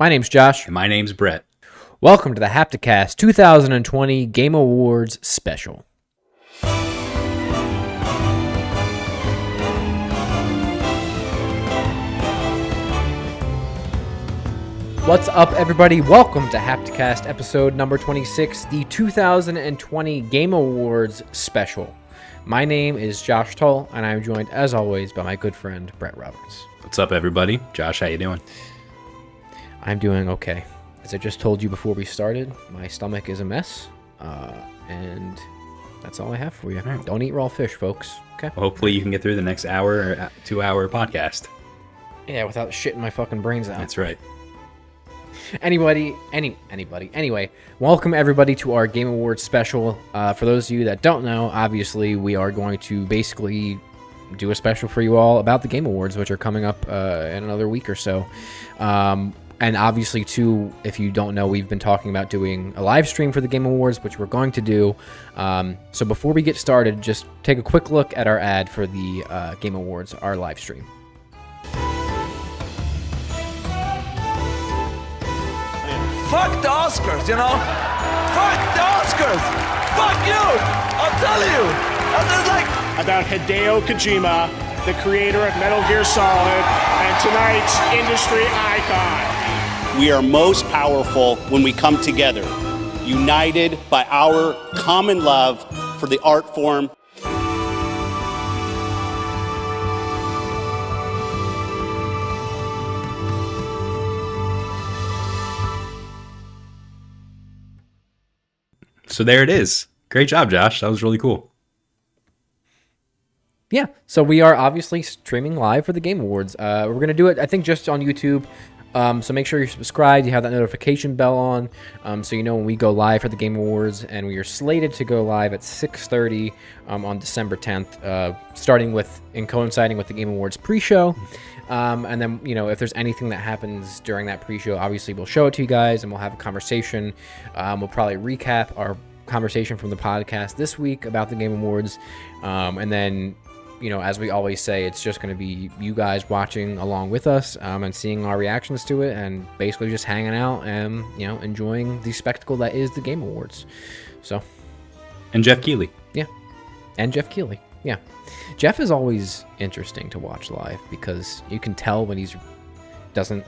My name's Josh. And my name's Bret. Welcome to the Hapticast 2020 Game Awards special. What's up, everybody? Welcome to Hapticast episode number 26, the 2020 Game Awards special. My name is Josh Tull, and I'm joined, as always, by my good friend Bret Roberts. What's up, everybody? Josh, how you doing? I'm doing okay. As I just told you before we started, my stomach is a mess, uh, and that's all I have for you. right. Don't eat raw fish, folks. Okay. Well, hopefully you can get through the next hour or uh, two hour podcast. Yeah, without shitting my fucking brains out. That's right. Anybody, any anybody. Anyway, welcome everybody to our Game Awards special. Uh, for those of you that don't know, obviously we are going to basically do a special for you all about the Game Awards, which are coming up uh, in another week or so. Um, and obviously, too, if you don't know, we've been talking about doing a live stream for the Game Awards, which we're going to do. Um, so before we get started, just take a quick look at our ad for the uh, Game Awards, our live stream. Fuck the Oscars, you know? Fuck the Oscars! Fuck you! I'll tell you! I'm just like, about Hideo Kojima, the creator of Metal Gear Solid and tonight's industry icon. We are most powerful when we come together, united by our common love for the art form. So there it is. Great job, Josh. That was really cool. Yeah, so we are obviously streaming live for the Game Awards. Uh, we're gonna do it, I think, just on YouTube. Um, so make sure you're subscribed. You have that notification bell on, um, so you know when we go live for the Game Awards. And we are slated to go live at 6:30 um, on December 10th, uh, starting with and coinciding with the Game Awards pre-show. Um, and then you know if there's anything that happens during that pre-show, obviously we'll show it to you guys and we'll have a conversation. Um, we'll probably recap our conversation from the podcast this week about the Game Awards, um, and then you know, as we always say, it's just going to be you guys watching along with us um, and seeing our reactions to it, and basically just hanging out and you know enjoying the spectacle that is the Game Awards. So And Geoff Keighley. yeah, and Geoff Keighley. Yeah, Geoff is always interesting to watch live because you can tell when he's doesn't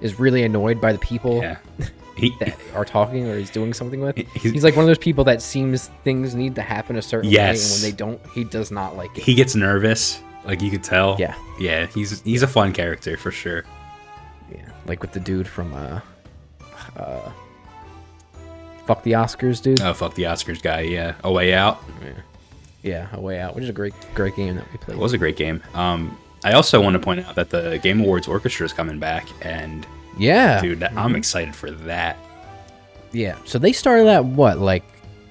is really annoyed by the people Yeah. He, that are talking or he's doing something with. He's- He's like one of those people that seems things need to happen a certain way, and Yes. when they don't, he does not like it. he gets nervous. Like you could tell. Yeah. Yeah. He's he's a fun character for sure. Yeah, like with the dude from uh, uh, fuck the Oscars, dude. Oh fuck the Oscars guy. Yeah. A way out. Yeah. Yeah, a way out, which is a great, great game that we played. It was a great game. Um, I also want to point out that the Game Awards Orchestra is coming back, and yeah, dude, Mm-hmm. I'm excited for that. yeah. So they started that what, like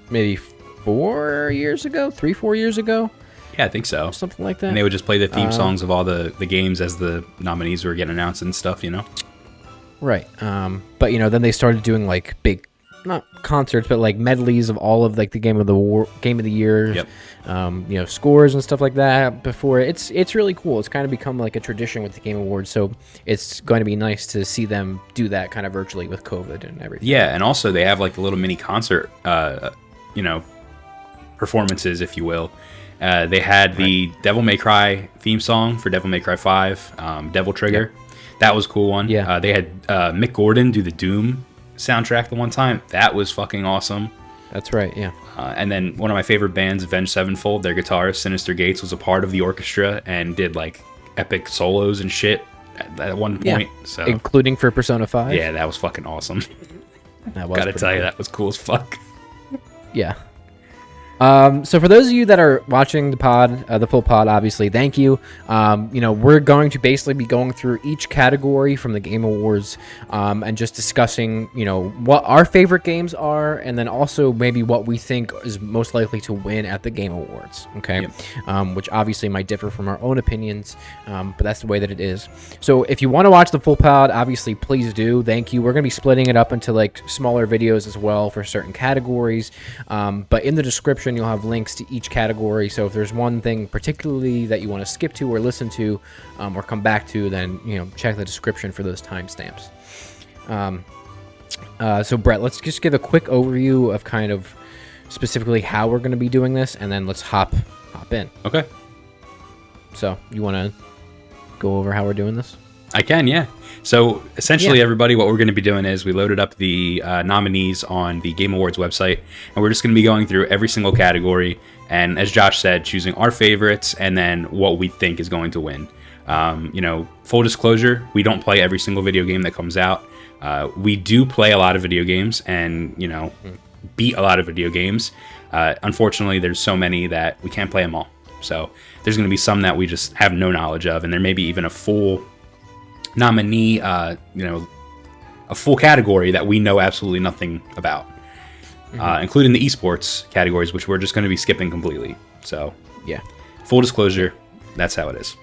maybe four years ago, three, four years ago, Yeah, I think so. something like that. And they would just play the Uh, theme songs of all the, the games as the nominees were getting announced and stuff, you know? Right. Um, but you know, then they started doing like big, not concerts, but like medleys of all of like the game of the war, game of the year, Yep. um, you know, scores and stuff like that. Before it's it's really cool. It's kind of become like a tradition with the Game Awards. So it's going to be nice to see them do that kind of virtually with COVID and everything. Yeah, and also they have like the little mini concert, uh, you know, performances, if you will. Uh, they had the Devil May Cry theme song for Devil May Cry 5, um, Devil Trigger. That was a cool one. Yeah. Uh, they had uh, Mick Gordon do the Doom soundtrack the one time. That was fucking awesome. That's right. Yeah. Uh, and then one of my favorite bands, Avenged Sevenfold, their guitarist Synyster Gates was a part of the orchestra and did like epic solos and shit at, at one Yeah. point. So Including for Persona Five. yeah, that was fucking awesome. That was Gotta tell you, that was cool as fuck. Yeah. Um, so for those of you that are watching the pod, uh, the full pod, obviously, thank you. Um, you know, we're going to basically be going through each category from the Game Awards um, and just discussing, you know, what our favorite games are, and then also maybe what we think is most likely to win at the Game Awards. Okay, Yep. um, which obviously might differ from our own opinions, um, but that's the way that it is. So if you want to watch the full pod, obviously, please do. Thank you. We're going to be splitting it up into like smaller videos as well for certain categories. Um, but in the description description, you'll have links to each category. So if there's one thing particularly that you want to skip to or listen to, um, or come back to, then you know check the description for those timestamps. Um, uh, so Bret, let's just give a quick overview of kind of specifically how we're going to be doing this, and then let's hop hop in. Okay. So you want to go over how we're doing this? I can, yeah. So essentially, Yeah. everybody, what we're going to be doing is we loaded up the uh, nominees on the Game Awards website, and we're just going to be going through every single category. And as Josh said, choosing our favorites and then what we think is going to win. Um, you know, full disclosure, we don't play every single video game that comes out. Uh, we do play a lot of video games and, you know, beat a lot of video games. Uh, unfortunately, there's so many that we can't play them all. So there's going to be some that we just have no knowledge of, and there may be even a full nominee, uh, you know, a full category that we know absolutely nothing about, uh, including the esports categories, which we're just going to be skipping completely. So, Yeah. full disclosure, that's how it is.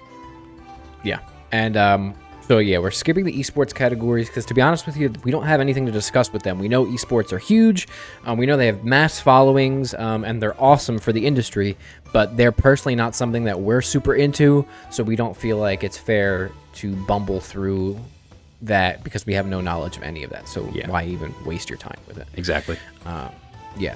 Yeah. And um, so, yeah, we're skipping the esports categories because, to be honest with you, we don't have anything to discuss with them. We know esports are huge. Um, we know they have mass followings um, and they're awesome for the industry, but they're personally not something that we're super into. So, we don't feel like it's fair to bumble through that because we have no knowledge of any of that. So, Yeah. why even waste your time with it? Exactly. Um, yeah.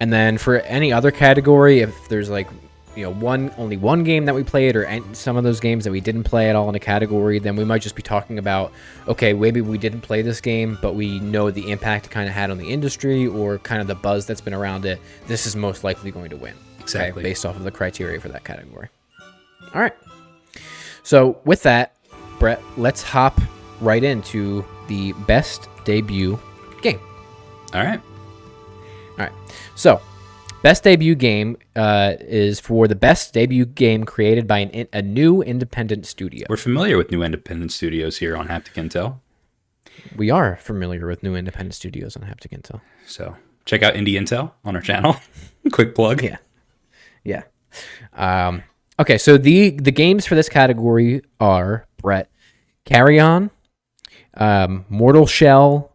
And then for any other category, if there's like, you know, one only one game that we played, or some of those games that we didn't play at all in a category, then we might just be talking about, okay, maybe we didn't play this game, but we know the impact it kind of had on the industry, or kind of the buzz that's been around it. This is most likely going to win. okay, Exactly. based off of the criteria for that category. All right. So with that, Bret, let's hop right into the best debut game. All right. All right. So, best debut game uh, is for the best debut game created by an in, a new independent studio. We're familiar with new independent studios here on Haptic Intel. We are familiar with new independent studios on Haptic Intel. So, check out Indie Intel on our channel. Quick plug. Yeah. Yeah. Um, okay, so the the games for this category are Bret, Carry On, um, Mortal Shell,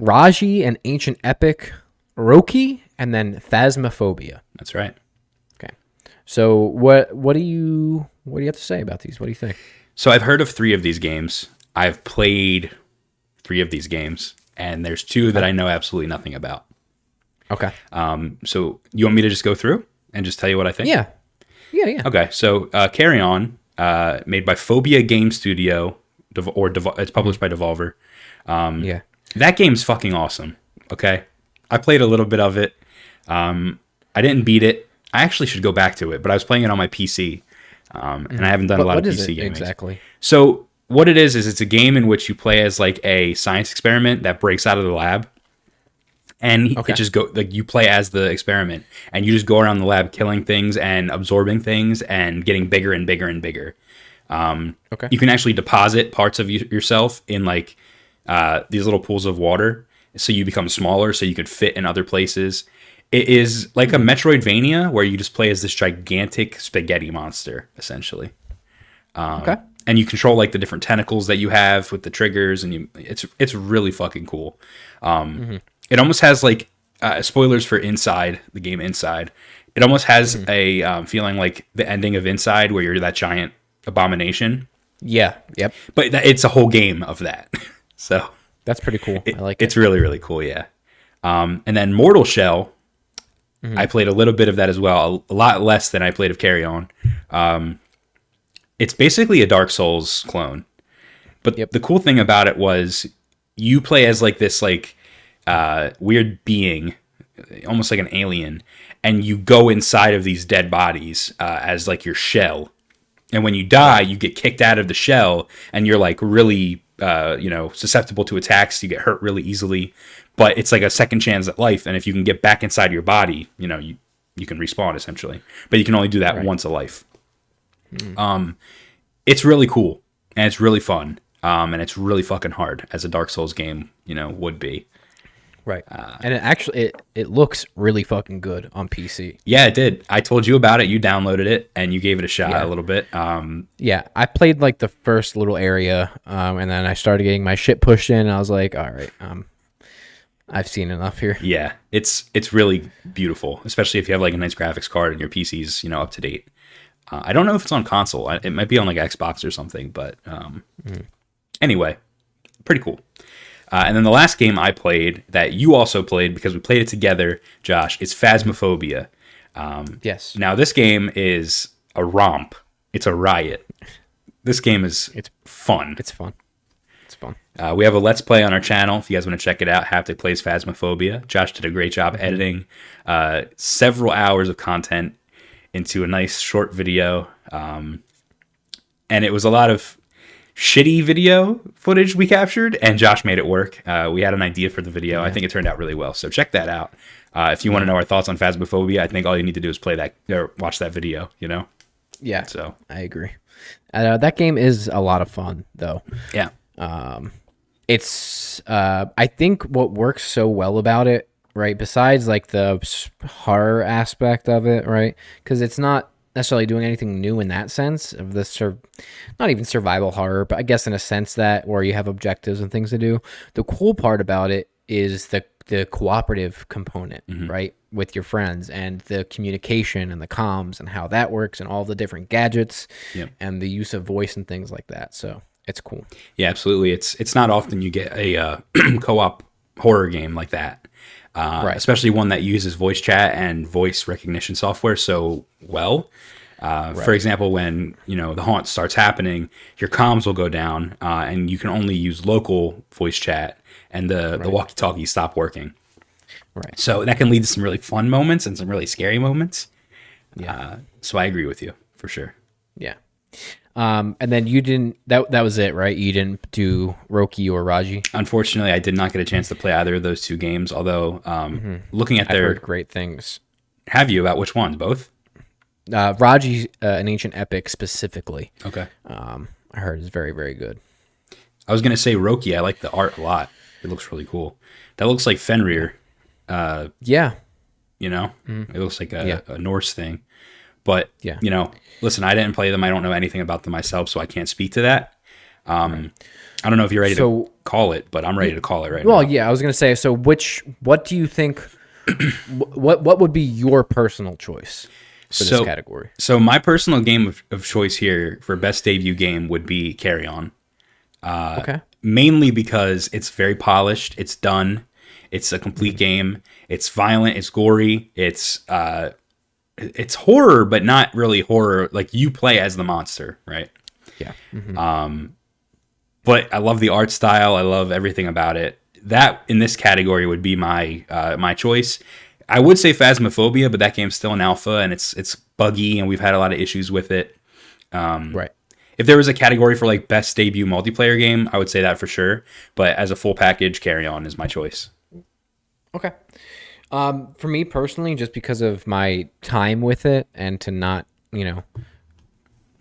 Raji and Ancient Epic, Roki, and then Phasmophobia. That's right. Okay. So what what do you what do you have to say about these? What do you think? So I've heard of three of these games. I've played three of these games, and there's two that I know absolutely nothing about. Okay. Um, so you want me to just go through and just tell you what I think? Yeah. Yeah, yeah. Okay. So uh, Carry On, uh, made by Phobia Game Studio, Dev- or Dev- it's published by Devolver. Um, yeah. That game's fucking awesome. Okay. I played a little bit of it. Um, I didn't beat it. I actually should go back to it, but I was playing it on my PC, um, and I haven't done What, a lot what of is PC it gaming. exactly? So what it is is it's a game in which you play as like a science experiment that breaks out of the lab, and Okay. it just go like you play as the experiment, and you just go around the lab killing things and absorbing things and getting bigger and bigger and bigger. Okay. You can actually deposit parts of you, yourself in like uh, these little pools of water, so you become smaller, so you could fit in other places. It is like a Metroidvania where you just play as this gigantic spaghetti monster, essentially okay. and you control like the different tentacles that you have with the triggers and you it's it's really fucking cool um it almost has like uh, spoilers for inside the game inside it almost has a um, feeling like the ending of inside where you're that giant abomination Yeah. Yep. but that, it's a whole game of that so That's pretty cool. I like it's it. really really cool yeah um and then mortal shell i played a little bit of that as well a, a lot less than i played of carrion um it's basically a dark souls clone but Yep. the cool thing about it was you play as like this like uh weird being almost like an alien and you go inside of these dead bodies uh, as like your shell. And when you die you get kicked out of the shell and you're like really uh, you know susceptible to attacks. You get hurt really easily. But it's like a second chance at life and if you can get back inside your body you know you you can respawn essentially. But you can only do that once a life. Um it's really cool and it's really fun um and it's really fucking hard as a dark souls game you know would be Right. uh, and it actually it, it looks really fucking good on PC. yeah it did i told you about it you downloaded it and you gave it a shot Yeah. a little bit um Yeah, I played like the first little area, um, and then I started getting my shit pushed in. And I was like, all right, um, I've seen enough here. Yeah, it's it's really beautiful, especially if you have like a nice graphics card and your PC's you know up to date. Uh, I don't know if it's on console. I- It might be on like Xbox or something, but um, anyway, pretty cool. Uh, and then the last game I played that you also played because we played it together, Josh, is Phasmophobia. Yes. Now this game is a romp. It's a riot. This game is It's- fun. It's fun. It's fun. Uh, we have a Let's Play on our channel. If you guys want to check it out, Haptic Plays Phasmophobia. Josh did a great job editing uh, several hours of content into a nice short video. Um, and it was a lot of shitty video footage we captured, and Josh made it work. Uh, we had an idea for the video. I think it turned out really well. So check that out. Uh, if you want to know our thoughts on Phasmophobia, I think all you need to do is play that or watch that video, you know? Yeah. So, I agree. Uh, that game is a lot of fun, though. yeah. It's, uh, I think what works so well about it, right? Besides like the horror aspect of it, right? Because it's not necessarily doing anything new in that sense of the sur- not even survival horror, but I guess in a sense that where you have objectives and things to do. The cool part about it is the the cooperative component, right, with your friends and the communication and the comms and how that works and all the different gadgets Yep. and the use of voice and things like that. So it's cool. Yeah, absolutely. It's it's not often you get a uh, co-op horror game like that, uh, Right. especially one that uses voice chat and voice recognition software so well. Uh, For example, when you know the haunt starts happening, your comms will go down, uh, and you can only use local voice chat, and the the walkie-talkies stop working. Right. So that can lead to some really fun moments and some really scary moments. Yeah. Uh, so I agree with you for sure. Yeah. Um, and then you didn't that that was it, right? You didn't do Roki or Raji. Unfortunately, I did not get a chance to play either of those two games. Although, um, looking at Mm-hmm. I've their heard great things. Have you about which ones? Both? Uh, Raji, uh, an ancient epic specifically, Okay. um, I heard is very very good. I was gonna say Roki. I like the art a lot. It looks really cool. That looks like Fenrir. Yeah. You know, it looks like a, Mm-hmm. Yeah. a Norse thing. But Yeah. you know, listen, I didn't play them. I don't know anything about them myself, so I can't speak to that. Um, I don't know if you're ready to call it, but I'm ready to call it right Well, now. Well, yeah, I was gonna say. So, which what do you think? what what would be your personal choice for So- this category? So my personal game of, of choice here for best debut game would be Carrion. okay. mainly because it's very polished. It's done. It's a complete Mm-hmm. game. It's violent. It's gory. It's uh, it's horror, but not really horror. Like you play as the monster, right? Yeah. Um, But I love the art style. I love everything about it. That in this category would be my uh, my choice. I would say Phasmophobia, but that game's still in alpha and it's it's buggy and we've had a lot of issues with it. right. If there was a category for like best debut multiplayer game, I would say that for sure. But as a full package, Carrion is my choice. Okay. Um, for me personally, just because of my time with it and to not, you know,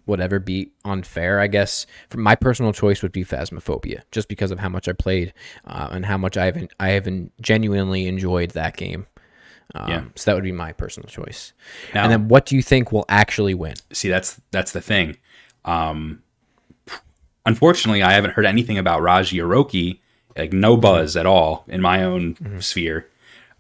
whatever be unfair, I guess for my personal choice would be Phasmophobia, just because of how much I played uh, and how much I haven't I haven't genuinely enjoyed that game. Um, Yeah. So that would be my personal choice. Now- and then, what do you think will actually win? see that's that's the thing um unfortunately i haven't heard anything about raji or roki like no buzz at all in my own sphere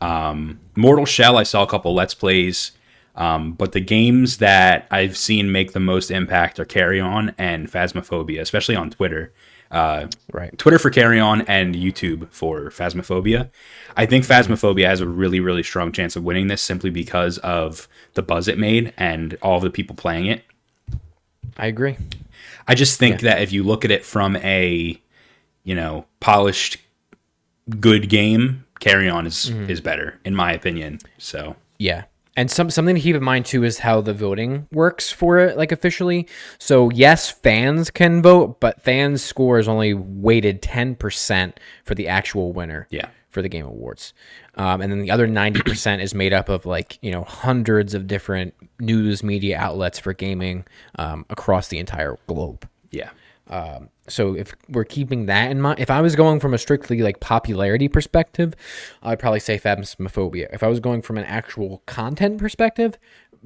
um mortal shell i saw a couple let's plays um, but the games that I've seen make the most impact are Carrion and Phasmophobia, especially on Twitter. Uh, Right. Twitter for Carrion and YouTube for Phasmophobia. I think Phasmophobia has a really, really strong chance of winning this simply because of the buzz it made and all of the people playing it. I agree. I just think that if you look at it from a, you know, polished, good game, Carrion is is better in my opinion. So Yeah. And some something to keep in mind too is how the voting works for it, like officially. So yes, fans can vote, but fans' score is only weighted ten percent for the actual winner. Yeah. For the game awards, um, and then the other ninety percent is made up of like you know hundreds of different news media outlets for gaming um, across the entire globe. yeah, Um, so if we're keeping that in mind, if I was going from a strictly like popularity perspective, I'd probably say Phasmophobia. If I was going from an actual content perspective,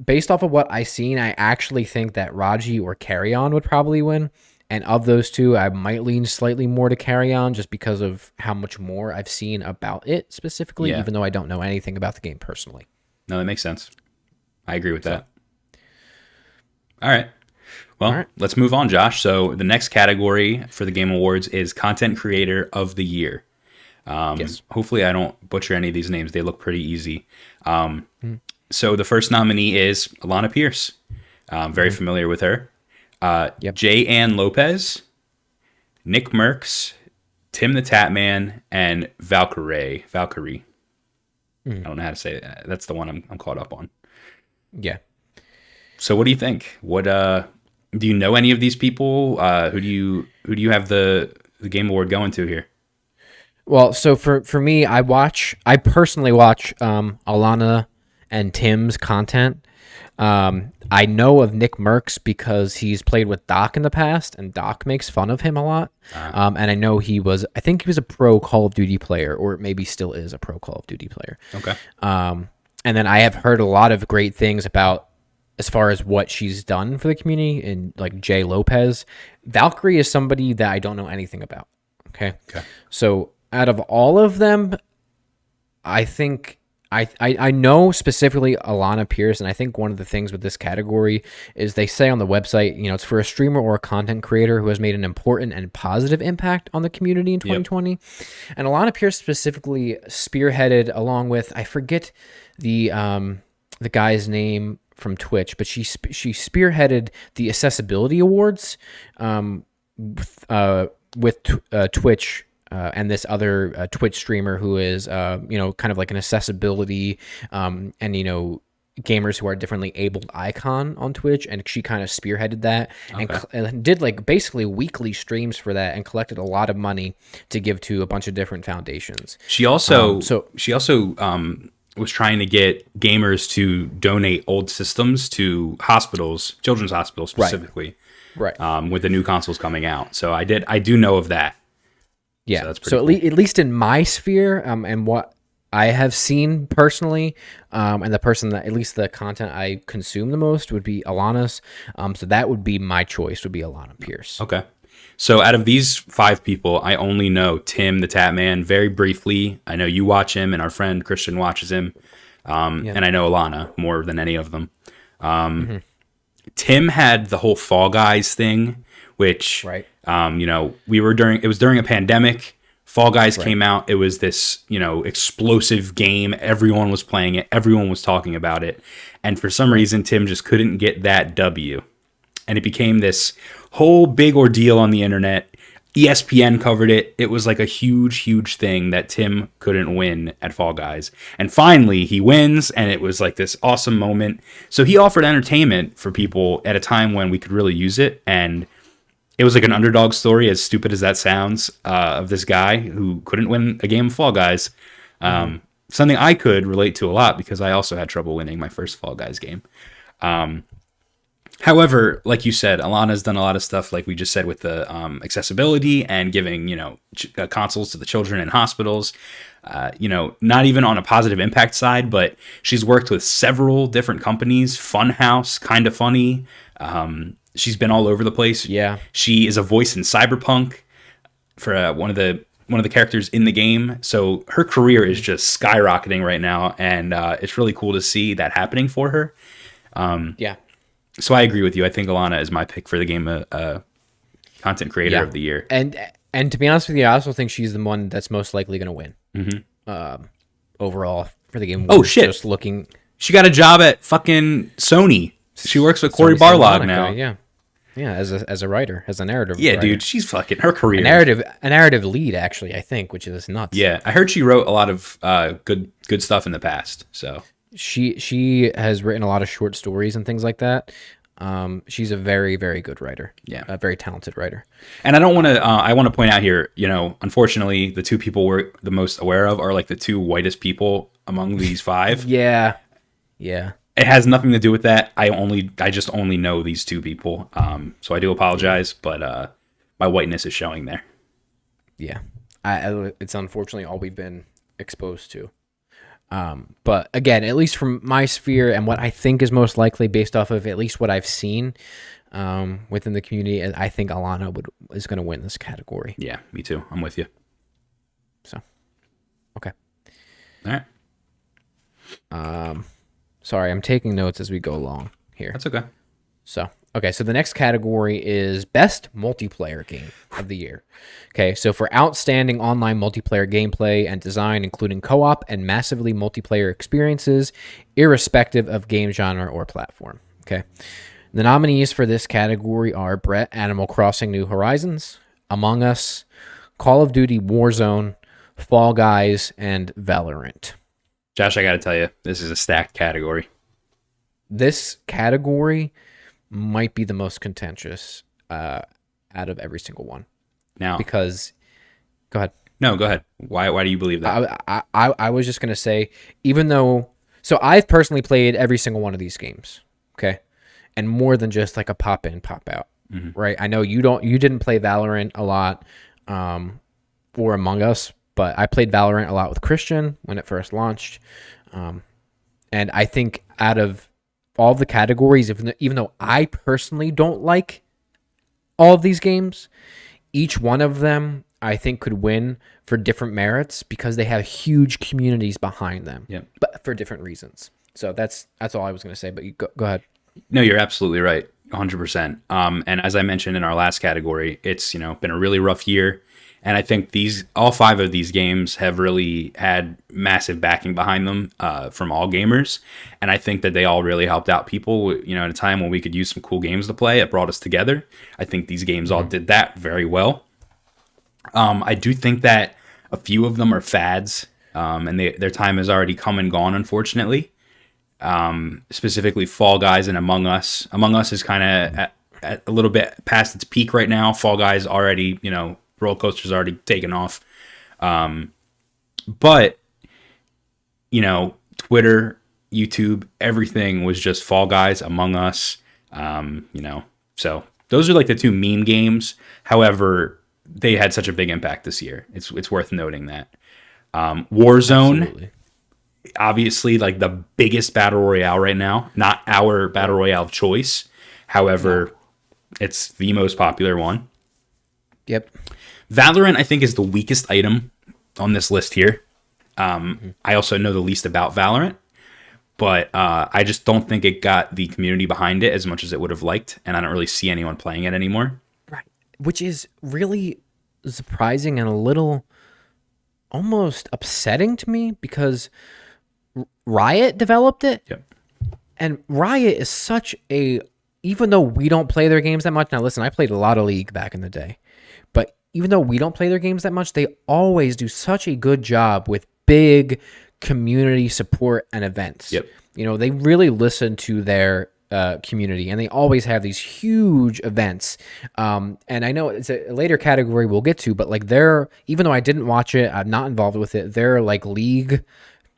based off of what I seen, I actually think that Raji or Carrion would probably win. and of those two, I might lean slightly more to carrion just because of how much more I've seen about it specifically, Yeah. even though I don't know anything about the game personally. No, that makes sense. I agree with that. All right. Well, right. let's move on, Josh. So the next category for the Game Awards is Content Creator of the Year. Um, Yes. Hopefully, I don't butcher any of these names. They look pretty easy. Um, So the first nominee is Alana Pierce. Um, very familiar with her. Uh, Yep. Jay Ann Lopez, Nickmercs, Tim the Tatman, and Valkyrae. Valkyrae. I don't know how to say it. That's the one I'm, I'm caught up on. Yeah. So what do you think? What uh do you know any of these people? Uh who do you who do you have the the game award going to here? Well, so for for me, I watch. I personally watch um, Alana and Tim's content. Um, I know of Nickmercs because he's played with Doc in the past, and Doc makes fun of him a lot. Um, and I know he was. I think he was a pro Call of Duty player, or maybe still is a pro Call of Duty player. Okay. Um, and then I have heard a lot of great things about as far as what she's done for the community and like Jay Lopez. Valkyrae is somebody that I don't know anything about. Okay. Okay. So out of all of them, I think I, I I know specifically Alana Pierce, and I think one of the things with this category is they say on the website, you know, it's for a streamer or a content creator who has made an important and positive impact on the community in 2020. And Alana Pierce specifically spearheaded, along with I forget the um the guy's name from Twitch, but she sp- she spearheaded the accessibility awards um with, uh with tw- uh, Twitch uh, and this other uh, Twitch streamer who is, uh, you know, kind of like an accessibility um, and you know gamers who are differently abled icon on Twitch, and she kind of spearheaded that and, cl- and did like basically weekly streams for that and collected a lot of money to give to a bunch of different foundations. She also Um, so- she also um was trying to get gamers to donate old systems to hospitals, children's hospitals specifically, Right. um, with the new consoles coming out. So I did I do know of that. Yeah. So So, that's pretty at, le- at least in my sphere, um, and what I have seen personally, um, and the person that at least the content I consume the most would be Alana's. Um, so that would be my choice. Would be Alana Pierce. Okay. So out of these five people, I only know Tim the Tatman very briefly. I know you watch him, and our friend Christian watches him, um, and I know Alana more than any of them. Um, Tim had the whole Fall Guys thing, which Right. um, you know we were during. It was during a pandemic. Fall Guys came out. It was this you know explosive game. Everyone was playing it. Everyone was talking about it, and for some reason, Tim just couldn't get that W and it became this whole big ordeal on the internet. ESPN covered it. It was like a huge, huge thing that Tim couldn't win at Fall Guys. And finally, he wins, and it was like this awesome moment. So he offered entertainment for people at a time when we could really use it. And it was like an underdog story, as stupid as that sounds, uh, of this guy who couldn't win a game of Fall Guys. Um, Something I could relate to a lot because I also had trouble winning my first Fall Guys game. However, like you said, Alana's done a lot of stuff, like we just said, with the um, accessibility and giving you know ch- uh, consoles to the children in hospitals. Uh, you know, not even on a positive impact side, but she's worked with several different companies. Funhouse, kind of funny. Um, she's been all over the place. Yeah. she is a voice in Cyberpunk for uh, one of the one of the characters in the game. So her career is just skyrocketing right now, and uh, it's really cool to see that happening for her Yeah. So I agree with you. I think Alana is my pick for the game uh, uh, content creator Yeah. of the year. And and to be honest with you, I also think she's the one that's most likely going to win. Um, overall for the game. Oh, shit. Just looking. She got a job at fucking Sony. She works with Cory Sony Barlog now. Yeah, Yeah. As a as a writer, as a narrative. writer. Yeah, dude, she's fucking her career. A narrative, a narrative lead, actually, I think, which is nuts. Yeah, I heard she wrote a lot of uh, good good stuff in the past. So she she has written a lot of short stories and things like that. Um, she's a very very good writer. Yeah. a very talented writer. And I don't want to. Uh, I want to point out here. You know, unfortunately, the two people we're the most aware of are like the two whitest people among these five. Yeah, yeah, It has nothing to do with that. I only, I just only know these two people. Um, so I do apologize, but uh, my whiteness is showing there. yeah. I, I, it's unfortunately all we've been exposed to. Um, but again, at least from my sphere and what I think is most likely based off of at least what I've seen um, within the community, I think Alana would is going to win this category. Yeah, me too. I'm with you. So, okay. All right. Um, Sorry, I'm taking notes as we go along here. That's okay. So, okay, so the next category is best multiplayer game of the year. Okay, so for outstanding online multiplayer gameplay and design, including co op and massively multiplayer experiences, irrespective of game genre or platform. Okay, the nominees for this category are Bret Animal Crossing New Horizons, Among Us, Call of Duty Warzone, Fall Guys, and Valorant. Josh, I got to tell you, this is a stacked category. this category might be the most contentious uh, out of every single one Now, because go ahead no, go ahead. Why? Why do you believe that? I, I, I- was just gonna say even though so I've personally played every single one of these games okay and more than just like a pop in pop out right I know you don't you didn't play Valorant a lot um, or Among Us but I played Valorant a lot with Christian when it first launched um, and I think out of all the categories, even even though I personally don't like all of these games, each one of them I think could win for different merits because they have huge communities behind them. Yep. But for different reasons. So that's that's all I was going to say. But you go, go ahead. No, you're absolutely right. 100%. Um, and as I mentioned in our last category, it's, you know, been a really rough year. And I think these, all five of these games have really had massive backing behind them uh, from all gamers. And I think that they all really helped out people, you know, at a time when we could use some cool games to play. It brought us together. I think these games all did that very well. Um, I do think that a few of them are fads, um, and they, their time has already come and gone, unfortunately specifically Fall Guys and Among Us. Among Us is kind of a little bit past its peak right now. Fall Guys already, you know, roller coaster's already taken off. Um, but you know, Twitter, YouTube, everything was just Fall Guys, Among Us. Um, you know, so those are like the two meme games. However, they had such a big impact this year. It's it's worth noting that. Um, Warzone obviously like the biggest battle royale right now. Not our battle royale of choice. However, it's the most popular one. Yep. Valorant, I think, is the weakest item on this list here. Um, I also know the least about Valorant, but uh, I just don't think it got the community behind it as much as it would have liked, and I don't really see anyone playing it anymore. Right. Which is really surprising and a little almost upsetting to me because Riot developed it. Yep. And Riot is such a even though we don't play their games that much. Now listen, I played a lot of League back in the day. Even though we don't play their games that much, they always do such a good job with big community support and events. Yep. You know, they really listen to their uh, community and they always have these huge events. Um, and I know it's a later category we'll get to, but like they're, even though I didn't watch it, I'm not involved with it, their like league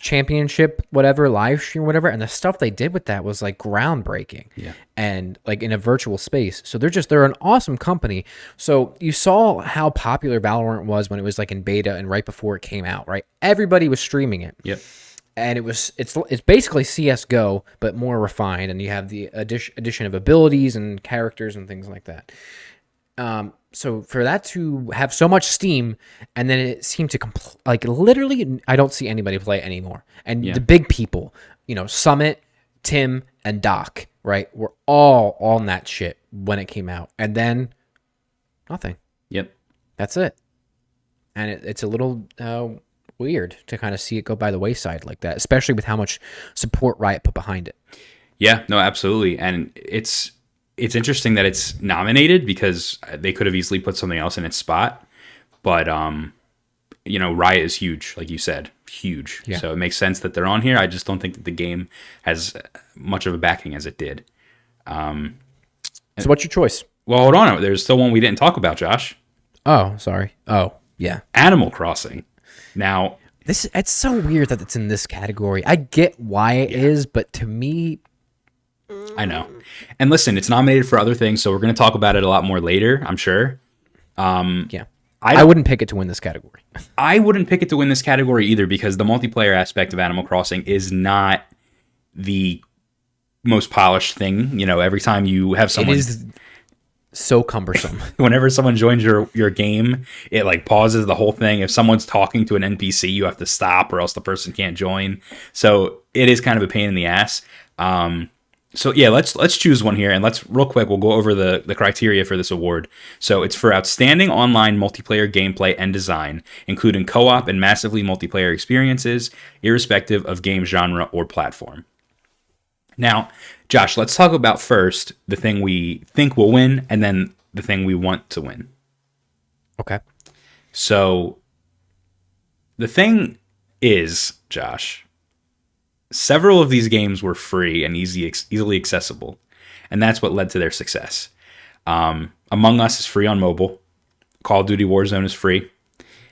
championship, whatever, live stream, whatever. And the stuff they did with that was like groundbreaking. Yeah. And like in a virtual space. So they're just, they're an awesome company. So you saw how popular Valorant was when it was like in beta and right before it came out, right? Everybody was streaming it Yep. and it was it's it's basically CS:GO but more refined, and you have the addition addition of abilities and characters and things like that. Um, so for that to have so much steam, and then it seemed to compl- like literally, I don't see anybody play it anymore. And Yeah. the big people, you know, Summit, Tim, and Doc, right, were all on that shit when it came out, and then nothing. Yep. That's it. And it, it's a little uh, weird to kind of see it go by the wayside like that, especially with how much support Riot put behind it. Yeah, no, absolutely. And it's it's interesting that it's nominated because they could have easily put something else in its spot. But um, you know, Riot is huge, like you said, huge. Yeah. So it makes sense that they're on here. I just don't think that the game has much of a backing as it did. So, what's your choice? Well, hold on. There's still one we didn't talk about, Josh. Oh, sorry. Oh, yeah. Animal Crossing. Now, This it's so weird that it's in this category. I get why it is, but to me, I know. And listen, it's nominated for other things, so we're going to talk about it a lot more later, I'm sure. yeah. I, don't- wouldn't pick it to win this category. I wouldn't pick it to win this category either because the multiplayer aspect of Animal Crossing is not the most polished thing. You know, every time you have someone it is so cumbersome. whenever someone joins your your game, it like pauses the whole thing. If someone's talking to an NPC, you have to stop or else the person can't join. So it is kind of a pain in the ass. Um, so yeah, let's let's choose one here and let's real quick we'll go over the the criteria for this award. So it's for outstanding online multiplayer gameplay and design, including co-op and massively multiplayer experiences, irrespective of game genre or platform. Now, Josh, let's talk about first the thing we think will win and then the thing we want to win. okay. So the thing is, Josh, several of these games were free and easy easily accessible, and that's what led to their success. Um, Among Us is free on mobile. Call of Duty Warzone is free,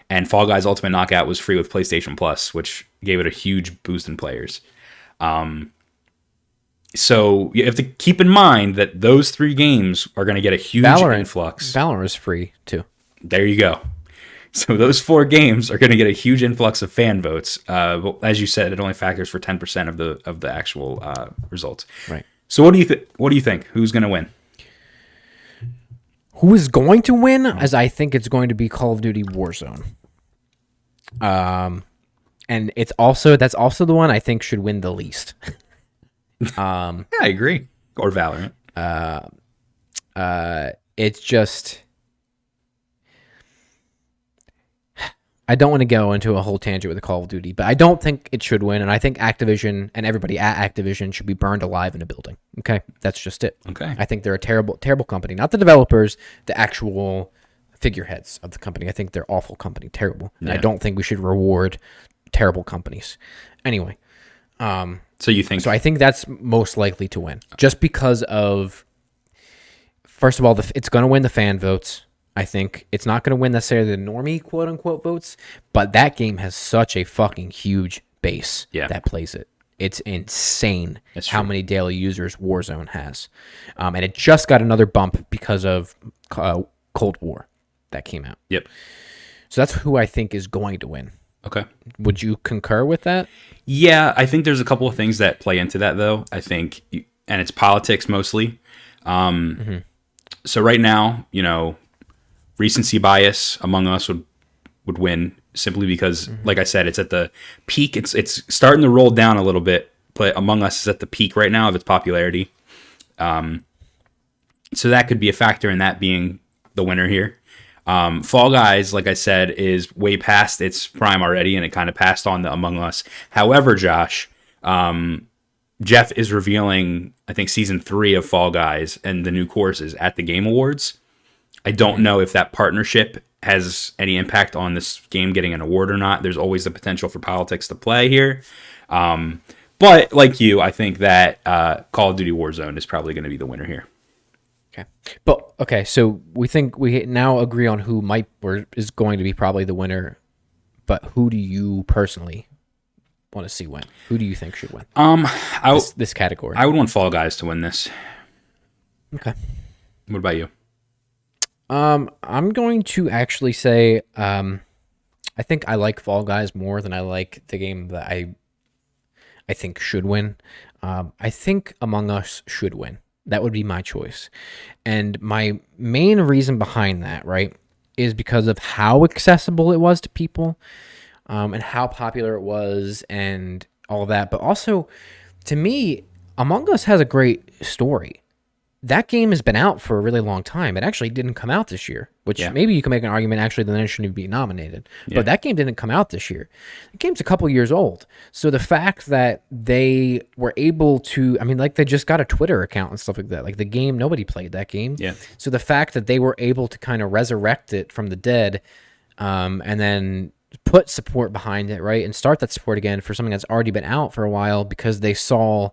and Fall Guys Ultimate Knockout was free with PlayStation Plus, which gave it a huge boost in players. Um, so you have to keep in mind that those three games are going to get a huge Valorant influx. Valorant is free too. There you go. So those four games are going to get a huge influx of fan votes. Uh, as you said, it only factors for ten percent of the of the actual uh, results. Right. So what do you think? What do you think? Who's going to win? Who is going to win? As I think it's going to be Call of Duty Warzone. Um, and it's also that's also the one I think should win the least. um, Yeah, I agree. Or Valorant. uh it's just I don't want to go into a whole tangent with the Call of Duty, but I don't think it should win, and I think Activision and everybody at Activision should be burned alive in a building. Okay, that's just it. Okay. I think they're a terrible, terrible company. Not the developers, the actual figureheads of the company. I think they're awful company, terrible. And I don't think we should reward terrible companies. Anyway, um, So you think? so I think that's most likely to win, just because of first of all, the, it's going to win the fan votes. I think it's not going to win necessarily the normie quote unquote votes, but that game has such a fucking huge base Yeah. that plays it. It's insane That's how true. many daily users Warzone has, um, and it just got another bump because of uh, Cold War that came out. Yep. So that's who I think is going to win. Okay. Would you concur with that? Yeah, I think there's a couple of things that play into that though. I think, and it's politics mostly. Um, So right now, you know, recency bias among us would would win simply because, like I said, it's at the peak. It's it's starting to roll down a little bit, but Among Us is at the peak right now of its popularity. Um, so that could be a factor in that being the winner here. Um, Fall Guys, like I said, is way past its prime already, and it kind of passed on the Among Us. However, Josh, um, Geoff is revealing, I think, season three of Fall Guys and the new courses at the Game Awards. I don't know if that partnership has any impact on this game getting an award or not. There's always the potential for politics to play here. Um, but like you, I think that uh, Call of Duty Warzone is probably going to be the winner here. Okay. But okay, so we think we now agree on who might or is going to be probably the winner. But who do you personally want to see win? Who do you think should win Um, I, this, this category? I would want Fall Guys to win this. okay. What about you? Um, I'm going to actually say, um, I think I like Fall Guys more than I like the game that I, I think should win. Um, I think Among Us should win. That would be my choice, and my main reason behind that, right, is because of how accessible it was to people, um, and how popular it was, and all that. But also, to me, Among Us has a great story that game has been out for a really long time. It actually didn't come out this year, which Yeah. maybe you can make an argument actually that it shouldn't be nominated. But that game didn't come out this year. The game's a couple years old. So the fact that they were able to, I mean, like they just got a Twitter account and stuff like that. Like the game, nobody played that game. Yeah. So the fact that they were able to kind of resurrect it from the dead um, and then put support behind it, right? And start that support again for something that's already been out for a while because they saw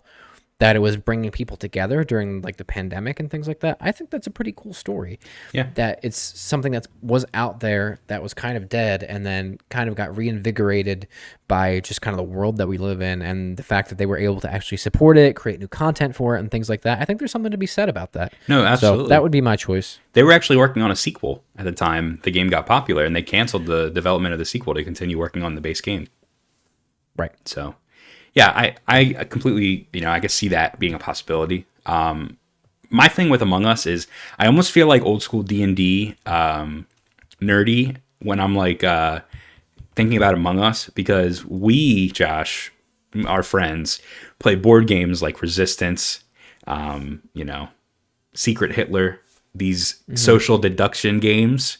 that it was bringing people together during like the pandemic and things like that. I think that's a pretty cool story. Yeah. That it's something that was out there that was kind of dead and then kind of got reinvigorated by just kind of the world that we live in and the fact that they were able to actually support it, create new content for it and things like that. I think there's something to be said about that. No, So absolutely. that would be my choice. They were actually working on a sequel at the time the game got popular, and they canceled the development of the sequel to continue working on the base game. Right. So, yeah, I, I completely, you know, I could see that being a possibility. Um, my thing with Among Us is I almost feel like old school D and D um, nerdy when I'm like uh, thinking about Among Us because we, Josh, our friends, play board games like Resistance, um, you know, Secret Hitler, these social deduction games,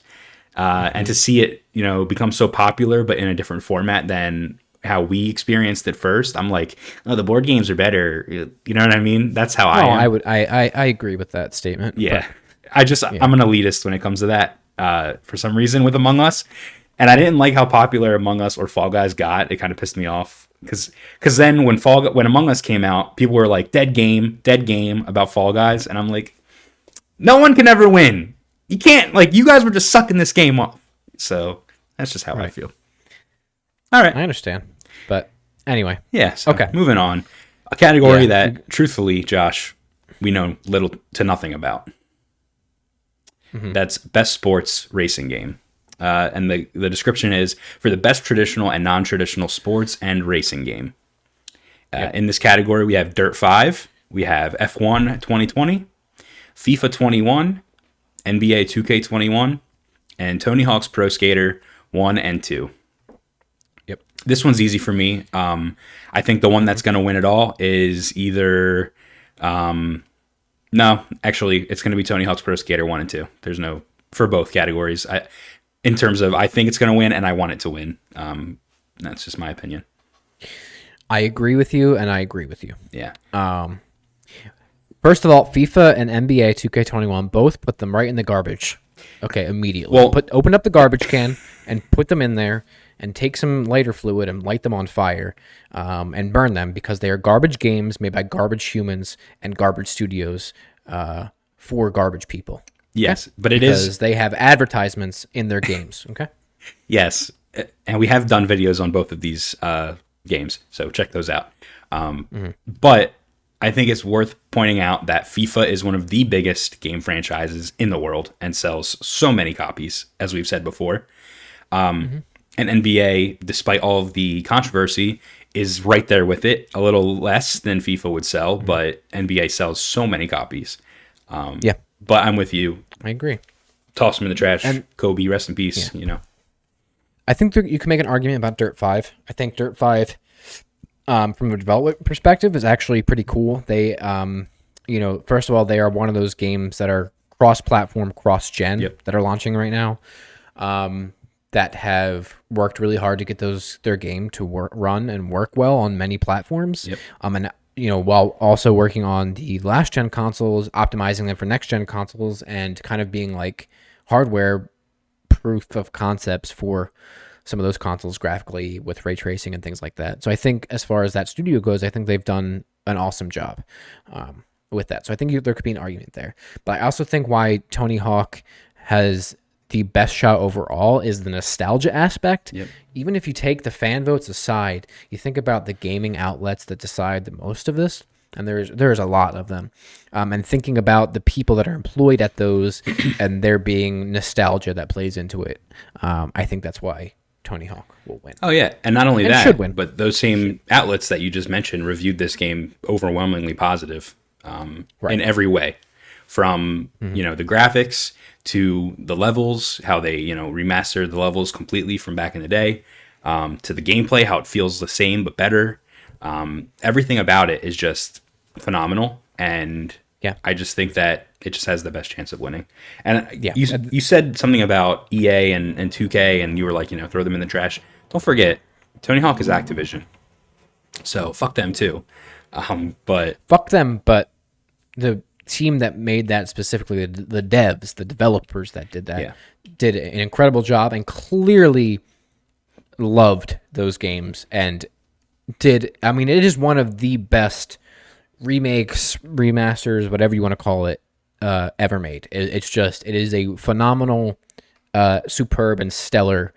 uh, and to see it, you know, become so popular but in a different format than how we experienced it first, I'm like, oh, the board games are better. You know what I mean? That's how I Oh, am. I would I, I I agree with that statement. Yeah. I just I'm an elitist when it comes to that. Uh, for some reason with Among Us, and I didn't like how popular Among Us or Fall Guys got. It kind of pissed me off because because then when Fall when Among Us came out, people were like dead game, dead game about Fall Guys, and I'm like, no one can ever win. You can't like you guys were just sucking this game off. So that's just how I feel. All right. I understand. But anyway, Yeah. So Okay. Moving on. A category Yeah. that, truthfully, Josh, we know little to nothing about. Mm-hmm. That's best sports racing game. Uh, and the, the description is for the best traditional and non traditional sports and racing game. Uh, In this category, we have Dirt 5, we have F1 2020, FIFA 21, NBA 2K21, and Tony Hawk's Pro Skater 1 and 2 yep. This one's easy for me. Um, I think the one that's going to win it all is either. Um, no, actually, it's going to be Tony Hawk's Pro Skater one and two. There's no for both categories. I, in terms of, I think it's going to win, and I want it to win. Um, that's just my opinion. I agree with you and I agree with you. Yeah, First of all, FIFA and NBA 2K21 both put them right in the garbage. Okay, immediately. Well- put open up the garbage can and put them in there and take some lighter fluid and light them on fire um, and burn them because they are garbage games made by garbage humans and garbage studios uh, for garbage people. yes, but it Because is they have advertisements in their games. Okay. yes, and we have done videos on both of these uh, games, so check those out. Um, But I think it's worth pointing out that FIFA is one of the biggest game franchises in the world and sells so many copies, as we've said before. Um, And NBA, despite all of the controversy, is right there with it. A little less than FIFA would sell, but NBA sells so many copies. Yeah, But I'm with you. I agree. Toss them in the trash. And- Kobe, rest in peace. You know. I think there, you can make an argument about Dirt Five. I think Dirt Five, um, from a development perspective, is actually pretty cool. They, um, you know, first of all, they are one of those games that are cross-platform, cross-gen Yep. that are launching right now. Um, that have worked really hard to get those their game to work, run and work well on many platforms. Yep. Um, and you know, while also working on the last gen consoles, optimizing them for next gen consoles, and kind of being like hardware proof of concepts for some of those consoles graphically with ray tracing and things like that. So I think as far as that studio goes, I think they've done an awesome job um, with that. So I think you, there could be an argument there. But I also think why Tony Hawk has the best shot overall is the nostalgia aspect. Yep. Even if you take the fan votes aside, you think about the gaming outlets that decide the most of this, and there's there's a lot of them. Um, and thinking about the people that are employed at those, and there being nostalgia that plays into it, um, I think that's why Tony Hawk will win. Oh yeah, and not only And that, should win. but those same outlets that you just mentioned reviewed this game overwhelmingly positive um, Right. in every way, from you know the graphics to the levels, how they you know remastered the levels completely from back in the day, um, to the gameplay, how it feels the same but better. Um, everything about it is just phenomenal, and Yeah. I just think that it just has the best chance of winning. And Yeah. you you said something about EA and, and 2K, and you were like, you know, throw them in the trash. Don't forget, Tony Hawk is Activision, so fuck them too. Um, but Fuck them, but the team that made that specifically, the, the devs, the developers that did that, Yeah. did an incredible job and clearly loved those games and did. I mean, it is one of the best remakes, remasters, whatever you want to call it, uh, ever made. It, it's just it is a phenomenal, uh, superb and stellar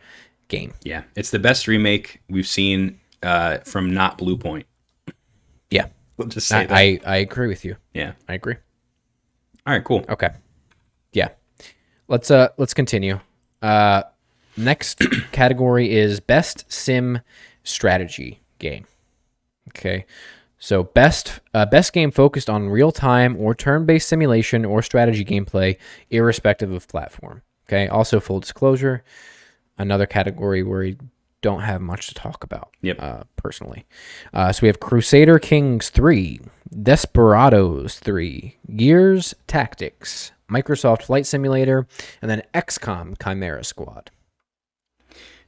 game. Yeah, it's the best remake we've seen uh, from not Bluepoint. Yeah, We'll just say I, that. I I agree with you. yeah. I agree. All right, cool. Okay. Yeah. Let's uh let's continue. Uh next category is best sim strategy game. Okay. So best uh, best game focused on real time or turn based simulation or strategy gameplay, irrespective of platform. Okay. Also, full disclosure, another category where we don't have much to talk about. Yep. Uh, personally, uh, so we have Crusader Kings three, Desperados three, Gears Tactics, Microsoft Flight Simulator, and then XCOM Chimera Squad.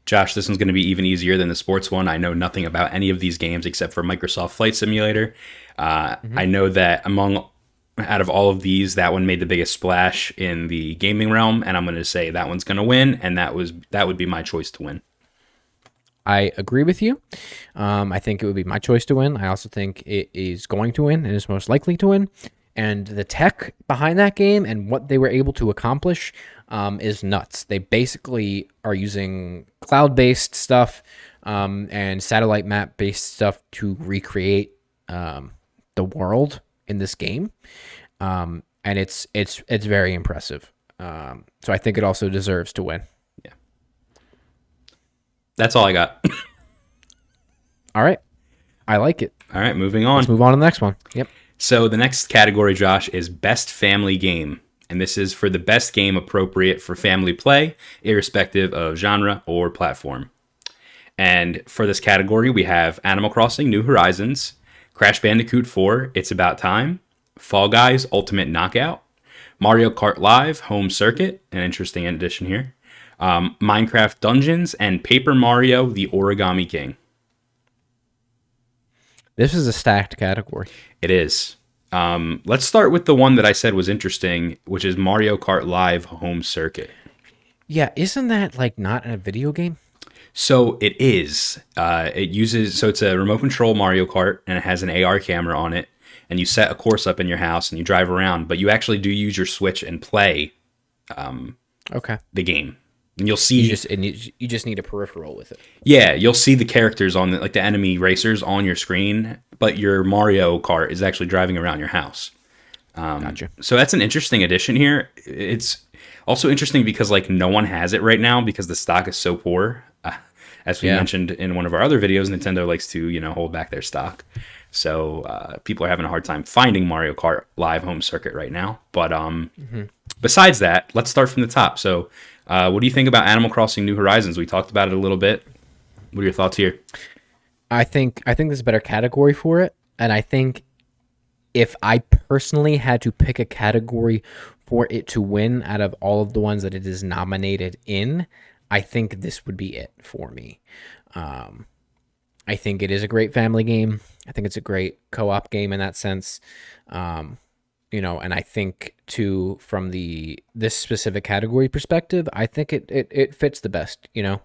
Josh, this one's going to be even easier than the sports one. I know nothing about any of these games except for Microsoft Flight Simulator. Uh, I know that among out of all of these, that one made the biggest splash in the gaming realm, and I'm going to say that one's going to win, and that was that would be my choice to win. I agree with you. Um, I think it would be my choice to win. I also think it is going to win and is most likely to win. And the tech behind that game and what they were able to accomplish um, is nuts. They basically are using cloud based stuff um, and satellite map based stuff to recreate um, the world in this game. Um, and it's it's it's very impressive. Um, so I think it also deserves to win. That's all I got. All right, I like it. all right, moving on. Let's move on to the next one. Yep. So the next category, Josh, is best family game. And this is for the best game appropriate for family play, irrespective of genre or platform. And for this category, we have Animal Crossing New Horizons, Crash Bandicoot 4 It's About Time, Fall Guys Ultimate Knockout, Mario Kart Live Home Circuit, an interesting addition here, um, Minecraft Dungeons, and Paper Mario The Origami King. This is a stacked category. It is. Um, let's start with the one that I said was interesting, which is Mario Kart Live Home Circuit. Yeah, isn't that like not a video game? So it is. Uh, it uses so it's a remote control Mario Kart, and it has an AR camera on it. And you set a course up in your house, and you drive around. But you actually do use your Switch and play Okay. the game. And you'll see, You just and you, you just need a peripheral with it. yeah, you'll see the characters on the, like the enemy racers on your screen, but your Mario Kart is actually driving around your house. gotcha. So that's an interesting addition here. It's also interesting because like no one has it right now because the stock is so poor. Uh, as we Yeah. mentioned in one of our other videos, Nintendo likes to you know hold back their stock. So uh, people are having a hard time finding Mario Kart Live Home Circuit right now. But um, besides that, let's start from the top. So, uh, what do you think about Animal Crossing New Horizons? We talked about it a little bit. What are your thoughts here? I think I think there's a better category for it, and I think if I personally had to pick a category for it to win out of all of the ones that it is nominated in, I think this would be it for me. Um, I think it is a great family game. I think it's a great co-op game in that sense. Um, you know, and I think too from the this specific category perspective, I think it it, it fits the best. You know,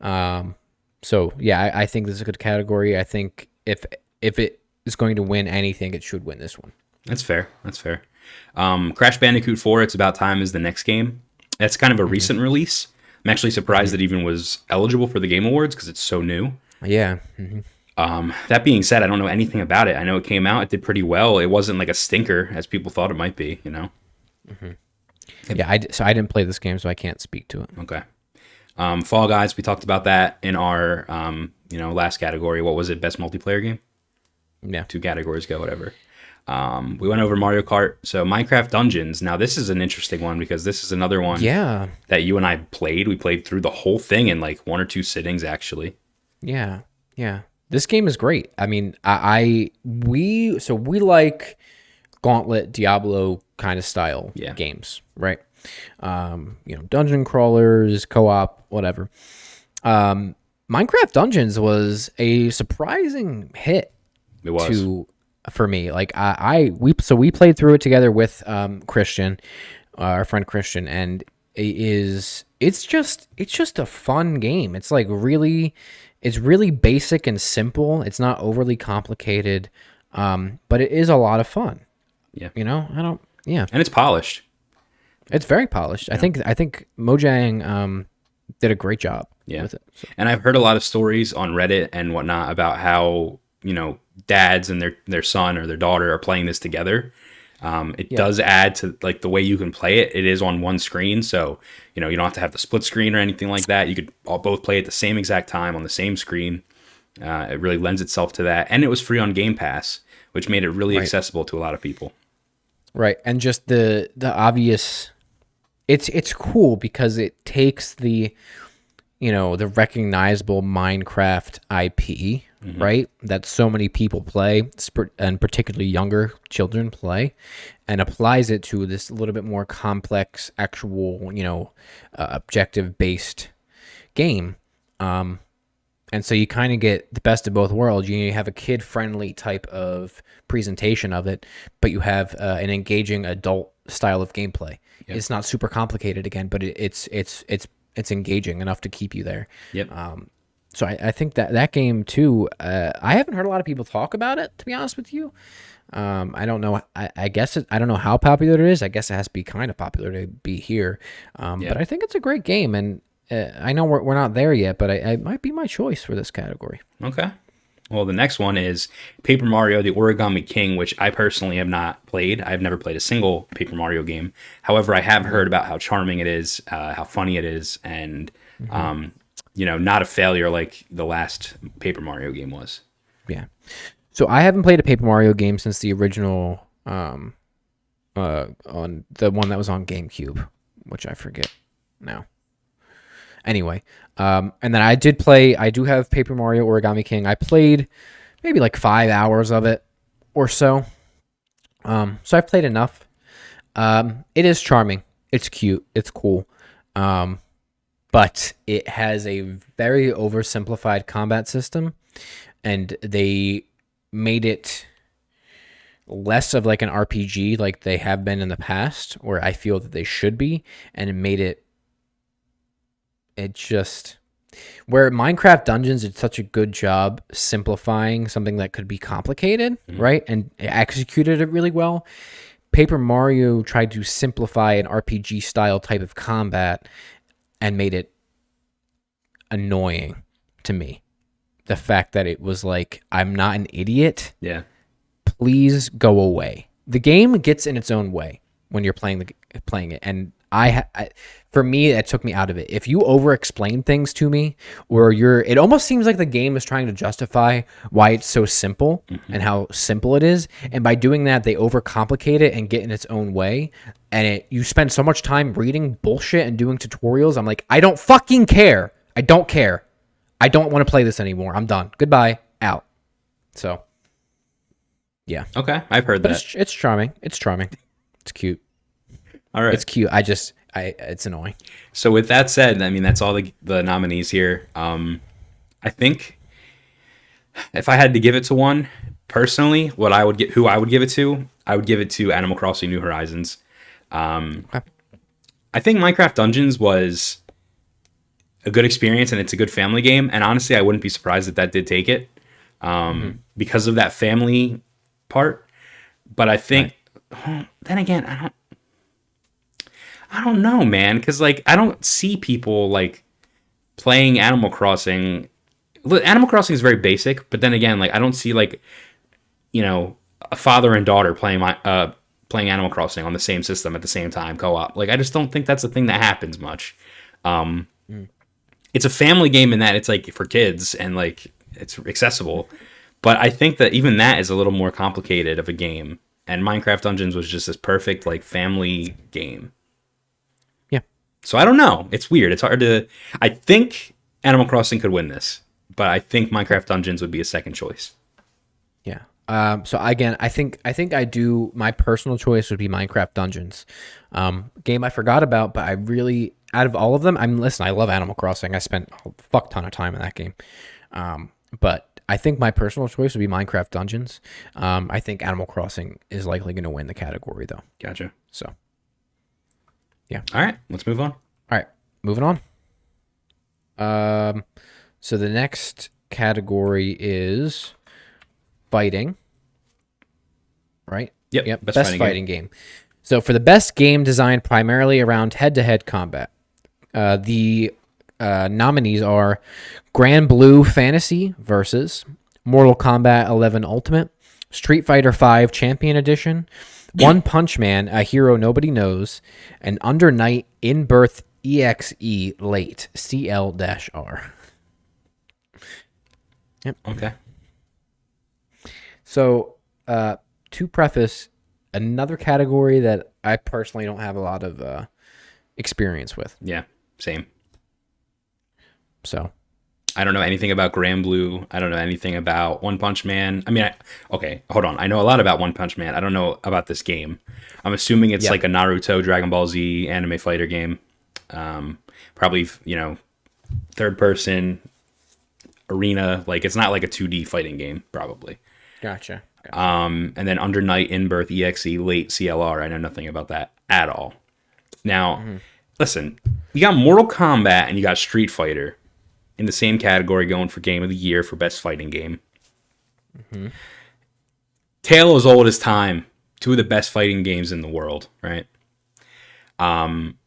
um, so yeah, I, I think this is a good category. I think if if it is going to win anything, it should win this one. That's fair. That's fair. Um, Crash Bandicoot 4, It's About Time is the next game. That's kind of a recent release. I'm actually surprised that it even was eligible for the Game Awards because it's so new. Yeah, mhm. Um, that being said, I don't know anything about it. I know it came out, it did pretty well. It wasn't like a stinker as people thought it might be, you know? yeah. I so I didn't play this game, so I can't speak to it. Okay. Um, Fall Guys, we talked about that in our, um, you know, last category. What was it? Best multiplayer game? Yeah, two categories go, whatever. Um, we went over Mario Kart. So Minecraft Dungeons. Now this is an interesting one because this is another one yeah, that you and I played. We played through the whole thing in like one or two sittings, actually. yeah, yeah. This game is great. I mean, I, I we so we like Gauntlet Diablo kind of style Yeah. games, right? Um, you know, dungeon crawlers, co-op, whatever. Um, Minecraft Dungeons was a surprising hit It was. to for me. Like I, I we so we played through it together with um Christian, uh, our friend Christian, and it is it's just it's just a fun game. It's like really it's really basic and simple. It's not overly complicated. Um, but it is a lot of fun. Yeah. You know, I don't. Yeah, and it's polished. it's very polished. I think. I think Mojang um did a great job. Yeah. With it. So, And I've heard a lot of stories on Reddit and whatnot about how you know dads and their their son or their daughter are playing this together. Um, it does add to like the way you can play it. It is on one screen, so you know you don't have to have the split screen or anything like that. You could all both play at the same exact time on the same screen. Uh, it really lends itself to that, and it was free on Game Pass, which made it really Right. accessible to a lot of people. right, and just the the obvious. It's it's cool because it takes the, you know, the recognizable Minecraft IP, right? That so many people play, and particularly younger children play, and applies it to this little bit more complex, actual, you know, uh, objective based game. Um, and so you kind of get the best of both worlds. You have a kid friendly type of presentation of it, but you have uh, an engaging adult style of gameplay. It's not super complicated again, but it, it's it's it's it's engaging enough to keep you there. Yep. So I, I think that that game too. Uh, I haven't heard a lot of people talk about it. To be honest with you, um, I don't know. I, I guess it, I don't know how popular it is. I guess it has to be kind of popular to be here. Um, Yeah. But I think it's a great game, and uh, I know we're, we're not there yet, but I, it might be my choice for this category. Okay. Well, the next one is Paper Mario: The Origami King, which I personally have not played. I've never played a single Paper Mario game. However, I have heard about how charming it is, uh, how funny it is, and um, you know, not a failure like the last Paper Mario game was. Yeah. So I haven't played a Paper Mario game since the original, um, uh, on the one that was on GameCube, which I forget now. Anyway, um, and then I did play. I do have Paper Mario Origami King. I played maybe like five hours of it or so. Um, so I've played enough. Um, it is charming. It's cute. It's cool. Um, but it has a very oversimplified combat system and they made it less of like an RPG like they have been in the past where I feel that they should be and it made it it just where Minecraft Dungeons did such a good job simplifying something that could be complicated, mm-hmm. right? And it executed it really well. Paper Mario tried to simplify an RPG style type of combat and made it annoying to me. The fact that it was like, I'm not an idiot. Yeah. Please go away. The game gets in its own way when you're playing the playing it, and I, I for me, it took me out of it. If you over explain things to me, or you're, it almost seems like the game is trying to justify why it's so simple mm-hmm. and how simple it is, and by doing that, they overcomplicate it and get in its own way. And it, you spend so much time reading bullshit and doing tutorials. I'm like, I don't fucking care. I don't care. I don't want to play this anymore. I'm done. Goodbye. Out. So, yeah, Okay. I've heard but that. it's it's charming. It's charming. It's cute. All right. It's cute. I just I it's annoying. So with that said, I mean that's all the the nominees here. Um, I think if I had to give it to one personally, what I would get, who I would give it to, I would give it to Animal Crossing: New Horizons. Um, Okay. I think Minecraft Dungeons was a good experience and it's a good family game. And honestly, I wouldn't be surprised if that did take it um, because of that family part. But I think then again, I don't. I don't know, man, because like I don't see people like playing Animal Crossing. Animal Crossing is very basic, but then again, like I don't see like you know a father and daughter playing my uh playing Animal Crossing on the same system at the same time co-op. Like I just don't think that's a thing that happens much. Um, it's a family game in that it's like for kids and like it's accessible, but I think that even that is a little more complicated of a game. And Minecraft Dungeons was just this perfect like family game. Yeah. So I don't know. It's weird. It's hard to. I think Animal Crossing could win this, but I think Minecraft Dungeons would be a second choice. Um, so again, I think I think I do. My personal choice would be Minecraft Dungeons, um, game I forgot about, but I really out of all of them, I'm listen. I love Animal Crossing. I spent a fuck ton of time in that game, um, but I think my personal choice would be Minecraft Dungeons. Um, I think Animal Crossing is likely going to win the category though. Gotcha. So yeah. All right, let's move on. all right, moving on. Um, so the next category is fighting. right? Yep, Yep. best Best, fighting fighting, game. So for the best game designed primarily around head-to-head combat, uh, the uh, nominees are Granblue Fantasy versus Mortal Kombat 11 Ultimate, Street Fighter V Champion Edition, One Punch Man, a hero nobody knows, and Under Night In Birth EXE Late CL-R. Yep. Okay. So, uh, to preface, another category that I personally don't have a lot of uh, experience with. Yeah. Same. So, I don't know anything about Granblue. I don't know anything about One Punch Man. I mean, I, okay, hold on. I know a lot about One Punch Man. I don't know about this game. I'm assuming it's Yeah. like a Naruto, Dragon Ball Z anime fighter game. Um, probably, you know, third person arena. Like it's not like a 2D fighting game, probably. Gotcha. Um, and then Under Night, In Birth, EXE, Late, CLR. I know nothing about that at all. Now, listen, you got Mortal Kombat and you got Street Fighter in the same category going for Game of the Year for Best Fighting Game. Tale as old as time. Two of the best fighting games in the world, right? Um,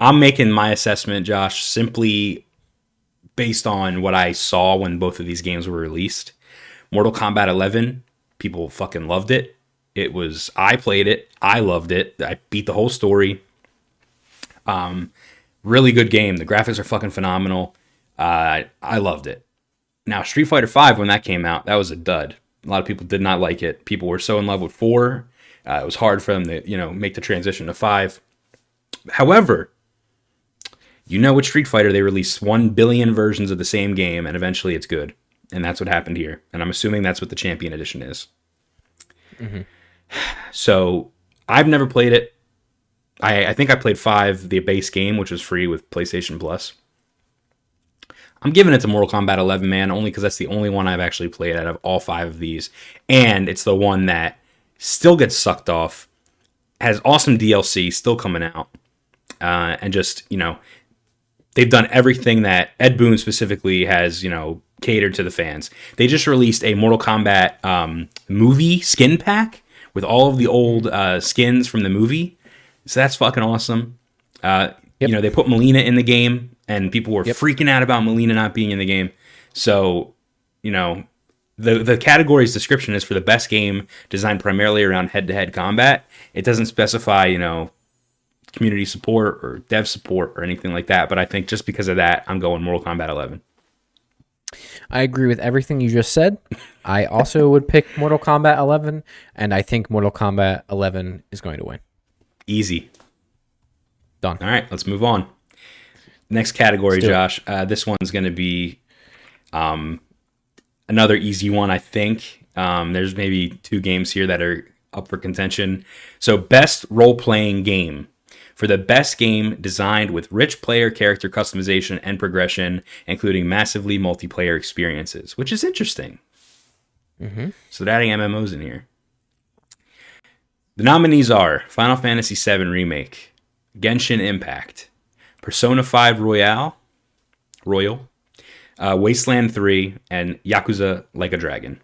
I'm making my assessment, Josh, simply based on what I saw when both of these games were released. Mortal Kombat 11, people fucking loved it. It was I played it, I loved it. I beat the whole story. Um, really good game. The graphics are fucking phenomenal. Uh, I loved it. Now Street Fighter 5 when that came out, that was a dud. A lot of people did not like it. People were so in love with 4. Uh, it was hard for them to, you know, make the transition to 5. However, you know with Street Fighter they released 1 billion versions of the same game and eventually it's good. And that's what happened here. And I'm assuming that's what the Champion Edition is. So I've never played it. I, I think I played five, the base game, which was free with PlayStation Plus. I'm giving it to Mortal Kombat 11, man, only because that's the only one I've actually played out of all five of these, and it's the one that still gets sucked off, has awesome DLC still coming out, uh, and just you know, they've done everything that Ed Boon specifically has, you know, catered to the fans. They just released a Mortal Kombat um, movie skin pack with all of the old uh, skins from the movie. So that's fucking awesome. Uh, You know, they put Mileena in the game, and people were freaking out about Mileena not being in the game. So, you know, the the category's description is for the best game designed primarily around head to head combat. It doesn't specify, you know, community support or dev support or anything like that. But I think just because of that, I'm going Mortal Kombat 11. I agree with everything you just said. I also would pick Mortal Kombat 11, and I think Mortal Kombat 11 is going to win. Easy. Done. All right, let's move on. Next category, Let's do it. Josh. Uh, this one's going to be um, another easy one, I think. Um, there's maybe two games here that are up for contention. So, best role playing game. For the best game designed with rich player character customization and progression, including massively multiplayer experiences, which is interesting. So, they're adding MMOs in here. The nominees are Final Fantasy VII Remake, Genshin Impact, Persona 5 Royale, Royal, uh, Wasteland 3, and Yakuza Like a Dragon.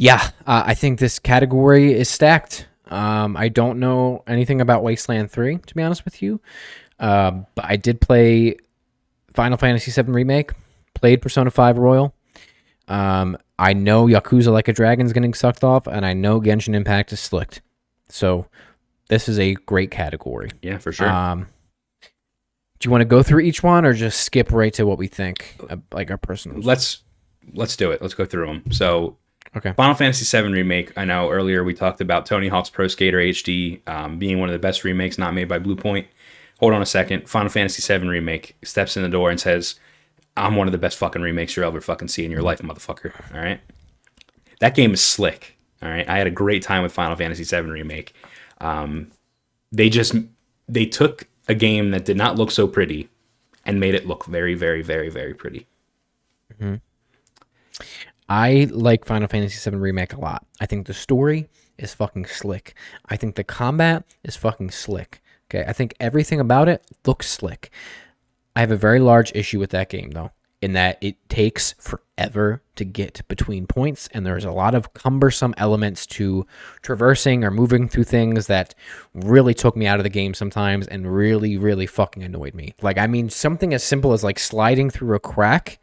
Yeah, uh, I think this category is stacked. Um, I don't know anything about Wasteland 3, to be honest with you. Um, but I did play Final Fantasy VII Remake, played Persona 5 Royal. Um, I know Yakuza Like a Dragon's getting sucked off, and I know Genshin Impact is slicked. So this is a great category. Yeah, for sure. Um, do you want to go through each one or just skip right to what we think, uh, like our personal? let's let's do it. Let's go through them. So, Okay. Final Fantasy VII remake. I know earlier we talked about Tony Hawk's Pro Skater HD um, being one of the best remakes not made by Bluepoint. Hold on a second. Final Fantasy VII remake steps in the door and says, "I'm one of the best fucking remakes you'll ever fucking see in your life, motherfucker." All right. That game is slick. All right. I had a great time with Final Fantasy VII remake. Um, they just they took a game that did not look so pretty and made it look very, very, very, very pretty. I like Final Fantasy VII Remake a lot. I think the story is fucking slick. I think the combat is fucking slick. Okay, I think everything about it looks slick. I have a very large issue with that game though. in that it takes forever to get between points and there's a lot of cumbersome elements to traversing or moving through things that really took me out of the game sometimes and really really fucking annoyed me. Like I mean something as simple as like sliding through a crack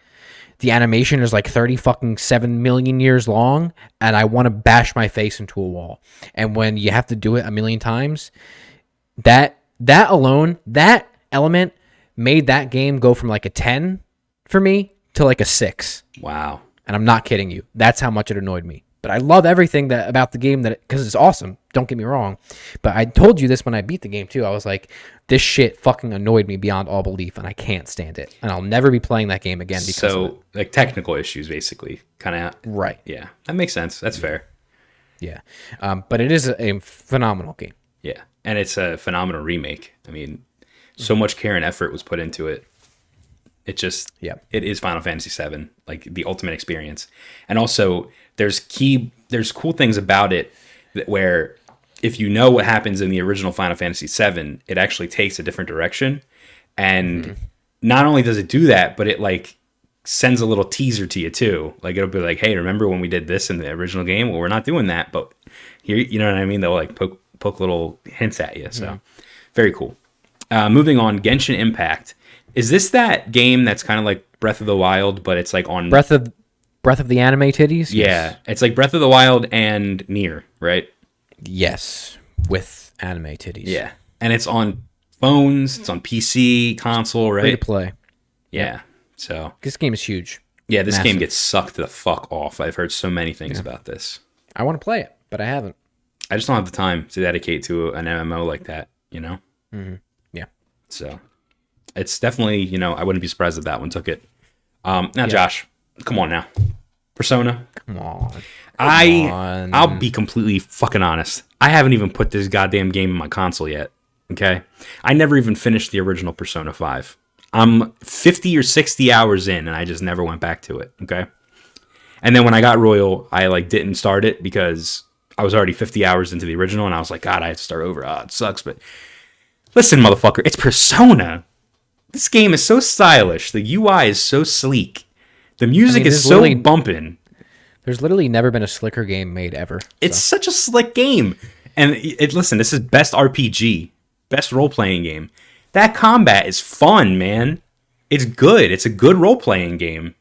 the animation is like 30 fucking 7 million years long and I want to bash my face into a wall. And when you have to do it a million times, that that alone, that element made that game go from like a 10 for me to like a 6. Wow. And I'm not kidding you. That's how much it annoyed me. But I love everything that about the game that because it's awesome. Don't get me wrong. But I told you this when I beat the game too. I was like, this shit fucking annoyed me beyond all belief, and I can't stand it. And I'll never be playing that game again because. So like technical issues, basically, kind of. right. Yeah, that makes sense. That's fair. Yeah. Um, but it is a, a phenomenal game. Yeah, and it's a phenomenal remake. I mean, so much care and effort was put into it. It just, Yeah. it is Final Fantasy VII, like the ultimate experience. And also, there's key, there's cool things about it that where if you know what happens in the original Final Fantasy VII, it actually takes a different direction. And not only does it do that, but it like sends a little teaser to you too. Like it'll be like, hey, remember when we did this in the original game? Well, we're not doing that, but here, you know what I mean? They'll like poke poke little hints at you. So very cool. Uh, moving on, Genshin Impact. Is this that game that's kind of like Breath of the Wild, but it's like on Breath of Breath of the Anime Titties? Yeah, it's like Breath of the Wild and NieR, right? Yes. With anime titties. Yeah, and it's on phones, it's on PC, console, Free right? to play. Yeah. So This game is huge. yeah, this game gets sucked the fuck off. I've heard so many things about this. I want to play it, but I haven't. I just don't have the time to dedicate to an MMO like that, you know. Yeah. So it's definitely, you know, I wouldn't be surprised if that one took it. Um, now, Josh, come on now, Persona. Come on. I on. I'll be completely fucking honest. I haven't even put this goddamn game in my console yet. Okay, I never even finished the original Persona Five. I'm 50 or 60 hours in, and I just never went back to it. Okay, and then when I got Royal, I like didn't start it because I was already 50 hours into the original, and I was like, God, I have to start over. Ah, it sucks. But listen, motherfucker, it's Persona. This game is so stylish. The UI is so sleek. The music mean, is so bumping. There's literally never been a slicker game made ever. It's such a slick game. And it, it- listen, this is best RPG, best role playing game. That combat is fun, man. It's good. It's a good role playing game.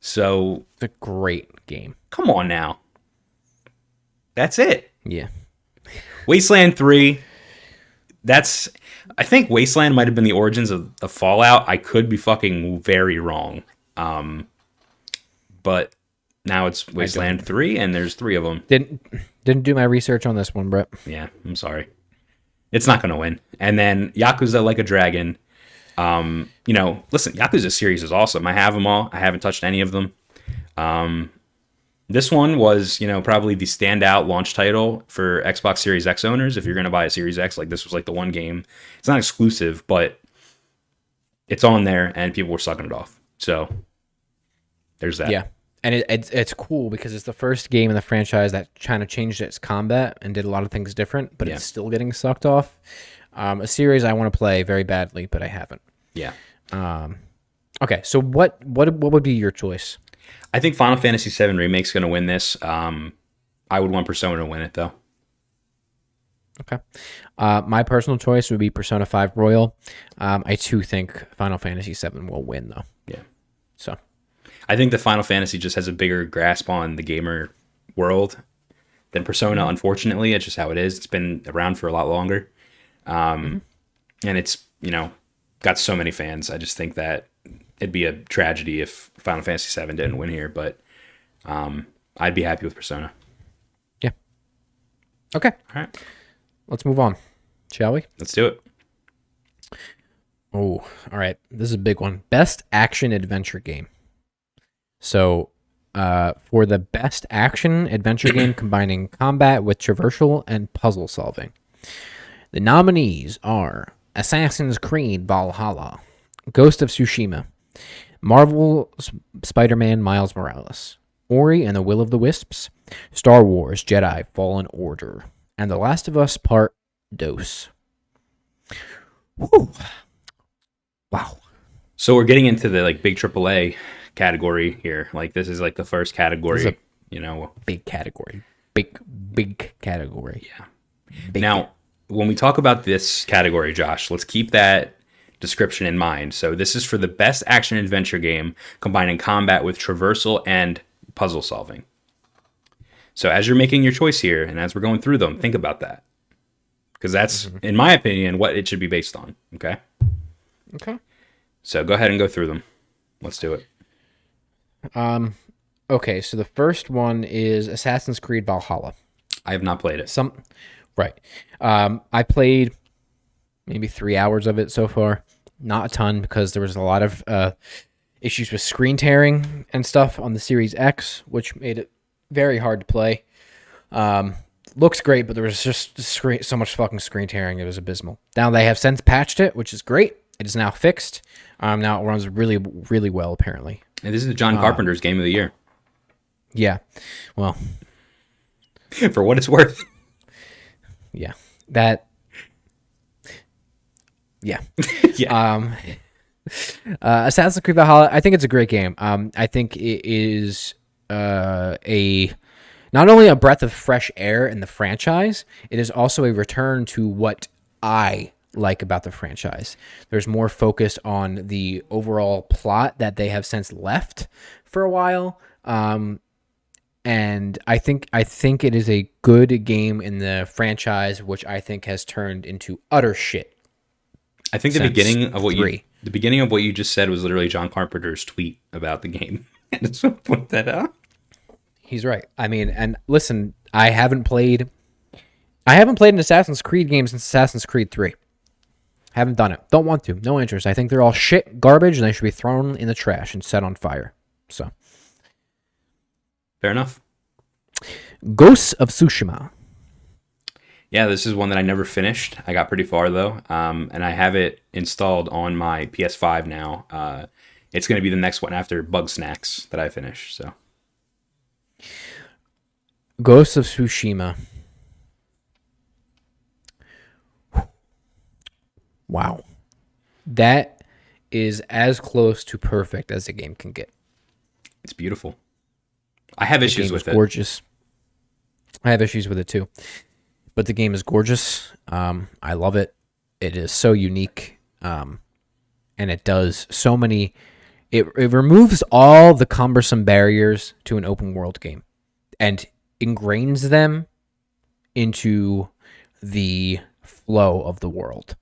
So It's a great game. come on now. That's it. Yeah. Wasteland 3. That's I think Wasteland might have been the origins of, of Fallout. I could be fucking very wrong. Um but now it's Wasteland 3 and there's 3 of them. Didn't didn't do my research on this one, Bret. Yeah, I'm sorry. It's not going to win. And then Yakuza Like a Dragon. Um, you know, listen, Yakuza series is awesome. I have them all. I haven't touched any of them. Um, this one was, you know, probably the standout launch title for Xbox Series X owners. If you're going to buy a Series X, like this was like the one game. It's not exclusive, but it's on there and people were sucking it off. So there's that. Yeah. And it, it's it's cool because it's the first game in the franchise that kind of changed its combat and did a lot of things different, but Yeah. it's still getting sucked off. Um, a series I want to play very badly, but I haven't. Yeah. Okay, so what what what would be your choice? I think Final Fantasy VII Remake's going to win this. Um, I would want Persona to win it, though. Okay. Uh, my personal choice would be Persona 5 Royal. Um, I too think Final Fantasy 7 will win though. Yeah. So, I think the Final Fantasy just has a bigger grasp on the gamer world than Persona. Unfortunately, it's just how it is. It's been around for a lot longer, um, and it's you know got so many fans. I just think that it'd be a tragedy if Final Fantasy VII didn't win here. But um, I'd be happy with Persona. yeah. Okay. All right, Let's move on. Shall we? let's do it. Oh, all right. This is a big one. Best action adventure game. So, uh, for the best action adventure game combining combat with traversal and puzzle solving, the nominees are Assassin's Creed Valhalla, Ghost of Tsushima, Marvel Spider Man Miles Morales, Ori and the Will of the Wisps, Star Wars Jedi Fallen Order, and The Last of Us Part Dos. Whew. Wow. So we're getting into the like big AAA category here. Like this is like the first category. You know. Big category. Big big category. Yeah. Big Now, when we talk about this category, Josh, let's keep that description in mind. So this is for the best action adventure game combining combat with traversal and puzzle solving. So as you're making your choice here, and as we're going through them, think about that. Because that's, mm-hmm. in my opinion, what it should be based on. Okay. Okay. So go ahead and go through them. Let's do it. Um okay, so the first one is Assassin's Creed Valhalla. I have not played it. Some right. Um I played maybe 3 hours of it so far. Not a ton because there was a lot of uh issues with screen tearing and stuff on the Series X, which made it very hard to play. Um looks great, but there was just screen, so much fucking screen tearing. It was abysmal. Now they have since patched it, which is great. It is now fixed. Um, now it runs really, really well, apparently. And this is the John Carpenter's game of the year. Yeah. Well, for what it's worth. yeah. That. Yeah. yeah. Um, uh, Assassin's Creed Valhalla. I think it's a great game. Um, I think it is uh, a not only a breath of fresh air in the franchise, it is also a return to what I like about the franchise. There's more focus on the overall plot that they have since left for a while. Um, and I think I think it is a good game in the franchise, which I think has turned into utter shit. I think the beginning of what you the beginning of what you just said was literally John Carpenter's tweet about the game. I just want to point that out. He's right. I mean, and listen, I haven't played I haven't played an Assassin's Creed game since Assassin's Creed 3. Haven't done it. Don't want to. No interest. I think they're all shit, garbage, and they should be thrown in the trash and set on fire. So, Fair enough. Ghosts of Tsushima. Yeah, this is one that I never finished. I got pretty far though, um, and I have it installed on my PS5 now. Uh, it's going to be the next one after Bugsnax that I finish. So Ghosts of Tsushima. Wow. That is as close to perfect as a game can get. it's beautiful. I have The issues with is it. gorgeous. I have issues with it too, but the game is gorgeous. Um, I love it. It is so unique, um, and it does so many. It it removes all the cumbersome barriers to an open world game, and ingrains them into the flow of the world.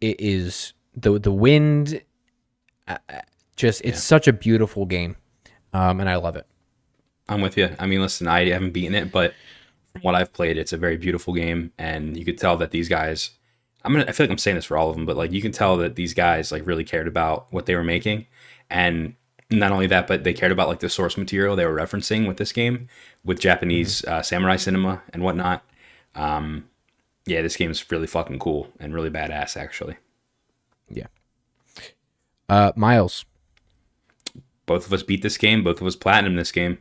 It is the the wind. uh, uh, Just it's such a beautiful game, um, and I love it. I'm with you. I mean, listen, I haven't beaten it, but from what I've played, it's a very beautiful game, and you could tell that these guys. I'm gonna. I feel like I'm saying this for all of them, but like you can tell that these guys like really cared about what they were making, and not only that, but they cared about like the source material they were referencing with this game, with Japanese uh, samurai cinema and whatnot. Um, yeah, this game is really fucking cool and really badass, actually. Yeah. Uh, Miles. Both of us beat this game. Both of us platinum this game.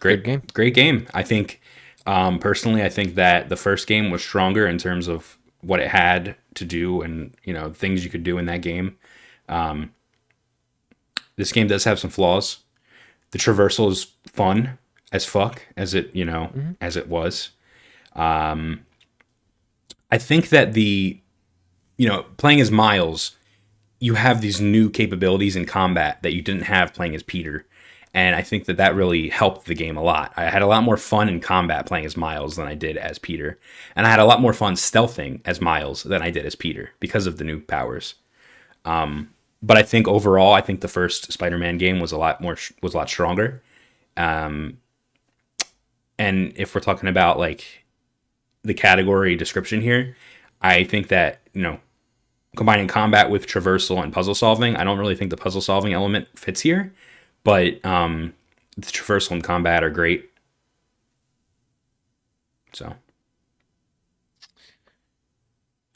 Great Good game. Great game. I think um, personally, I think that the first game was stronger in terms of what it had to do and you know things you could do in that game. Um, this game does have some flaws. The traversal is fun as fuck as it you know as it was. Um, I think that the you know playing as Miles you have these new capabilities in combat that you didn't have playing as Peter. And I think that that really helped the game a lot. I had a lot more fun in combat playing as Miles than I did as Peter. And I had a lot more fun stealthing as Miles than I did as Peter because of the new powers. Um, but I think overall, I think the first Spider-Man game was a lot more was a lot stronger. Um, and if we're talking about like the category description here, I think that you know combining combat with traversal and puzzle solving. I don't really think the puzzle solving element fits here, but um, the traversal and combat are great. So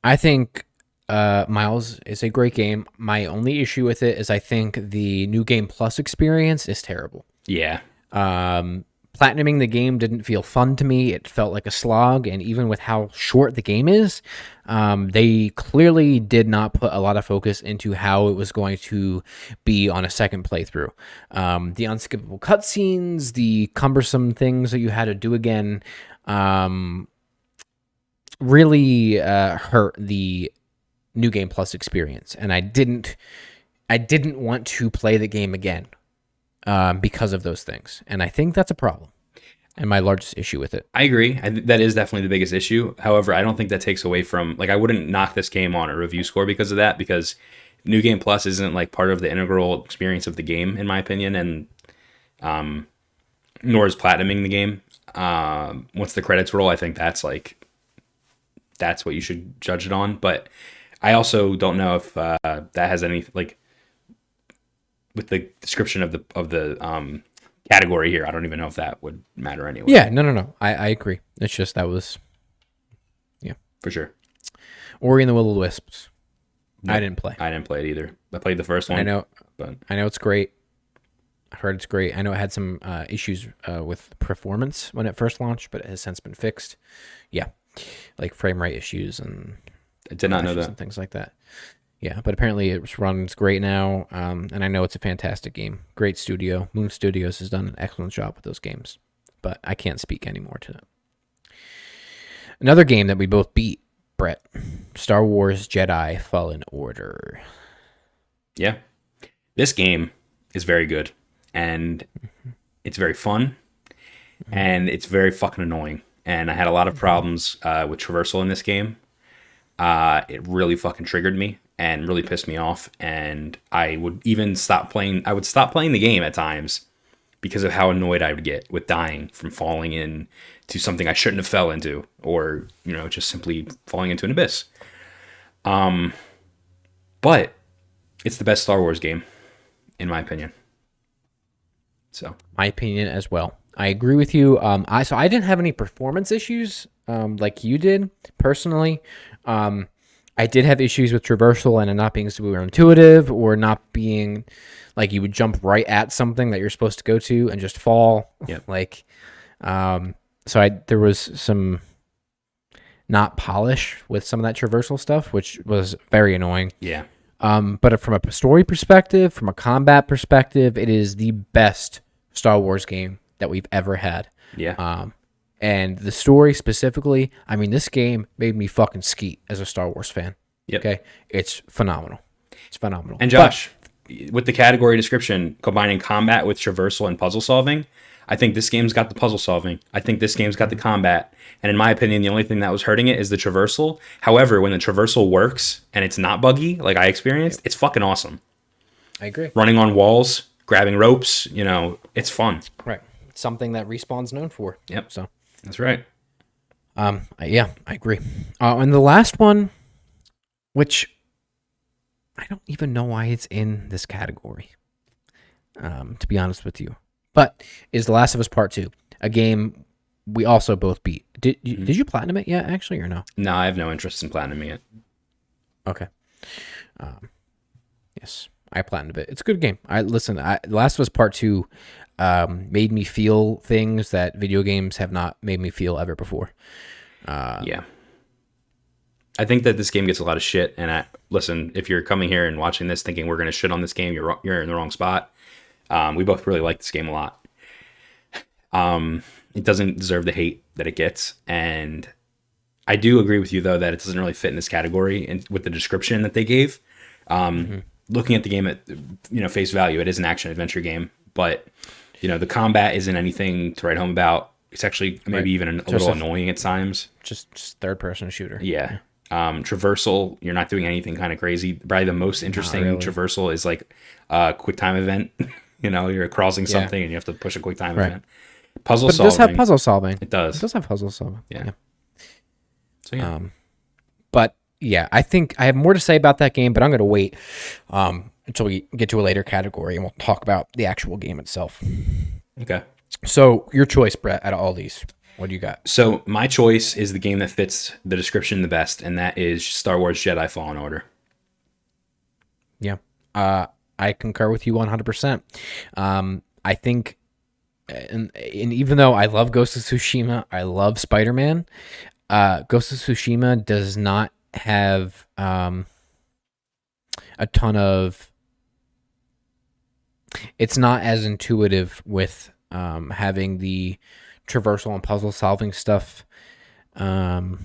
I think uh, Miles is a great game. My only issue with it is I think the new game plus experience is terrible. yeah, Um, platinuming the game didn't feel fun to me. It felt like a slog, and even with how short the game is, um, they clearly did not put a lot of focus into how it was going to be on a second playthrough. Um, the unskippable cutscenes, the cumbersome things that you had to do again, um, really uh, hurt the new game plus experience, and I didn't. I didn't want to play the game again um, because of those things, and I think that's a problem, and my largest issue with it. I agree. I, th- that is definitely the biggest issue. However, I don't think that takes away from like I wouldn't knock this game on a review score because of that because New Game Plus isn't like part of the integral experience of the game in my opinion, and um, nor is platinuming the game. Um, once the credits roll, I think that's like that's what you should judge it on. But I also don't know if uh, that has any like with the description of the of the um, category here. I don't even know if that would matter anyway. Yeah, no, no, no. I, I agree. It's just that was yeah, for sure. Ori and the Will of the Wisps. I didn't play. I didn't play it either. I played the first one. I know. but I know it's great. I heard it's great. I know it had some uh, issues uh, with performance when it first launched, but it has since been fixed. Yeah, like frame rate issues and I did not know that. and things like that. Yeah, but apparently it runs great now, um, and I know it's a fantastic game. Great studio. Moon Studios has done an excellent job with those games, but I can't speak anymore to it. Another game that we both beat, Bret, Star Wars Jedi Fallen Order. Yeah, this game is very good, and it's very fun, and it's very fucking annoying. And I had a lot of problems uh, with traversal in this game. Uh, it really fucking triggered me and really pissed me off. And I would even stop playing. I would stop playing the game at times because of how annoyed I would get with dying from falling in to something I shouldn't have fell into, or you know, just simply falling into an abyss. Um, but it's the best Star Wars game, in my opinion. So my opinion as well. I agree with you. Um, I so I didn't have any performance issues um, like you did personally. Um, I did have issues with traversal and it not being super intuitive or not being like you would jump right at something that you're supposed to go to and just fall. Yep. like, um, so I there was some not polish with some of that traversal stuff, which was very annoying. yeah, Um, but from a story perspective, from a combat perspective, it is the best Star Wars game that we've ever had. yeah, Um, and the story specifically, I mean, this game made me fucking skeet as a Star Wars fan. Yep. Okay, it's phenomenal. It's phenomenal. And But- Josh, with the category description combining combat with traversal and puzzle solving, I think this game's got the puzzle solving. I think this game's got the combat. And in my opinion, the only thing that was hurting it is the traversal. However, when the traversal works and it's not buggy, like I experienced, it's fucking awesome. I agree. Running on walls, grabbing ropes, you know, it's fun. Right, something that Respawn's known for. Yep. So, That's right. um, yeah, I agree. Uh, and the last one, which I don't even know why it's in this category. Um, to be honest with you, but is The Last of Us Part Two a game we also both beat? Did you, did you platinum it yet? Actually, or no? No, I have no interest in platinuming it. Okay. Um, yes, I planned it. It's a good game. I listen. I, Last of Us Part Two um, made me feel things that video games have not made me feel ever before. Uh, yeah. I think that this game gets a lot of shit. And I listen, if you're coming here and watching this thinking we're going to shit on this game, you're you're in the wrong spot. Um, we both really like this game a lot. Um, it doesn't deserve the hate that it gets, and I do agree with you though that it doesn't really fit in this category. And with the description that they gave, um, looking at the game at you know face value, it is an action adventure game, but you know the combat isn't anything to write home about. It's actually maybe Right. even a, Just little a- annoying at times. just, just third person shooter. Yeah. Um, traversal, you're not doing anything kind of crazy. Probably the most interesting really. traversal is like a quick time event. you know, you're crossing Yeah. something and you have to push a quick time Right. event. Puzzle But it solving. does have puzzle solving. It does. It does have puzzle solving. Yeah. So yeah. Um, but yeah, I think I have more to say about that game, but I'm going to wait um, until we get to a later category and we'll talk about the actual game itself. okay. So, your choice, Bret, out of all these, what do you got? So my choice is the game that fits the description the best, and that is Star Wars Jedi Fallen Order. Yeah. Uh, I concur with you 100%. Um, I think and, and even though I love Ghost of Tsushima, I love Spider Man. Uh, Ghost of Tsushima does not have um, a ton of. It's not as intuitive with um, having the traversal and puzzle solving stuff um,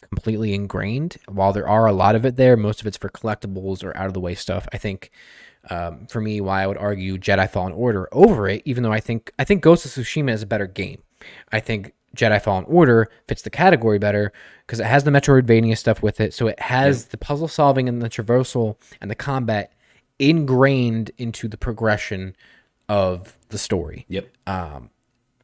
completely ingrained. While there are a lot of it there, most of it's for collectibles or out of the way stuff. I think um, for me, why I would argue Jedi Fallen Order over it, even though I think I think Ghost of Tsushima is a better game. I think Jedi Fallen Order fits the category better because it has the Metroidvania stuff with it. So it has the puzzle solving and the traversal and the combat ingrained into the progression of the story. Yep.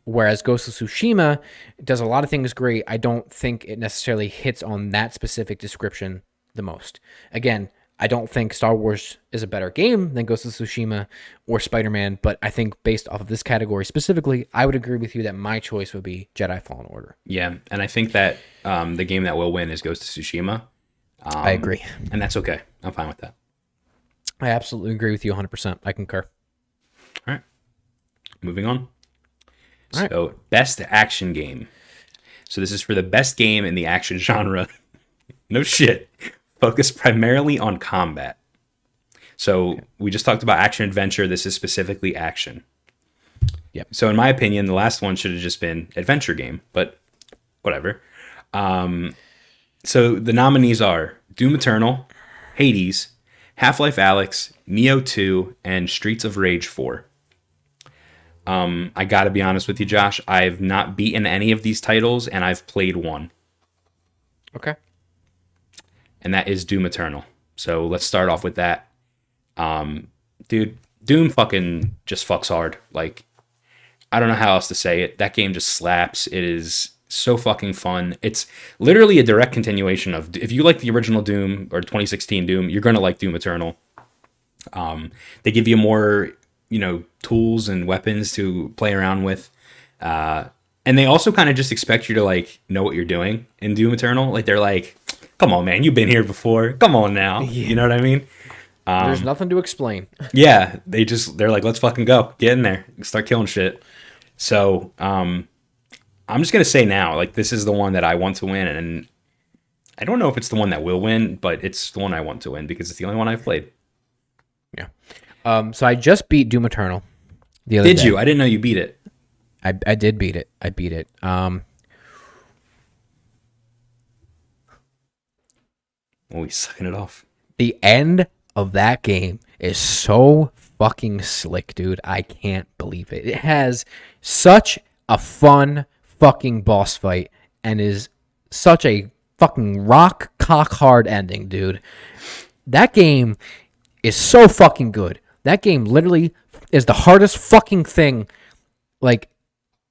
Whereas Ghost of Tsushima does a lot of things great. I don't think it necessarily hits on that specific description the most. Again, I don't think Star Wars is a better game than Ghost of Tsushima or Spider Man, but I think based off of this category specifically, I would agree with you that my choice would be Jedi Fallen Order. Yeah, and I think that um, the game that will win is Ghost of Tsushima. Um, I agree. and that's okay. I'm fine with that. I absolutely agree with you 100%. I concur. All right, moving on. All right. So, best action game. So this is for the best game in the action genre. no shit. Focus primarily on combat. So we just talked about action adventure. This is specifically action. Yep. So in my opinion, the last one should have just been adventure game, but whatever. Um, so the nominees are Doom Eternal, Hades, Half Life Alyx, Nioh 2, and Streets of Rage 4. Um, I gotta be honest with you, Josh. I've not beaten any of these titles, and I've played one, Okay. and that is Doom Eternal. So let's start off with that. Um, dude, Doom fucking just fucks hard. Like, I don't know how else to say it. That game just slaps. It is so fucking fun. It's literally a direct continuation of if you like the original Doom or 2016 Doom, you're gonna like Doom Eternal. Um, they give you more, you know, tools and weapons to play around with. Uh, and they also kind of just expect you to like know what you're doing in Doom Eternal. Like they're like, "Come on, man, you've been here before. Come on now." You know what I mean? There's nothing to explain. Yeah, they just they're like, let's fucking go, get in there, start killing shit. So, um, I'm just gonna say now, like this is the one that I want to win, and I don't know if it's the one that will win, but it's the one I want to win because it's the only one I've played. Yeah. Um, so I just beat Doom Eternal the other Did day. you? I didn't know you beat it. I, I did beat it. I beat it. Um, Oh, he's sucking it off. the end of that game is so fucking slick, dude. I can't believe it. It has such a fun fucking boss fight and is such a fucking rock cock hard ending, dude. That game is so fucking good. That game literally is the hardest fucking thing. Like,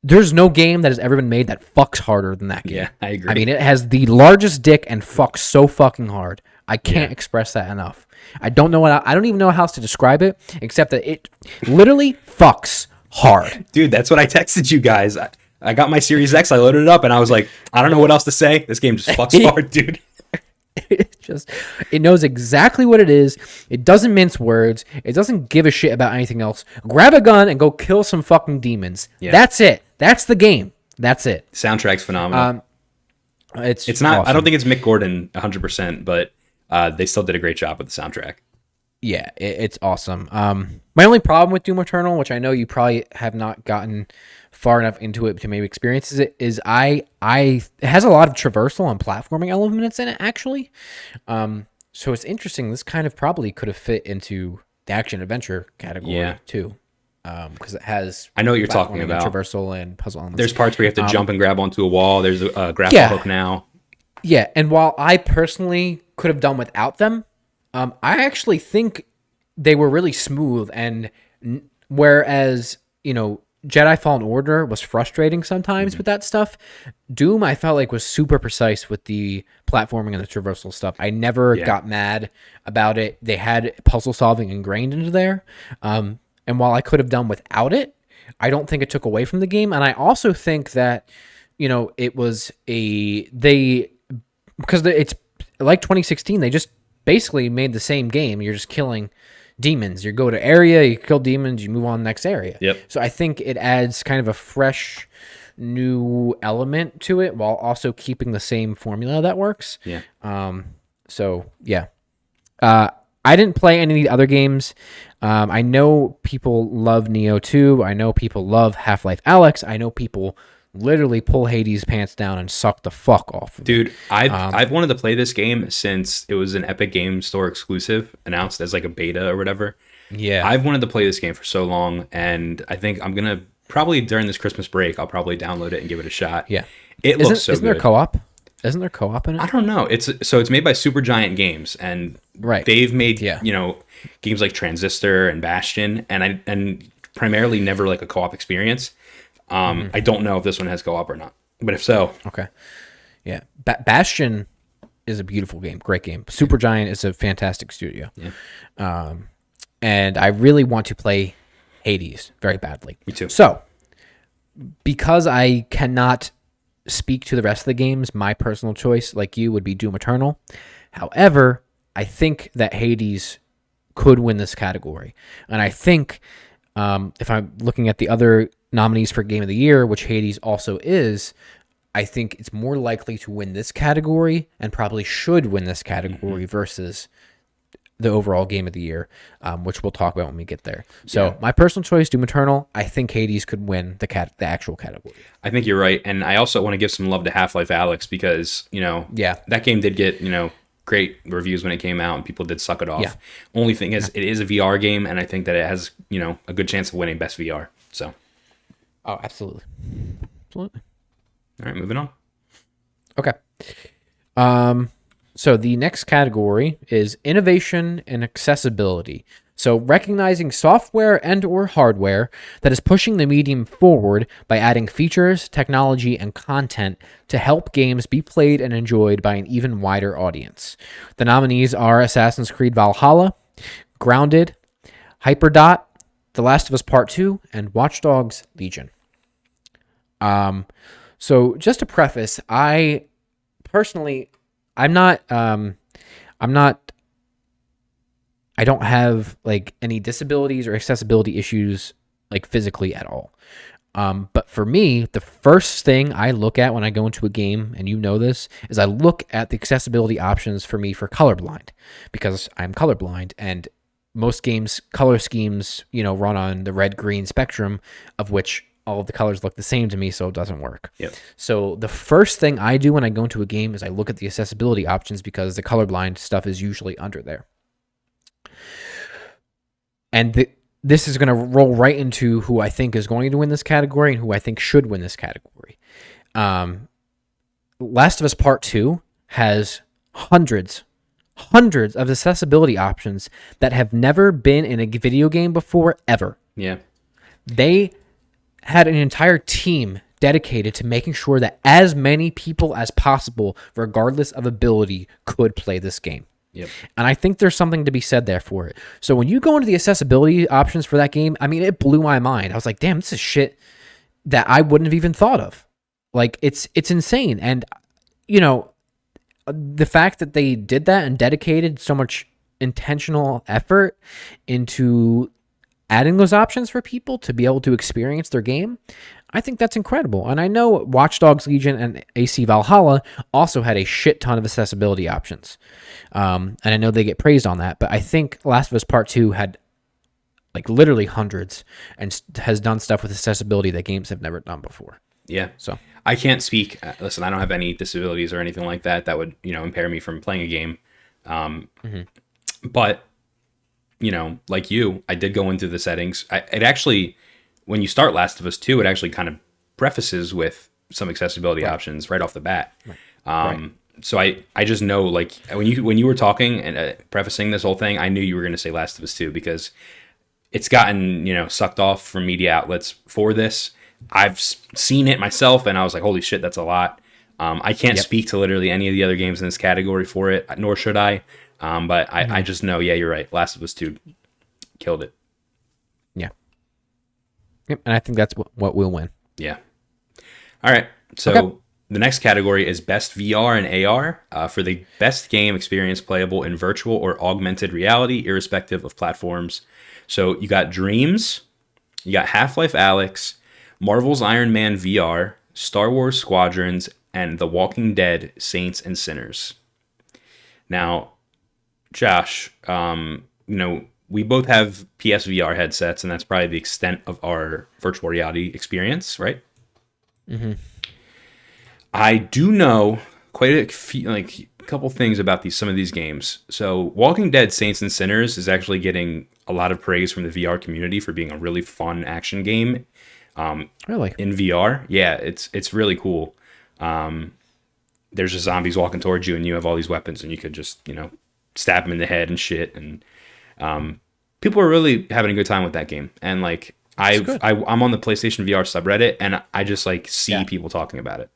there's no game that has ever been made that fucks harder than that game. Yeah, I agree. I mean, it has the largest dick and fucks so fucking hard. I can't express that enough. I don't know what I don't even know how else to describe it except that it literally fucks hard. Dude, that's what I texted you guys. I, I got my Series X, I loaded it up, and I was like, I don't know what else to say. This game just fucks hard, dude. it just it knows exactly what it is. It doesn't mince words. It doesn't give a shit about anything else. Grab a gun and go kill some fucking demons. Yeah. That's it. That's the game. That's it. Soundtrack's phenomenal. Um, It's it's not. I don't think it's Mick Gordon 100, percent but uh, they still did a great job with the soundtrack. yeah, it, it's awesome. Um, my only problem with Doom Eternal, which I know you probably have not gotten far enough into it to maybe experience it, is I I it has a lot of traversal and platforming elements in it actually. Um, so it's interesting. This kind of probably could have fit into the action adventure category Yeah. too, because it has. I know what you're talking about. traversal and puzzle elements. There's parts where you have to jump and grab onto a wall. There's a, a grapple Yeah. hook now. Yeah, and while I personally could have done without them, um, I actually think they were really smooth. And n- whereas you know Jedi Fallen Order was frustrating sometimes Mm-hmm. with that stuff, Doom I felt like was super precise with the platforming and the traversal stuff. I never Yeah. got mad about it. They had puzzle solving ingrained into there, um, and while I could have done without it, I don't think it took away from the game. And I also think that you know it was a they because it's like 2016 they just basically made the same game you're just killing demons. You go to area, you kill demons, you move on to the next area. Yep. So I think it adds kind of a fresh new element to it while also keeping the same formula that works. Yeah. Um, so yeah, uh, I didn't play any of the other games. Um, I know people love Nioh 2. I know people love Half Life Alyx. I know people literally pull Hades' pants down and suck the fuck off. of. Dude, I've Um, I've wanted to play this game since it was an Epic Game Store exclusive, announced as like a beta or whatever. Yeah. I've wanted to play this game for so long, and I think I'm gonna probably during this Christmas break, I'll probably download it and give it a shot. yeah. it Isn't, looks so isn't good. there co-op? Isn't there co-op in it? I don't know. It's so it's made by Supergiant Games, and Right. they've made Yeah. you know games like Transistor and Bastion, and I and primarily never like a co-op experience. Um, Mm-hmm. I don't know if this one has co-op or not, but if so, Okay. Yeah. Ba- Bastion is a beautiful game. Great game. Supergiant is a fantastic studio. Yeah. Um, and I really want to play Hades very badly. Me too. So, because I cannot speak to the rest of the games, my personal choice, like you, would be Doom Eternal. However, I think that Hades could win this category. And I think um, if I'm looking at the other nominees for Game of the Year, which Hades also is, I think it's more likely to win this category and probably should win this category versus the overall Game of the Year, um, which we'll talk about when we get there. So my personal choice, Doom Eternal. I think Hades could win the cat the actual category. I think you're right, and I also want to give some love to Half Life Alyx because you know, Yeah. that game did get you know great reviews when it came out, and people did suck it off. Yeah. Only thing is, it is a VR game, and I think that it has you know a good chance of winning best VR. So, Oh, absolutely, absolutely. right, moving on. Okay. Um, so the next category is innovation and accessibility. So recognizing software and or hardware that is pushing the medium forward by adding features, technology, and content to help games be played and enjoyed by an even wider audience. The nominees are Assassin's Creed Valhalla, Grounded, Hyperdot, The Last of Us Part 2, and Watch Dogs Legion. Um, so just to preface, I personally, I'm not, um, I'm not, I don't have like any disabilities or accessibility issues like physically at all. Um, but for me, the first thing I look at when I go into a game, and you know this, is I look at the accessibility options for me for colorblind because I'm colorblind and most games color schemes, you know, run on the red green spectrum of which all of the colors look the same to me, so it doesn't work. Yep. So the first thing I do when I go into a game is I look at the accessibility options because the colorblind stuff is usually under there. And the, this is going to roll right into who I think is going to win this category and who I think should win this category. Um, Last of Us Part 2 has hundreds, hundreds of accessibility options that have never been in a video game before, ever Yeah, they had an entire team dedicated to making sure that as many people as possible, regardless of ability, could play this game. yep, And I think there's something to be said there for it. So when you go into the accessibility options for that game, I mean, it blew my mind. I was like, damn, this is shit that I wouldn't have even thought of. Like, it's it's insane. And you know, the fact that they did that and dedicated so much intentional effort into adding those options for people to be able to experience their game, I think that's incredible. And I know Watch Dogs Legion and AC Valhalla also had a shit ton of accessibility options. Um, and I know they get praised on that, but I think Last of Us Part 2 had like literally hundreds and has done stuff with accessibility that games have never done before. yeah. So, I can't speak. uh, Listen, I don't have any disabilities or anything like that that would you know impair me from playing a game. Um, But you know, like you, I did go into the settings. I, it actually, when you start Last of Us Two, it actually kind of prefaces with some accessibility options right off the bat. Um, So I, I just know like when you when you were talking and uh, prefacing this whole thing, I knew you were going to say Last of Us Two because it's gotten you know sucked off from media outlets for this. I've seen it myself, and I was like, "Holy shit, that's a lot." Um, I can't speak to literally any of the other games in this category for it, nor should I. Um, but I, I just know, yeah, you're right. Last of Us Two killed it. yeah. Yep, and I think that's what, what will win. Yeah. All right. So Okay. the next category is best VR and AR uh, for the best game experience playable in virtual or augmented reality, irrespective of platforms. So you got Dreams, you got Half Life Alyx, Marvel's Iron Man VR, Star Wars Squadrons, and The Walking Dead Saints and Sinners. Now, Josh, um, you know, we both have PSVR headsets, and that's probably the extent of our virtual reality experience, right? Mm-hmm. I do know quite a few, like a couple things about these some of these games. So, Walking Dead: Saints and Sinners is actually getting a lot of praise from the VR community for being a really fun action game. Um, Really? in VR, yeah, it's it's really cool. Um, there's just zombies walking towards you, and you have all these weapons, and you could just you know stab him in the head and shit. And um, people are really having a good time with that game. And like. I, I'm on the PlayStation VR subreddit, and I just like see Yeah. people talking about it.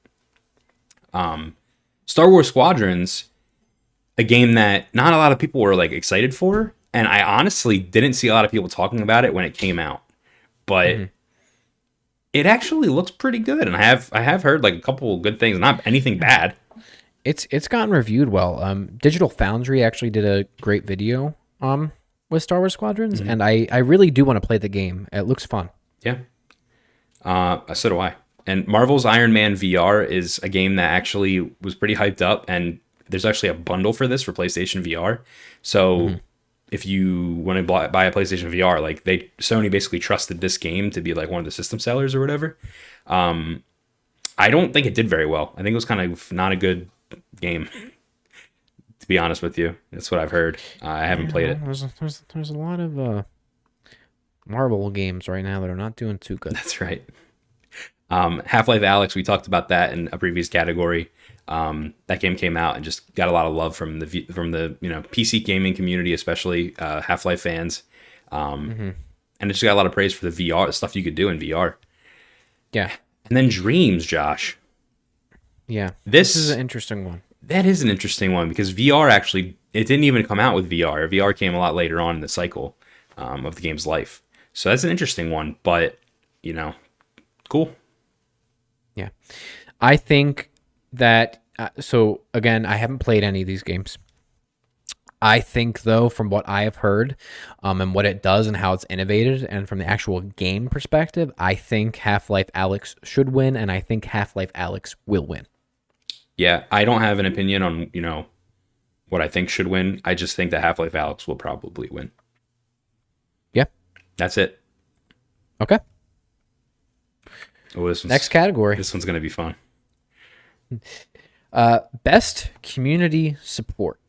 Um, Star Wars Squadrons, a game that not a lot of people were like excited for, and I honestly didn't see a lot of people talking about it when it came out, but Mm-hmm. it actually looks pretty good, and I have I have heard like a couple good things, not anything bad. It's it's gotten reviewed well. Um, Digital Foundry actually did a great video um with Star Wars Squadrons, Mm-hmm. and I I really do want to play the game. It looks fun. Yeah. Uh, so do I. And Marvel's Iron Man VR is a game that actually was pretty hyped up, and there's actually a bundle for this for PlayStation VR. So if you want to buy, buy a PlayStation VR, like they Sony basically trusted this game to be like one of the system sellers or whatever. Um, I don't think it did very well. I think it was kind of not a good game. To be honest with you, that's what I've heard. Uh, I haven't played it. There's a, there's there's a lot of uh Marvel games right now that are not doing too good. That's right. Um, Half Life Alyx, we talked about that in a previous category. Um, that game came out and just got a lot of love from the from the you know PC gaming community, especially uh, Half Life fans. Um, And it just got a lot of praise for the VR the stuff you could do in VR. Yeah, And then Dreams, Josh. yeah. This- this is an interesting one. That is an interesting one because VR actually it didn't even come out with VR. VR came a lot later on in the cycle um, of the game's life. So that's an interesting one, but you know, cool. Yeah. I think that uh, so again, I haven't played any of these games. I think though from what I have heard um, and what it does and how it's innovated and from the actual game perspective, I think Half-Life Alyx should win and I think Half-Life Alyx will win. Yeah, I don't have an opinion on, you know, what I think should win. I just think that Half-Life Alyx will probably win. Yeah. That's it. Okay. Oh, this Next category. This one's going to be fun. Uh, best community support.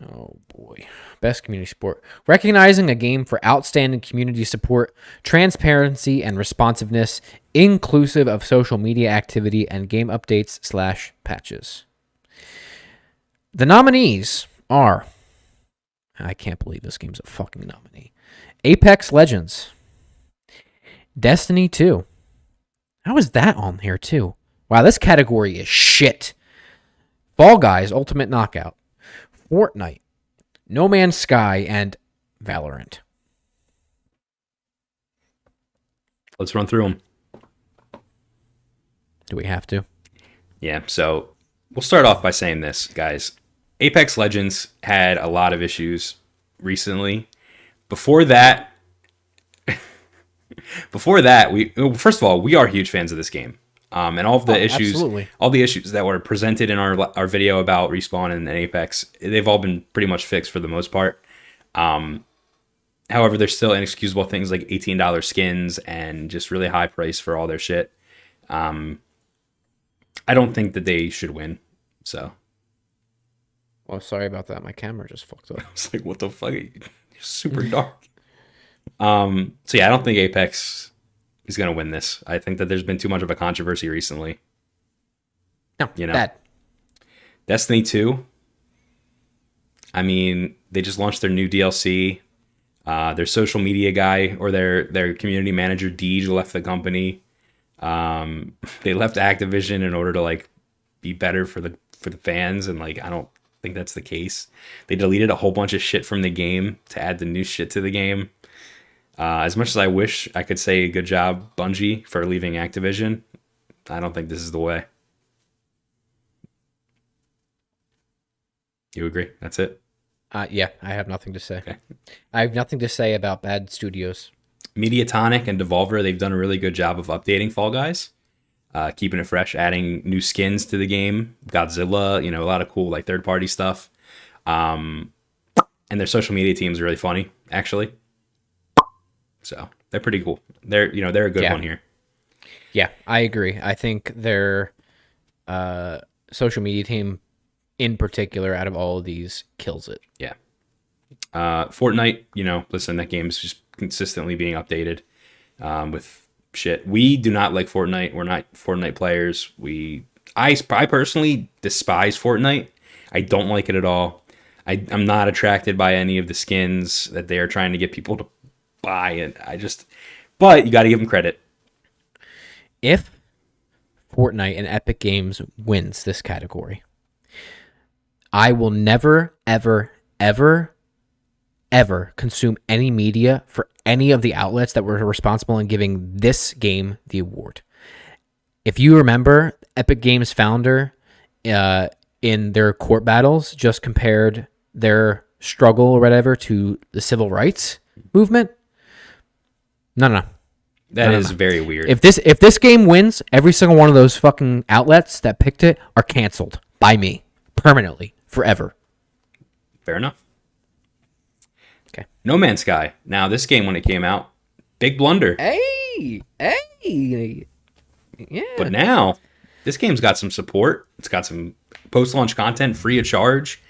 Oh boy. Best community support. Recognizing a game for outstanding community support, transparency, and responsiveness, inclusive of social media activity and game updates slash patches. The nominees are. I can't believe this game's a fucking nominee. Apex Legends. Destiny 2. How is that on here too? Wow, this category is shit. Fall Guys Ultimate Knockout, Fortnite, No Man's Sky, and Valorant. Let's run through them. Do we have to? Yeah, so we'll start off by saying this, guys. Apex Legends had a lot of issues recently. Before that, before that, we first of all we are huge fans of this game, um, and all of the Oh, issues, absolutely. all the issues that were presented in our our video about respawn and, and Apex, they've all been pretty much fixed for the most part. Um, however, there's still inexcusable things like eighteen dollars skins and just really high price for all their shit. Um, I don't think that they should win. So Well, sorry about that. My camera just fucked up. it's like, what the fuck? You're super dark. Um. So yeah, I don't think Apex is gonna win this. I think that there's been too much of a controversy recently. No, You know. bad. Destiny 2. I mean, they just launched their new DLC. Uh, their social media guy or their their community manager Deej left the company. Um, they left Activision in order to like be better for the for the fans, and like I don't think that's the case. They deleted a whole bunch of shit from the game to add the new shit to the game. Uh, as much as I wish I could say good job Bungie for leaving Activision, I don't think this is the way. You agree? That's it. Uh, yeah, I have nothing to say. Okay. I have nothing to say about bad studios. Mediatonic and Devolver, they've done a really good job of updating Fall Guys, uh, keeping it fresh, adding new skins to the game, Godzilla, you know, a lot of cool like third party stuff. Um, and their social media team is really funny, actually. So they're pretty cool. They're you know they're a good Yeah. one here. Yeah, I agree. I think their uh, social media team, in particular, out of all of these, kills it. Yeah. Uh, Fortnite, you know, listen, that game's just consistently being updated um, with shit. We do not like Fortnite. We're not Fortnite players. We, I, I personally despise Fortnite. I don't like it at all. I, I'm not attracted by any of the skins that they are trying to get people to buy. And I just, but you got to give them credit. If Fortnite and Epic Games wins this category, I will never, ever, ever, ever consume any media for any of the outlets that were responsible in giving this game the award. If you remember, Epic Games founder uh, in their court battles just compared their struggle or whatever to the civil rights movement. No, no, no. That No, is no. very weird. If this if this game wins, every single one of those fucking outlets that picked it are canceled by me permanently, forever. Fair enough. Okay. No Man's Sky. Now, this game, when it came out, big blunder. Hey, hey, yeah. But now, this game's got some support. It's got some post launch content free of charge.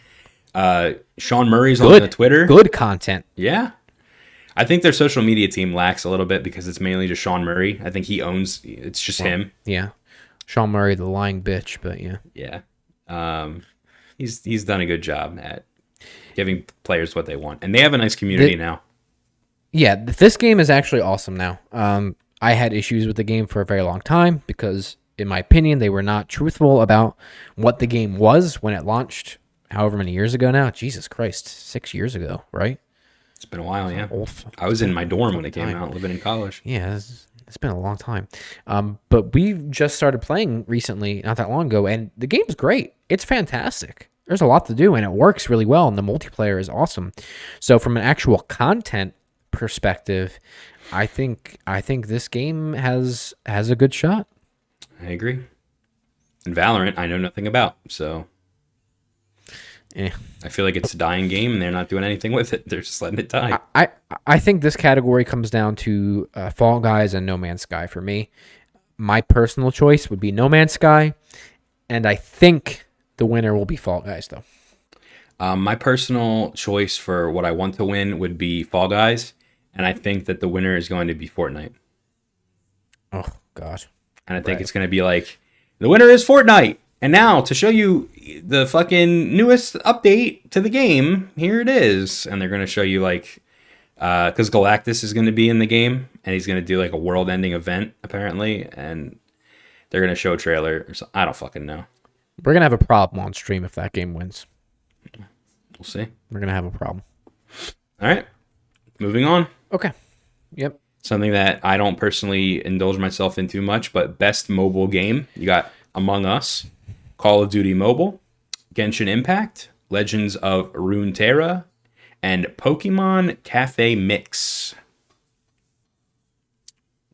Uh, Sean Murray's on the Twitter. good content. Yeah. I think their social media team lacks a little bit because it's mainly just Sean Murray. I think he owns it's just him. Yeah, Sean Murray, the lying bitch. But yeah, Yeah. Um, he's he's done a good job at giving players what they want. And they have a nice community The- now. yeah. This game is actually awesome now. Um, I had issues with the game for a very long time because, in my opinion, they were not truthful about what the game was when it launched. However many years ago now, Jesus Christ, six years ago, right? It's been a while, yeah. Old I was in my dorm when it came time. out, living in college. Yeah, it's, it's been a long time. Um, but we just started playing recently, not that long ago, and the game's great. It's fantastic. There's a lot to do, and it works really well, and the multiplayer is awesome. So, from an actual content perspective, I think I think this game has has a good shot. I agree. And Valorant, I know nothing about, so Eh. I feel like it's a dying game, and they're not doing anything with it. They're just letting it die. I I think this category comes down to uh, Fall Guys and No Man's Sky for me. My personal choice would be No Man's Sky, and I think the winner will be Fall Guys, though. Um, my personal choice for what I want to win would be Fall Guys, and I think that the winner is going to be Fortnite. Oh God. And I think it's going to be like the winner is Fortnite. And now to show you the fucking newest update to the game, here it is. And they're going to show you like uh, because Galactus is going to be in the game, and he's going to do like a world-ending event apparently, and they're going to show a trailer. Or so, I don't fucking know. We're gonna have a problem on stream if that game wins. We'll see. We're gonna have a problem. All right, moving on. Okay. Yep. Something that I don't personally indulge myself in too much, but best mobile game. You got Among Us, Call of Duty Mobile, Genshin Impact, Legends of Runeterra, and Pokemon Cafe Mix.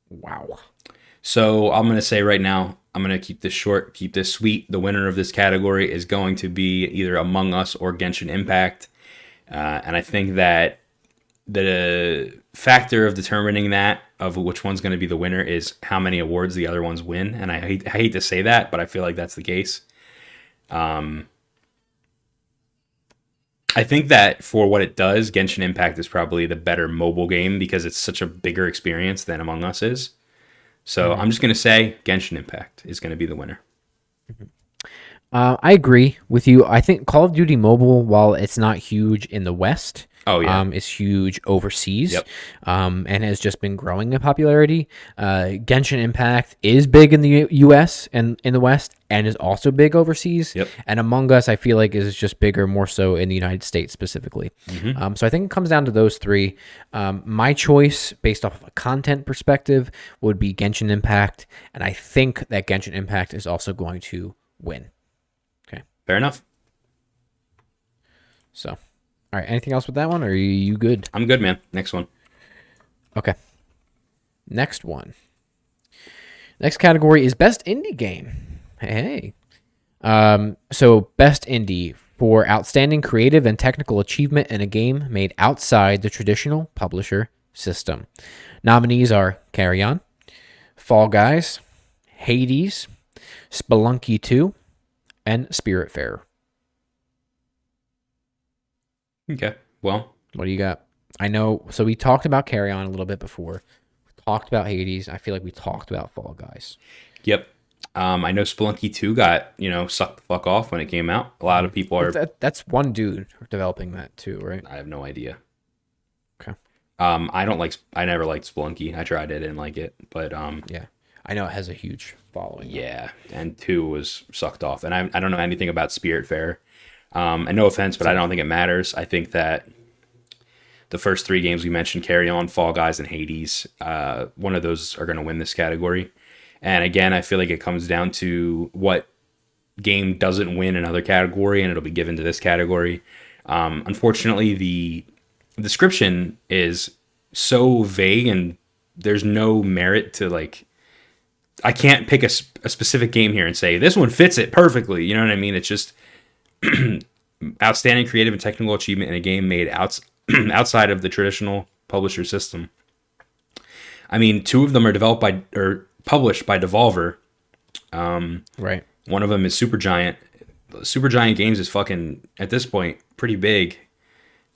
Wow. So I'm gonna say right now, I'm gonna keep this short, keep this sweet. The winner of this category is going to be either Among Us or Genshin Impact, uh, and I think that the factor of determining that of which one's going to be the winner is how many awards the other ones win. And I hate, I hate to say that, but I feel like that's the case. Um, I think that for what it does, Genshin Impact is probably the better mobile game because it's such a bigger experience than Among Us is. So I'm just going to say Genshin Impact is going to be the winner. Uh, I agree with you. I think Call of Duty Mobile, while it's not huge in the West, Oh, yeah. um, is huge overseas, Yep. um, and has just been growing in popularity. Uh, Genshin Impact is big in the U- U.S. and in the West, and is also big overseas. Yep. And Among Us, I feel like is just bigger, more so in the United States specifically. Mm-hmm. Um, so I think it comes down to those three. Um, my choice, based off of a content perspective, would be Genshin Impact, and I think that Genshin Impact is also going to win. Okay. Fair enough. So, all right. Anything else with that one? Or are you, you good? I'm good, man. Next one. Okay. Next one. Next category is best indie game. Hey. Um, so best indie for outstanding creative and technical achievement in a game made outside the traditional publisher system. Nominees are Carrion, Fall Guys, Hades, Spelunky 2, and Spiritfarer. Okay. Well, What do you got? I know. So we talked about Carrion a little bit before. We talked about Hades. I feel like we talked about Fall Guys. yep. Um, I know Spelunky 2 got, you know, sucked the fuck off when it came out. A lot of people are. That, that's one dude developing that too, right? I have no idea. Okay. Um, I don't like. I never liked Spelunky. I tried it, I didn't like it. But um, Yeah. I know it has a huge following. yeah, and two was sucked off. And I, I don't know anything about Spiritfarer. Um, and no offense, but I don't think it matters. I think that the first three games we mentioned, Carrion, Fall Guys, and Hades, uh, one of those are going to win this category. And again, I feel like it comes down to what game doesn't win another category, and it'll be given to this category. Um, unfortunately, the description is so vague, and there's no merit to like. I can't pick a specific game here and say this one fits it perfectly. You know what I mean? It's just outstanding creative and technical achievement in a game made outs- outside of the traditional publisher system. I mean, two of them are developed by or published by Devolver. Um, Right. One of them is Supergiant. Supergiant Games is fucking at this point pretty big.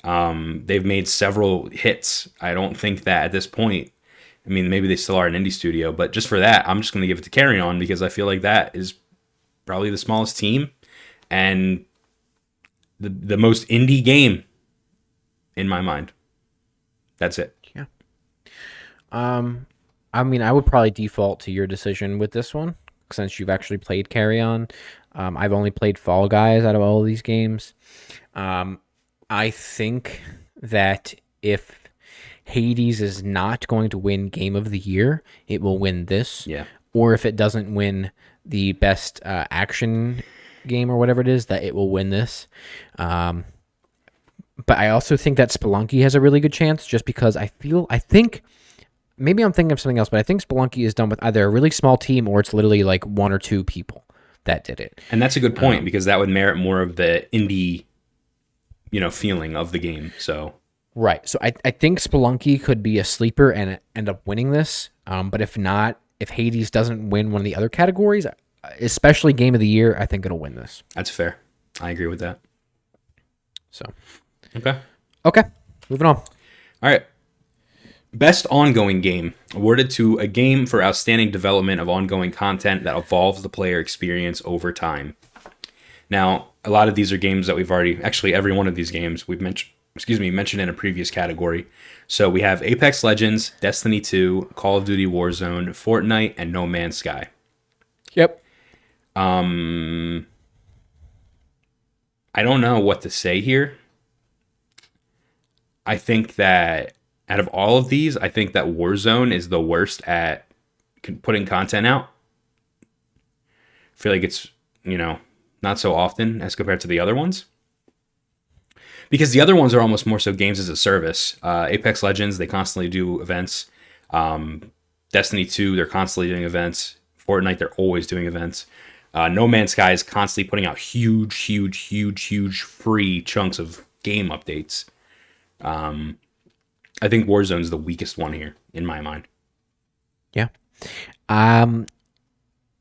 Um, they've made several hits. I don't think that at this point. I mean, maybe they still are an indie studio, but just for that, I'm just going to give it to Carrion because I feel like that is probably the smallest team and the the most indie game in my mind. That's it. Yeah. Um, I mean, I would probably default to your decision with this one since you've actually played Carrion. Um, I've only played Fall Guys out of all of these games. Um, I think that if Hades is not going to win Game of the Year, it will win this. Yeah. Or if it doesn't win the best uh, action game or whatever it is, that it will win this. Um, but I also think that Spelunky has a really good chance just because I feel, I think maybe I'm thinking of something else, but I think Spelunky is done with either a really small team or it's literally like one or two people that did it. And that's a good point because that would merit more of the indie you know, feeling of the game. So, Right. So I, I think Spelunky could be a sleeper and end up winning this. Um, but if not, if Hades doesn't win one of the other categories, especially Game of the Year, I think it'll win this. that's fair. I agree with that. So Okay. okay, moving on. All right. Best ongoing game awarded to a game for outstanding development of ongoing content that evolves the player experience over time. Now, a lot of these are games that we've already actually every one of these games we've mentioned excuse me, mentioned in a previous category. So we have Apex Legends, Destiny 2, Call of Duty Warzone, Fortnite, and No Man's Sky. Yep. Um I don't know what to say here. I think that out of all of these, I think that Warzone is the worst at putting content out. I feel like it's, you know, not so often as compared to the other ones. Because the other ones are almost more so games as a service. Uh, Apex Legends, they constantly do events. Um, Destiny 2, they're constantly doing events. Fortnite, they're always doing events. Uh, no Man's Sky is constantly putting out huge, huge, huge, huge free chunks of game updates. Um, I think Warzone's the weakest one here in my mind. Yeah. Um,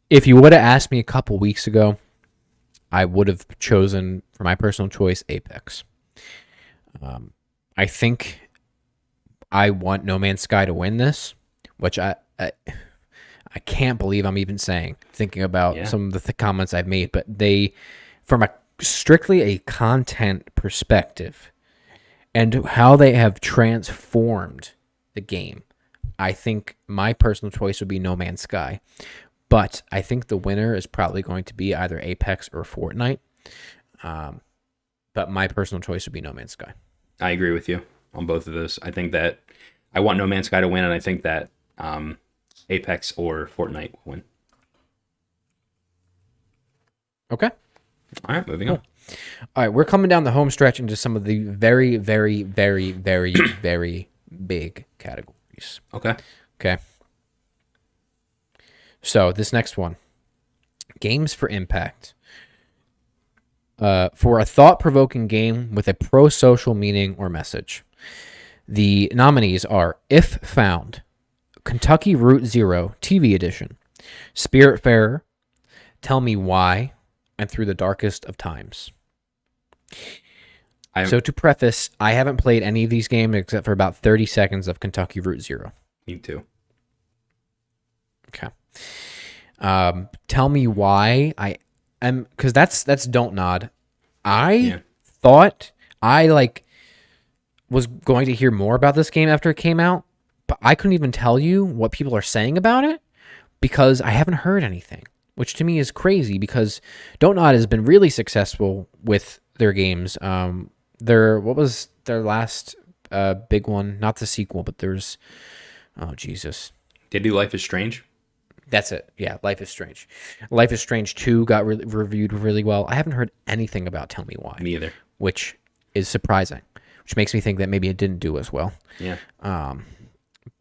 if you would have asked me a couple weeks ago, I would have chosen for my personal choice Apex. Um, I think I want No Man's Sky to win this, which I I, I can't believe I'm even saying. Thinking about Yeah. some of the th- comments I've made, but they, from a strictly a content perspective, and how they have transformed the game. I think my personal choice would be No Man's Sky. but I think the winner is probably going to be either Apex or Fortnite. Um, but my personal choice would be No Man's Sky. I agree with you on both of those. I think that I want No Man's Sky to win, and I think that um, Apex or Fortnite will win. Okay. All right, moving on. All right, we're coming down the home stretch into some of the very, very, very, very, very big categories. Okay. Okay. So this next one, games for impact. Uh, for a thought-provoking game with a pro-social meaning or message, the nominees are If Found, Kentucky Route Zero TV Edition, Spiritfarer, Tell Me Why, and Through the Darkest of Times. I So to preface, I haven't played any of these games except for about 30 seconds of Kentucky Route Zero. me too. Okay. Um, tell me why I am because that's that's don't nod. I Yeah. thought I like was going to hear more about this game after it came out, but I couldn't even tell you what people are saying about it because I haven't heard anything, which to me is crazy because Don't Nod has been really successful with their games. Um, their what was their last uh big one? Not the sequel, but there's oh Jesus. Did do Life is Strange? That's it. Yeah, Life is Strange. Life is Strange 2 got re- reviewed really well. I haven't heard anything about Tell Me Why, Me either. which is surprising, which makes me think that maybe it didn't do as well. Yeah. Um,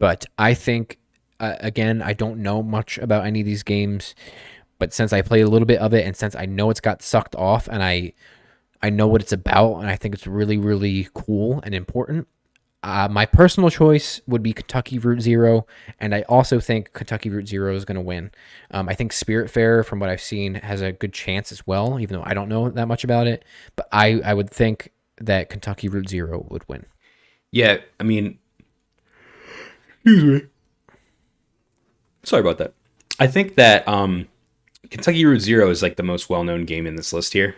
But I think, uh, again, I don't know much about any of these games, but since I played a little bit of it and since I know it's got sucked off and I I know what it's about and I think it's really really cool and important. Uh, my personal choice would be Kentucky Route Zero, and I also think Kentucky Route Zero is going to win. Um, I think Spiritfarer, from what I've seen, has a good chance as well, even though I don't know that much about it. But I, I would think that Kentucky Route Zero would win. Yeah, I mean, excuse me. Sorry about that. I think that um, Kentucky Route Zero is like the most well-known game in this list here.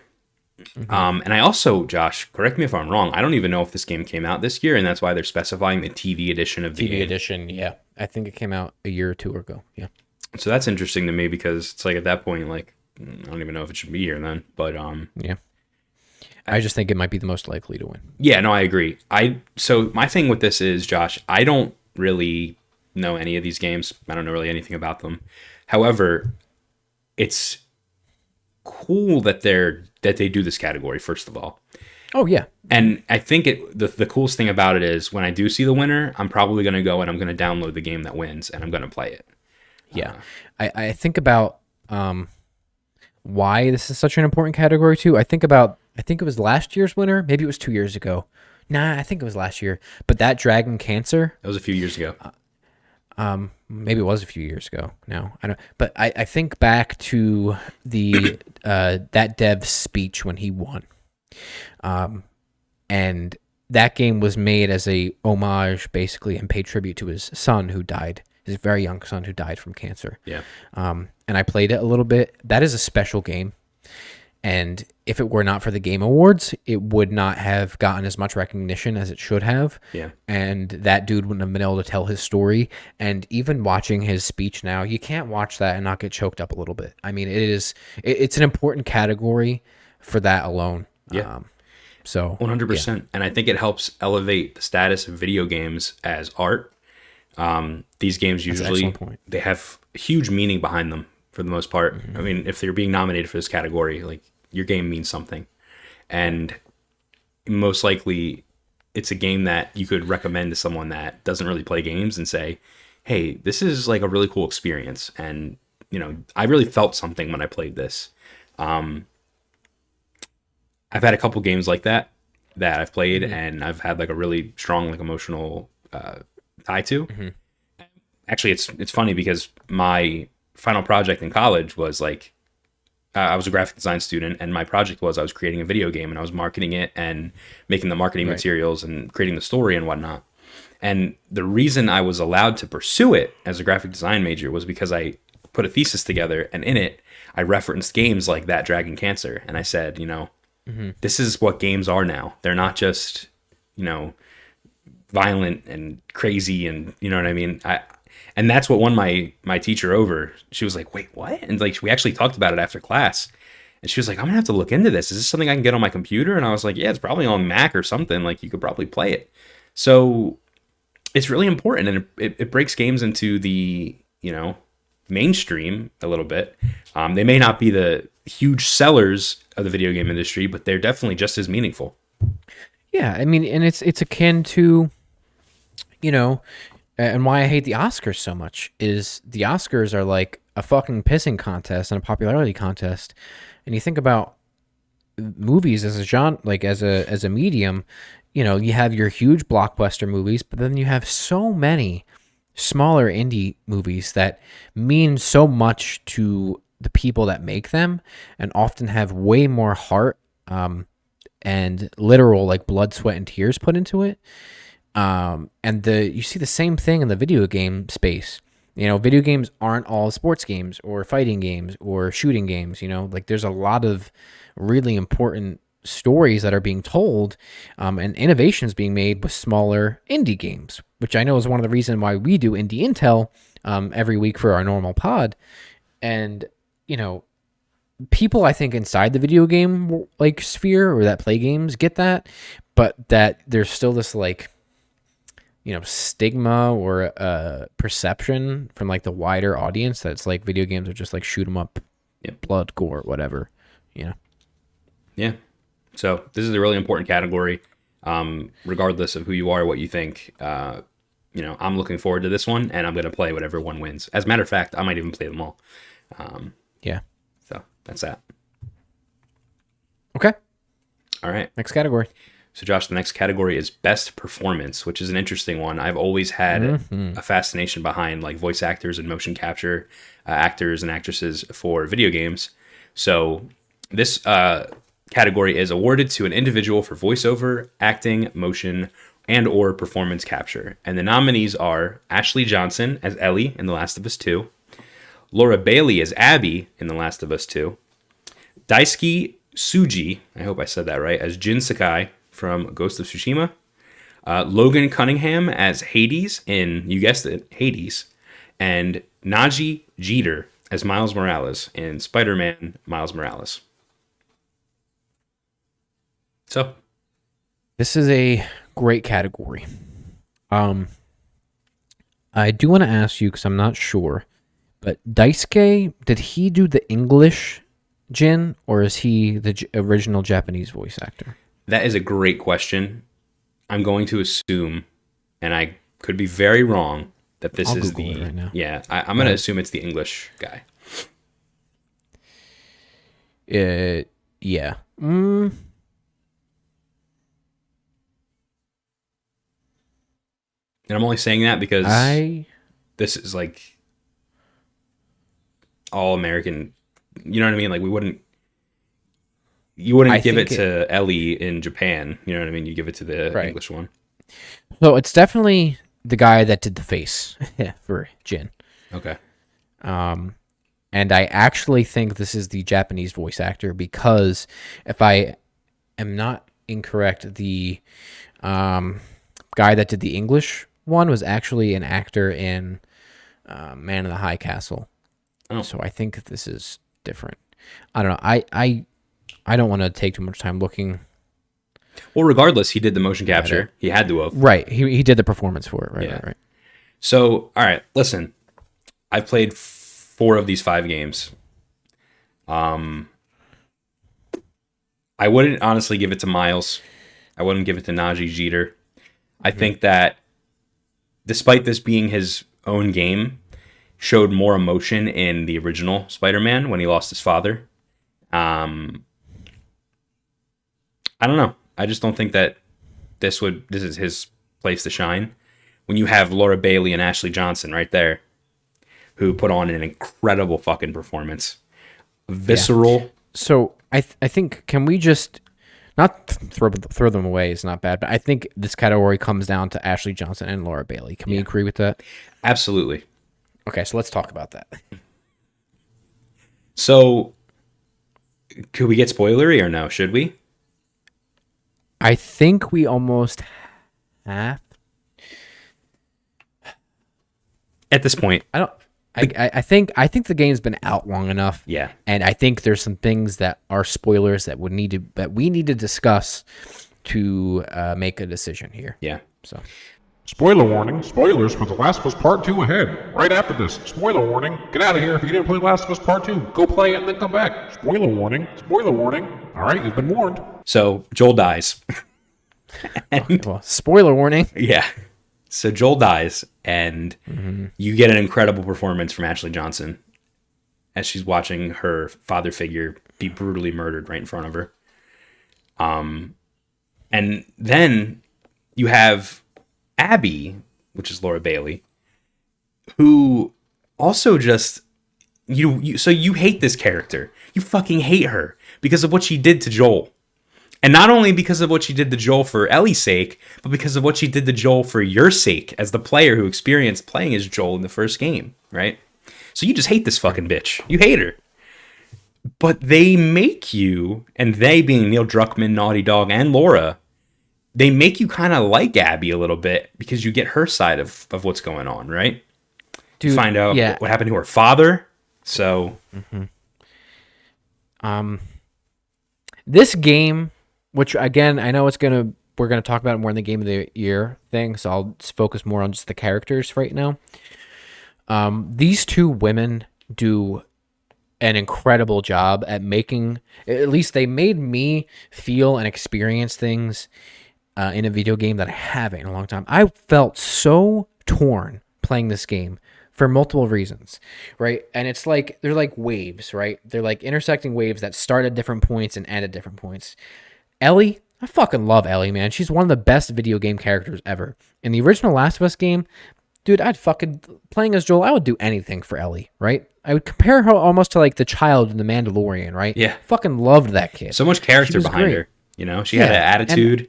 Um, and I also, Josh, correct me if I'm wrong. I don't even know if this game came out this year, and that's why they're specifying the TV edition of the TV game. edition, yeah. I think it came out a year or two ago. Yeah. So that's interesting to me because it's like at that point, like I don't even know if it should be here then. But um, Yeah. I just think it might be the most likely to win. Yeah, no, I agree. I so my thing with this is, Josh, I don't really know any of these games. I don't know really anything about them. However, it's cool that they're that they do this category first of all. Oh yeah. And I think it the, the coolest thing about it is when I do see the winner, I'm probably going to go and I'm going to download the game that wins and I'm going to play it. Yeah. I, I think about um why this is such an important category too. I think about I think it was last year's winner, maybe it was 2 years ago. Nah, I think it was last year. But that Dragon Cancer, That was a few years ago. Um maybe it was a few years ago now. I don't but i, I think back to the uh that dev's speech when he won. Um and that game was made as a homage basically and paid tribute to his son who died his very young son who died from cancer. Yeah. um and i played it a little bit. That is a special game and if it were not for the game awards it would not have gotten as much recognition as it should have Yeah. and that dude wouldn't have been able to tell his story. And even watching his speech now, you can't watch that and not get choked up a little bit. I mean, it is it, it's an important category for that alone. Yeah. Um, so One hundred percent, and I think it helps elevate the status of video games as art. Um, these games usually they have huge meaning behind them for the most part. Mm-hmm. I mean, if they're being nominated for this category, like your game means something, and most likely it's a game that you could recommend to someone that doesn't really play games and say, "Hey, this is like a really cool experience," and you know, I really felt something when I played this. Um, I've had a couple games like that that I've played, and I've had like a really strong like emotional uh, tie to. Actually, it's it's funny because my final project in college was like uh, I was a graphic design student, and my project was I was creating a video game, and I was marketing it and making the marketing materials and creating the story and whatnot. And the reason I was allowed to pursue it as a graphic design major was because I put a thesis together, and in it, I referenced games like that Dragon Cancer, and I said, you know, this is what games are now. They're not just, you know, violent and crazy, and you know what I mean. I And that's what won my my teacher over. She was like, "Wait, what?" And like we actually talked about it after class. And she was like, "I'm gonna have to look into this. Is this something I can get on my computer?" And I was like, "Yeah, it's probably on Mac or something. Like you could probably play it." So it's really important, and it, it, breaks games into the you know mainstream a little bit. Um, they may not be the huge sellers of the video game industry, but they're definitely just as meaningful. Yeah, I mean, and it's it's akin to, you know, and why I hate the Oscars so much is the Oscars are like a fucking pissing contest and a popularity contest, and you think about movies as a genre, like as a as a medium, you know, you have your huge blockbuster movies, but then you have so many smaller indie movies that mean so much to the people that make them and often have way more heart um, and literal like blood sweat and tears put into it um, and the you see the same thing in the video game space you know video games aren't all sports games or fighting games or shooting games you know like there's a lot of really important stories that are being told um, and innovations being made with smaller indie games, which I know is one of the reasons why we do Indie Intel um, every week for our normal pod. And, you know, people I think inside the video game like sphere or that play games get that, but that there's still this like, you know, stigma or uh, perception from like the wider audience that's like video games are just like shoot 'em up, Yep. blood, gore, whatever, you know. Yeah. So this is a really important category. Um, regardless of who you are, what you think, uh, you know, I'm looking forward to this one, and I'm gonna play whatever one wins. As a matter of fact, I might even play them all. Um, Yeah. so that's that. Okay. All right. Next category. So, Josh, the next category is best performance, which is an interesting one. I've always had a fascination behind like voice actors and motion capture uh, actors and actresses for video games. So, this uh, category is awarded to an individual for voiceover, acting, motion, and or performance capture. And the nominees are Ashley Johnson as Ellie in The Last of Us 2, Laura Bailey as Abby in The Last of Us 2, Daisuke Tsuji, I hope I said that right, as Jin Sakai from Ghost of Tsushima. Uh, Logan Cunningham as Hades in, you guessed it, Hades. And Nadji Jeter as Miles Morales in Spider Man Miles Morales. So, This is a great category. Um, I do want to ask you because I'm not sure, but Daisuke, did he do the English Jin or is he the original Japanese voice actor? That is a great question. I'm going to assume, and I could be very wrong, that this I'll is Google the. right now. Yeah, I, I'm going to assume it's the English guy. Uh, yeah. Mm, And I'm only saying that because I this is like all American. You know what I mean? Like we wouldn't. You wouldn't I give it to Ellie in Japan. You know what I mean? You give it to the Right. English one. so it's definitely the guy that did the face for Jin. Okay. Um, and I actually think this is the Japanese voice actor because if I am not incorrect, the um, guy that did the English one was actually an actor in uh, Man in the High Castle. Oh. So I think this is different. I don't know. I I I don't want to take too much time looking. Well, regardless, he did the motion capture. He had to have. Right. He he did the performance for it. Right. Yeah. Right. Right. So, all right, listen. I've played four of these five games. Um, I wouldn't honestly give it to Miles. I wouldn't give it to Nadji Jeter. I think that, despite this being his own game, showed more emotion in the original Spider-Man when he lost his father. Um, I don't know. I just don't think that this would this is his place to shine when you have Laura Bailey and Ashley Johnson right there, who put on an incredible fucking performance. Visceral. So I th- I think can we just not th- throw throw them away is not bad, but I think this category comes down to Ashley Johnson and Laura Bailey. Can we agree with that? Absolutely. Okay, so let's talk about that. So, could we get spoilery or no? Should we? I think we almost have. at this point, I don't. I, I think I think the game's been out long enough. Yeah. and I think there's some things that are spoilers that would need to that we need to discuss to uh, make a decision here. yeah. So Spoiler warning, spoilers for The Last of Us Part 2 ahead. Right after this. Spoiler warning, get out of here if you didn't play Last of Us Part 2. Go play it and then come back. Spoiler warning, spoiler warning. Alright, you've been warned. So Joel dies. well, spoiler warning. yeah. So Joel dies, and you get an incredible performance from Ashley Johnson as she's watching her father figure be brutally murdered right in front of her. Um, and then you have Abby, which is Laura Bailey, who also just you, you so you hate this character. You fucking hate her because of what she did to Joel. And not only because of what she did to Joel for Ellie's sake, but because of what she did to Joel for your sake as the player who experienced playing as Joel in the first game, right? So you just hate this fucking bitch. You hate her. But they make you, and they being Neil Druckmann, Naughty Dog, and Laura, they make you kind of like Abby a little bit because you get her side of, of what's going on, right? Dude, You find out yeah. what happened to her father. So Um, this game, which again I know it's gonna we're gonna talk about it more in the game of the year thing, so I'll just focus more on just the characters right now. Um, these two women do an incredible job at making at least they made me feel and experience things uh, in a video game that I haven't in a long time. I felt so torn playing this game for multiple reasons, right? And it's like they're like waves, right? They're like intersecting waves that start at different points and end at different points. Ellie, I fucking love Ellie, man. She's one of the best video game characters ever. In the original Last of Us game, dude, I'd fucking playing as Joel, I would do anything for Ellie, right? I would compare her almost to like the child in the Mandalorian, right? Yeah. Fucking loved that kid. so much character behind great. her. You know, she had Yeah, an and- attitude.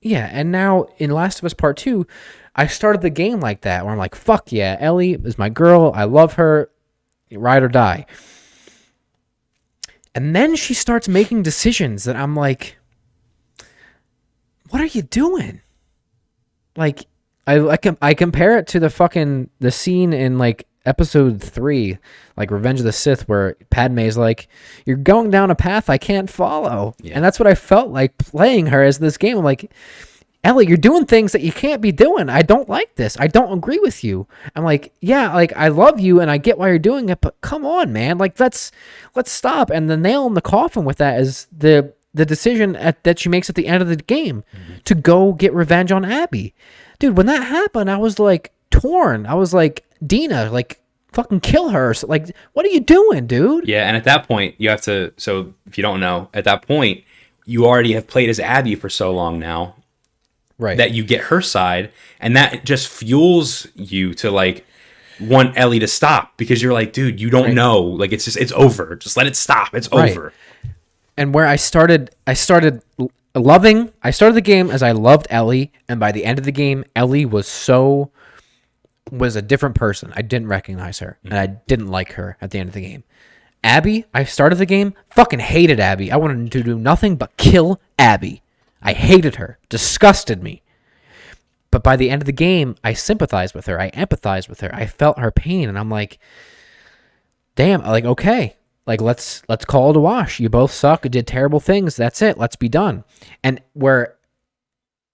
Yeah, and now in Last of Us Part 2, I started the game like that, where I'm like, fuck yeah, Ellie is my girl. I love her. Ride or die. And then she starts making decisions that I'm like, what are you doing? Like, I, I, com- I compare it to the fucking, the scene in like episode three, like Revenge of the Sith, where Padme's like, you're going down a path I can't follow. And that's what I felt like playing her as this game. I'm like, Ellie, you're doing things that you can't be doing. I don't like this. I don't agree with you. I'm like, yeah, like I love you and I get why you're doing it, but come on, man. Like let's let's stop. And the nail in the coffin with that is the the decision at, that she makes at the end of the game mm-hmm. to go get revenge on Abby. Dude, when that happened, I was like torn. I was like, Dina, like fucking kill her. So, like, what are you doing, dude? Yeah, and at that point, you have to. So, if you don't know, at that point, you already have played as Abby for so long now Right. that you get her side, and that just fuels you to like want Ellie to stop because you're like, dude, you don't know. Like, it's just, it's over. Just let it stop. It's Right. over. and where I started, I started loving. I started the game as I loved Ellie, and by the end of the game, Ellie was so was a different person. I didn't recognize her, and I mm-hmm. didn't like her at the end of the game. Abby, I started the game, fucking hated Abby. I wanted to do nothing but kill Abby. I hated her, disgusted me. But by the end of the game, I sympathized with her. I empathized with her. I felt her pain, and I'm like, damn like okay like let's let's call it a wash you both suck did terrible things that's it let's be done and where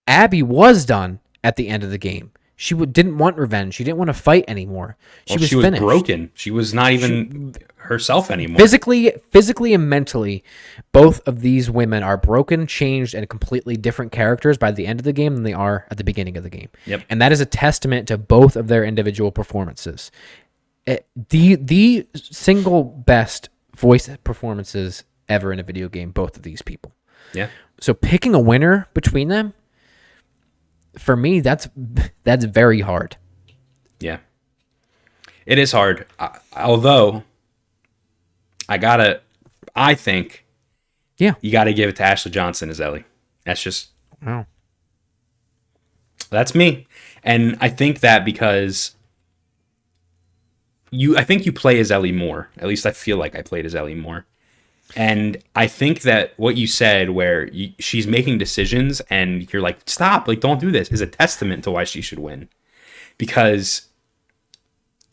abby was done at the end of the game she w- didn't want revenge she didn't want to fight anymore she Well, was she was finished broken. She was not even herself anymore. physically physically and mentally both of these women are broken changed and completely different characters by the end of the game than they are at the beginning of the game Yep. and that is a testament to both of their individual performances It- the the single best voice performances ever in a video game both of these people yeah. so picking a winner between them for me that's that's very hard Yeah. It is hard. I, although, I gotta, I think yeah you gotta give it to Ashley Johnson as Ellie. That's just, wow that's me. And I think that because you, I think you play as Ellie more. At least I feel like I played as Ellie more. And I think that what you said, where you, she's making decisions and you're like, stop, like, don't do this, is a testament to why she should win. Because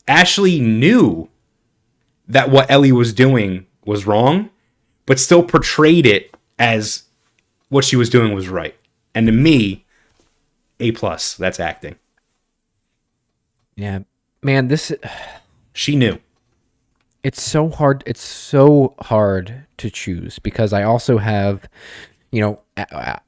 Ashley knew that what Ellie was doing was wrong, but still portrayed it as what she was doing was right. And to me, A plus. That's acting. Yeah, man, this She knew. It's so hard. It's so hard to choose because I also have, you know, I-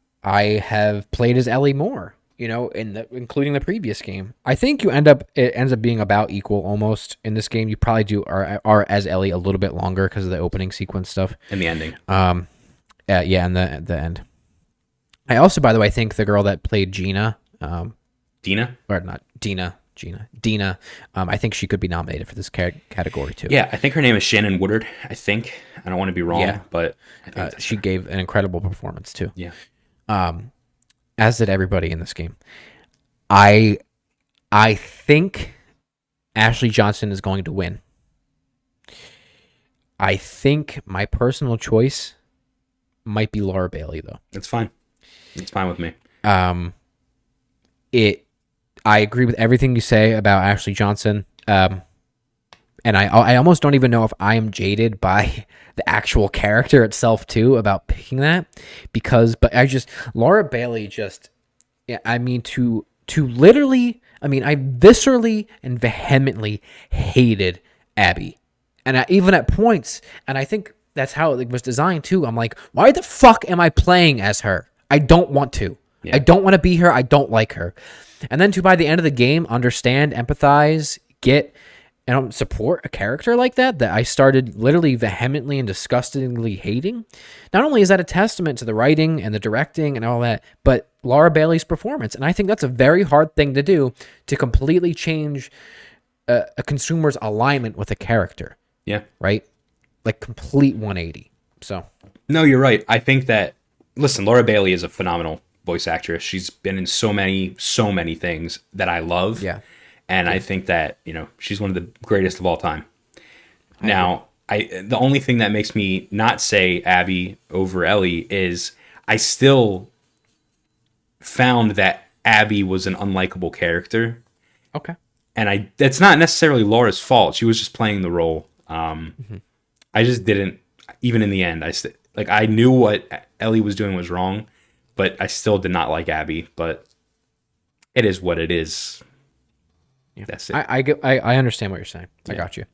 have played as Ellie more. You know, in the including the previous game. I think you end up it ends up being about equal almost in this game. You probably do are are as Ellie a little bit longer because of the opening sequence stuff. in the ending. Um, uh, yeah, and the the end. I also, by the way, think the girl that played Gina, um, Dina? or not Dina, Gina, Dina, um, I think she could be nominated for this ca- category too. Yeah, I think her name is Shannon Woodward. I think. I don't want to be wrong, Yeah. but I think uh, she her. gave an incredible performance too. Yeah. Um, as did everybody in this game. I, I think Ashley Johnson is going to win. I think my personal choice might be Laura Bailey though. It's fine. It's fine with me. Um, it. I agree with everything you say about Ashley Johnson. Um, and I I almost don't even know if I am jaded by the actual character itself too about picking that because but I just Laura Bailey just yeah I mean to to literally I mean I viscerally and vehemently hated Abby and I, even at points and I think that's how it was designed too. I'm like why the fuck am I playing as her? I don't want to. I don't want to be her. I don't like her and then to by the end of the game understand empathize get and um, support a character like that that I started literally vehemently and disgustingly hating. Not only is that a testament to the writing and the directing and all that, but Laura Bailey's performance. And I think that's a very hard thing to do to completely change a, a consumer's alignment with a character, Yeah. right? Like complete 180. So, No, you're right. I think that listen, Laura Bailey is a phenomenal voice actress. She's been in so many, so many things that I love. Yeah. And I think that, you know, she's one of the greatest of all time. now, I the only thing that makes me not say Abby over Ellie is I still found that Abby was an unlikable character. okay. and I that's not necessarily Laura's fault. She was just playing the role. Um, Mm-hmm. I just didn't even in the end. I st- like I knew what Ellie was doing was wrong, but I still did not like Abby. But it is what it is. That's it. I, I, I, I understand what you're saying. I got you.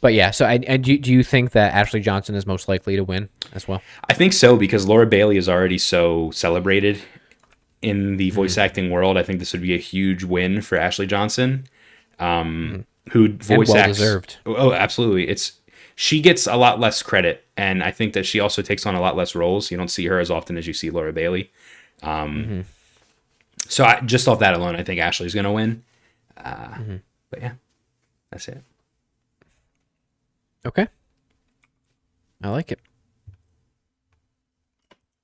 But yeah, so I, and do, do you think that Ashley Johnson is most likely to win as well? I think so because Laura Bailey is already so celebrated in the Mm-hmm. voice acting world. I think this would be a huge win for Ashley Johnson, um, who voice well acts. deserved. Oh, absolutely. It's she gets a lot less credit, and I think that she also takes on a lot less roles. You don't see her as often as you see Laura Bailey. Um, Mm-hmm. So I, just off that alone, I think Ashley's going to win. Uh, Mm-hmm. But yeah, that's it. Okay. I like it.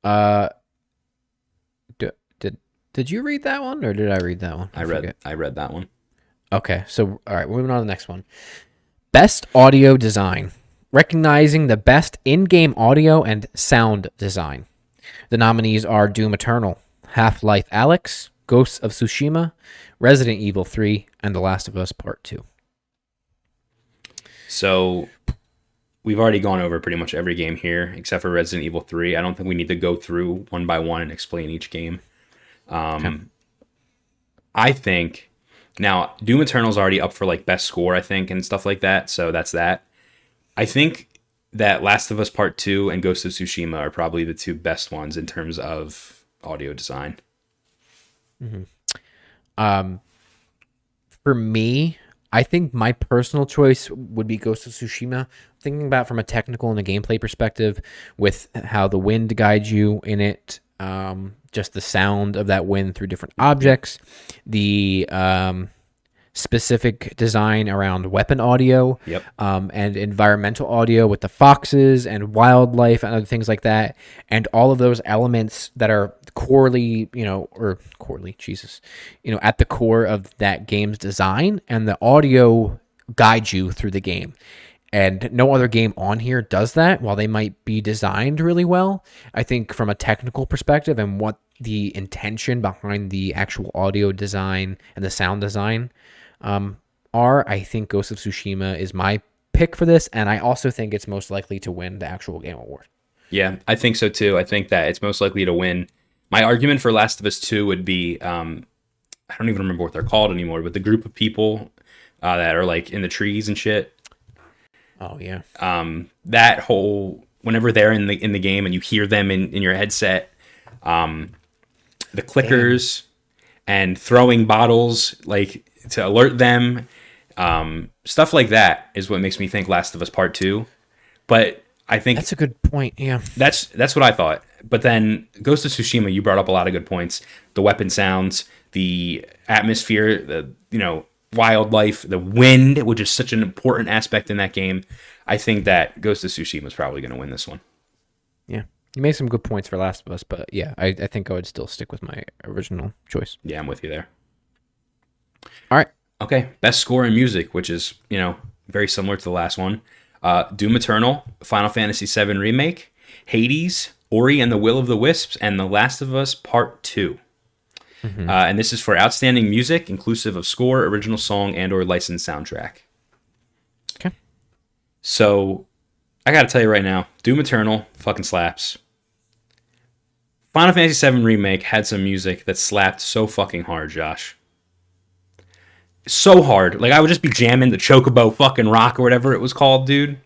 Uh, d- did did you read that one or did I read that one? I read forget. I read that one. Okay, so all right, moving on to the next one. Best audio design, recognizing the best in-game audio and sound design. The nominees are Doom Eternal, Half-Life Alyx, Ghosts of Tsushima, Resident Evil 3, and The Last of Us Part 2. So we've already gone over pretty much every game here except for Resident Evil 3. I don't think we need to go through one by one and explain each game. Um, I think now Doom Eternal's already up for like best score, I think, and stuff like that. So that's that. I think that Last of Us Part 2 and Ghost of Tsushima are probably the two best ones in terms of audio design. Um, for me, I think my personal choice would be Ghost of Tsushima. Thinking about from a technical and a gameplay perspective, with how the wind guides you in it, um, just the sound of that wind through different objects, the um, specific design around weapon audio, Yep. um, and environmental audio with the foxes and wildlife and other things like that, and all of those elements that are corely, you know, or corely, Jesus, you know, at the core of that game's design, and the audio guides you through the game. And no other game on here does that. While they might be designed really well, I think from a technical perspective and what the intention behind the actual audio design and the sound design um, are, I think Ghost of Tsushima is my pick for this, and I also think it's most likely to win the actual game award. Yeah, I think so too. I think that it's most likely to win. My argument for Last of Us 2 would be um, I don't even remember what they're called anymore, but the group of people uh, that are like in the trees and shit. Oh yeah, Um, that whole whenever they're in the in the game and you hear them in, in your headset, um, the clickers and throwing bottles like to alert them, um, stuff like that is what makes me think Last of Us Part Two. But I think that's a good point. Yeah, that's that's what I thought. But then Ghost of Tsushima, you brought up a lot of good points. The weapon sounds, the atmosphere, the you know wildlife, the wind, which is such an important aspect in that game. I think that Ghost of Tsushima is probably going to win this one. yeah. You made some good points for Last of Us, but yeah, I, I think I would still stick with my original choice. Yeah, I'm with you there. All right, Okay, best score in music, which is you know very similar to the last one. Uh, Doom Eternal, Final Fantasy VII Remake, Hades, Ori and the Will of the Wisps, and The Last of Us Part 2 Uh, and this is for outstanding music, inclusive of score, original song, and/or licensed soundtrack. okay. So, I gotta tell you right now, Doom Eternal fucking slaps. Final Fantasy VII Remake had some music that slapped so fucking hard, Josh so hard. Like I would just be jamming the Chocobo fucking rock or whatever it was called, dude.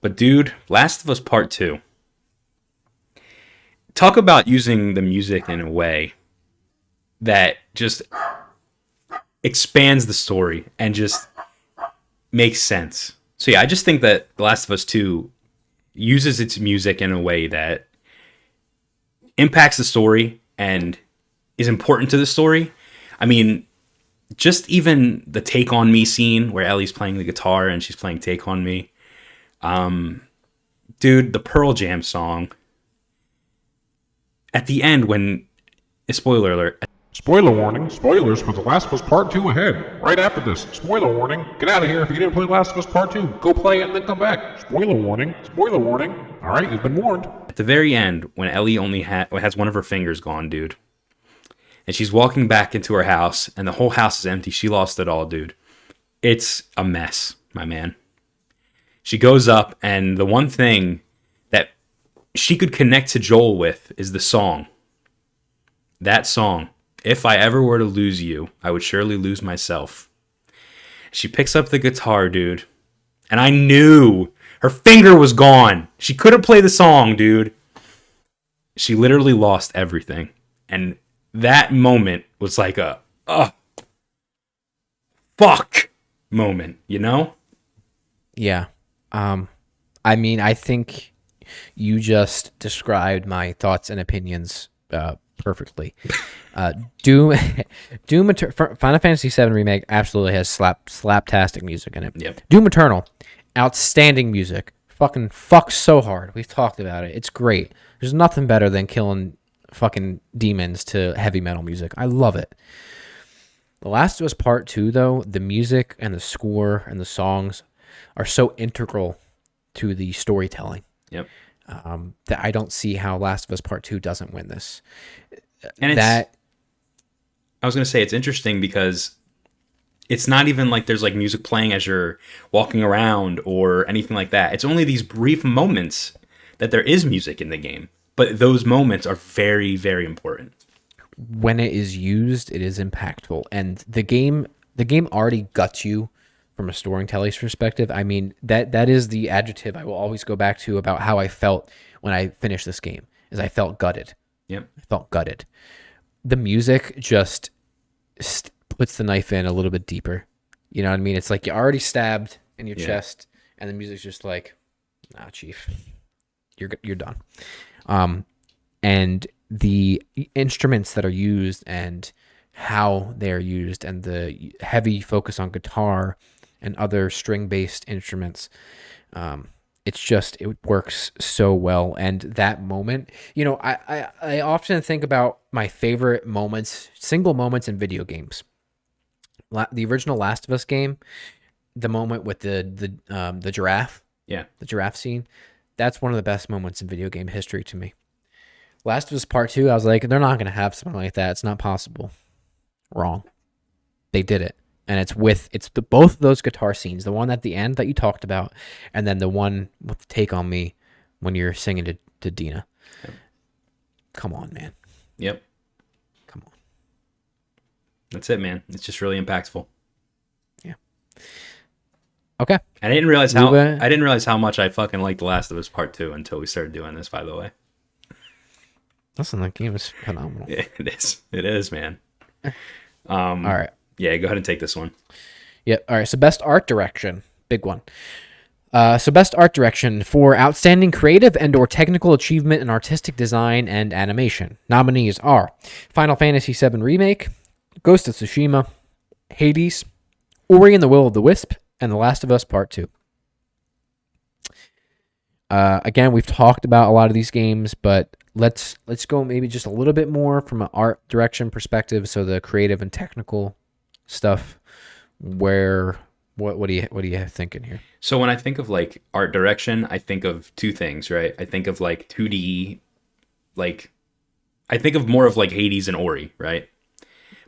But dude, Last of Us Part 2. Talk about using the music in a way that just expands the story and just makes sense. So yeah, I just think that The Last of Us 2 uses its music in a way that impacts the story and is important to the story. I mean, just even the take on me scene where Ellie's playing the guitar and she's playing take on me. Um dude, the Pearl Jam song at the end when spoiler alert Spoiler warning, spoilers for The Last of Us Part 2 ahead. Right after this, spoiler warning, get out of here if you didn't play Last of Us Part 2. Go play it and then come back. Spoiler warning, spoiler warning. Alright, you've been warned. at the very end when Ellie only ha- has one of her fingers gone, dude. And she's walking back into her house and the whole house is empty. She lost it all, dude. It's a mess, my man. She goes up and the one thing that she could connect to Joel with is the song. That song. If I ever were to lose you, I would surely lose myself. She picks up the guitar, dude. And I knew her finger was gone. She couldn't play the song, dude. She literally lost everything. And that moment was like a, uh, fuck moment, you know? Yeah. Um, I mean, I think you just described my thoughts and opinions uh, perfectly. Uh, Doom, Doom, Eter- Final Fantasy VII remake absolutely has slap slaptastic music in it. Yep. Doom Eternal, outstanding music. Fucking fucks so hard. We've talked about it. It's great. There's nothing better than killing fucking demons to heavy metal music. I love it. The Last of Us Part 2, though, the music and the score and the songs are so integral to the storytelling Yep. um, that I don't see how Last of Us Part 2 doesn't win this. And it's, that, I was gonna say it's interesting because it's not even like there's like music playing as you're walking around or anything like that. It's only these brief moments that there is music in the game, but those moments are very, very important. when it is used, it is impactful. And the game, the game already guts you from a storyteller's perspective. I mean, that that is the adjective I will always go back to about how I felt when I finished this game. Is I felt gutted. Yep. I felt gutted. The music just st- puts the knife in a little bit deeper. You know what I mean? It's like you already stabbed in your Yeah. chest, and the music's just like, "Nah, chief, you're you're done." Um, and the instruments that are used and how they are used, and the heavy focus on guitar and other string-based instruments. Um, it's just it works so well and that moment you know I, I i often think about my favorite moments single moments in video games La- the original last of us game the moment with the the um the giraffe Yeah. the giraffe scene that's one of the best moments in video game history to me last of us part 2 i was like they're not going to have something like that it's not possible wrong they did it and it's with it's the both of those guitar scenes, the one at the end that you talked about, and then the one with the take on me when you're singing to, to Dina. Come on, man. Yep. Come on. That's it, man. It's just really impactful. Okay. I didn't realize how. I didn't realize how much I fucking liked The Last of Us Part Two until we started doing this. By the way, Listen, that game is phenomenal. it is. It is, man. All right. Yeah, go ahead and take this one. Yep. All right. So best art direction, big one. Uh, so best art direction for outstanding creative and or technical achievement in artistic design and animation. Nominees are Final Fantasy VII Remake, Ghost of Tsushima, Hades, Ori and the Will of the Wisp, and The Last of Us Part Two. Uh, again, we've talked about a lot of these games, but let's let's go maybe just a little bit more from an art direction perspective. So the creative and technical stuff. Where what what do you what do you thinking here? So when I think of like art direction, I think of two things, right? I think of like 2D, like I think of more of like Hades and Ori, right?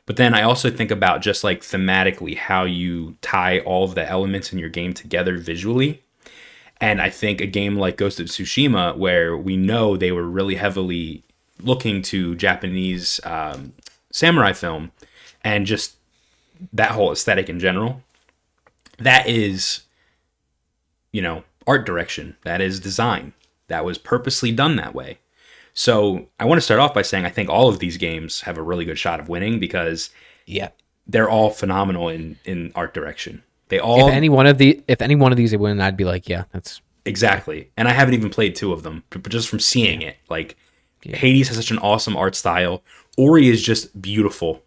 But then I also think about just like thematically how you tie all of the elements in your game together visually. And I think a game like Ghost of Tsushima, where we know they were really heavily looking to Japanese um, samurai film and just that whole aesthetic in general, that is you know, art direction, that is design. That was purposely done that way. So I want to start off by saying I think all of these games have a really good shot of winning because Yeah. they're all phenomenal in in art direction. They all If any one of the if any one of these would win, I'd be like, yeah, that's exactly. And I haven't even played two of them, but just from seeing it, like Hades has such an awesome art style. Ori is just beautiful.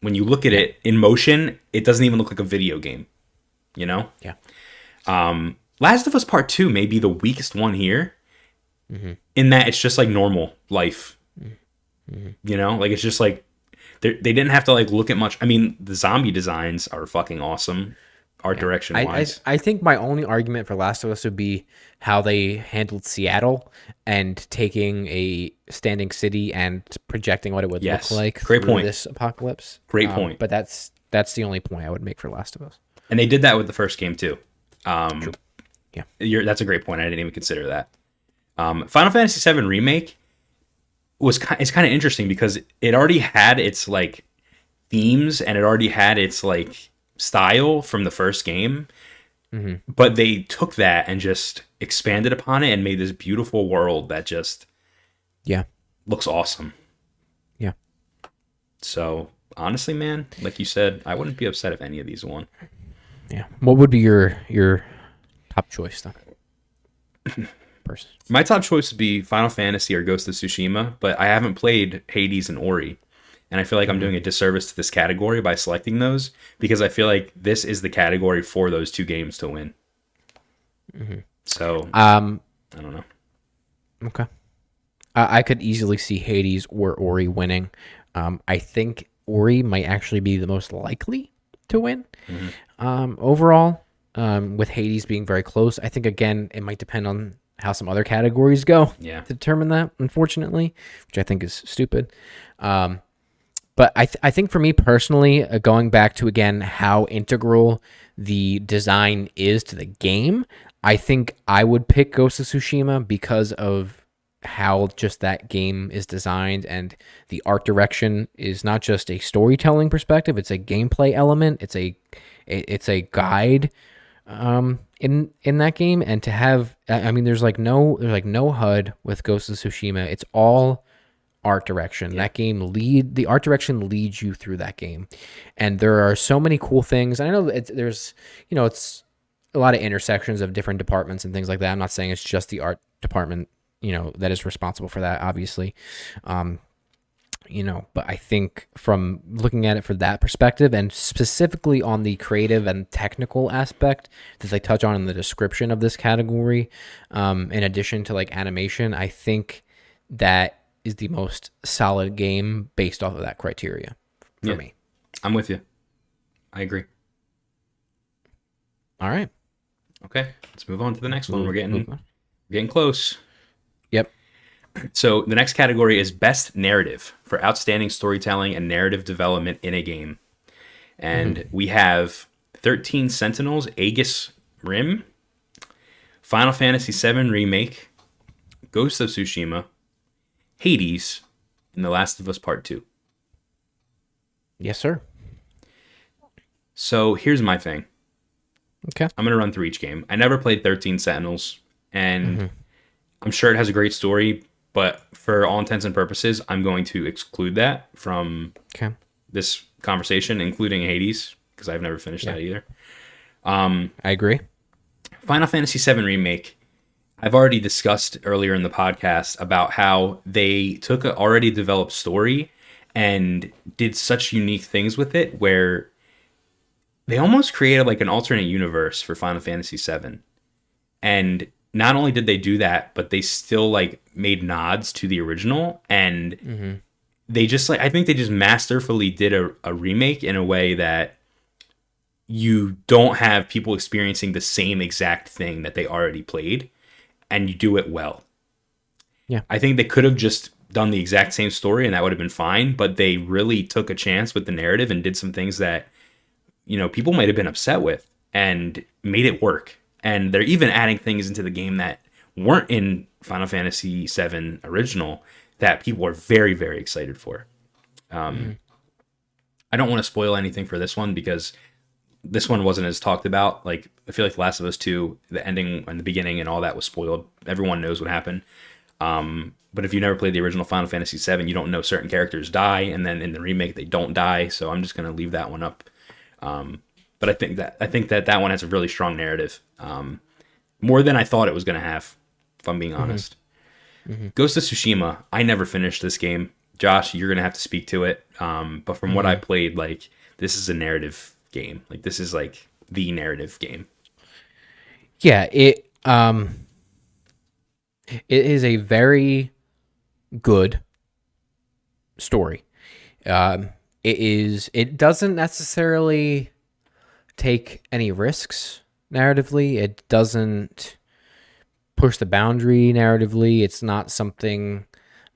When you look at it in motion, it doesn't even look like a video game. You know? yeah. Um, Last of Us Part Two may be the weakest one here, mm-hmm. In that it's just like normal life. You know, like it's just like they they didn't have to like look at much. I mean, the zombie designs are fucking awesome, art direction I, I wise. I think my only argument for Last of Us would be how they handled Seattle and taking a standing city and projecting what it would Yes. look like Great point. this apocalypse. Great Um, point. But that's that's the only point I would make for Last of Us. and they did that with the first game too. Um, Yeah. you're, that's a great point. I didn't even consider that. Um, Final Fantasy VII remake was ki- it's kind of interesting because it already had its like themes and it already had its like style from the first game, but they took that and just expanded upon it and made this beautiful world that just Yeah. looks awesome. Yeah. So honestly, man, like you said, I wouldn't be upset if any of these won. Yeah. What would be your your top choice then? Person. My top choice would be Final Fantasy or Ghost of Tsushima, but I haven't played Hades and Ori. And I feel like I'm doing a disservice to this category by selecting those because I feel like this is the category for those two games to win. So, Um I don't know. Okay. I I could easily see Hades or Ori winning. Um, I think Ori might actually be the most likely to win. Um, overall, um, with Hades being very close, I think again it might depend on how some other categories go Yeah. to determine that. Unfortunately, which I think is stupid. Um, but I, th- I think for me personally, uh, going back to again how integral the design is to the game, I think I would pick Ghost of Tsushima because of how just that game is designed and the art direction is not just a storytelling perspective; it's a gameplay element. It's a it's a guide um in in that game and to have I mean there's like no there's like no HUD with Ghost of Tsushima. It's all art direction. That game lead the art direction leads you through that game, and there are so many cool things. I know it's, there's you know it's a lot of intersections of different departments and things like that. I'm not saying it's just the art department you know that is responsible for that, obviously. Um, you know, but I think from looking at it for that perspective and specifically on the creative and technical aspect that they touch on in the description of this category, um, in addition to like animation, I think that is the most solid game based off of that criteria for Yeah. me. I'm with you. I agree. All right. Okay, let's move on to the next one. We're getting we're getting close. So the next category is best narrative for outstanding storytelling and narrative development in a game. And hmm. we have 13 Sentinels, Aegis Rim, Final Fantasy VII Remake, Ghost of Tsushima, Hades, and The Last of Us Part 2. Yes, sir. So here's my thing. Okay. I'm gonna run through each game. I never played 13 Sentinels, and mm-hmm. I'm sure it has a great story, but for all intents and purposes, I'm going to exclude that from Okay. this conversation, including Hades, because I've never finished that either. Um, I agree. Final Fantasy VII Remake. I've already discussed earlier in the podcast about how they took an already developed story and did such unique things with it where they almost created like an alternate universe for Final Fantasy VII. And not only did they do that, but they still like made nods to the original and mm-hmm. they just like I think they just masterfully did a, a remake in a way that you don't have people experiencing the same exact thing that they already played and you do it well. Yeah. I think they could have just done the exact same story and that would have been fine, but they really took a chance with the narrative and did some things that you know people might have been upset with and made it work. And they're even adding things into the game that weren't in Final Fantasy VII original that people are very very excited for. Um I don't want to spoil anything for this one because this one wasn't as talked about. Like I feel like The Last of Us Two, the ending and the beginning and all that was spoiled. Everyone knows what happened. Um, but if you never played the original Final Fantasy VII, you don't know certain characters die, and then in the remake they don't die. So I'm just gonna leave that one up. Um, but I think that I think that that one has a really strong narrative, um, more than I thought it was gonna have. If I'm being honest. Ghost of Tsushima, I never finished this game. Josh, you're gonna have to speak to it. Um, but from what I played, like this is a narrative game. Like this is like the narrative game. Yeah, it um it is a very good story. Um it is it doesn't necessarily take any risks narratively. It doesn't push the boundary narratively. It's not something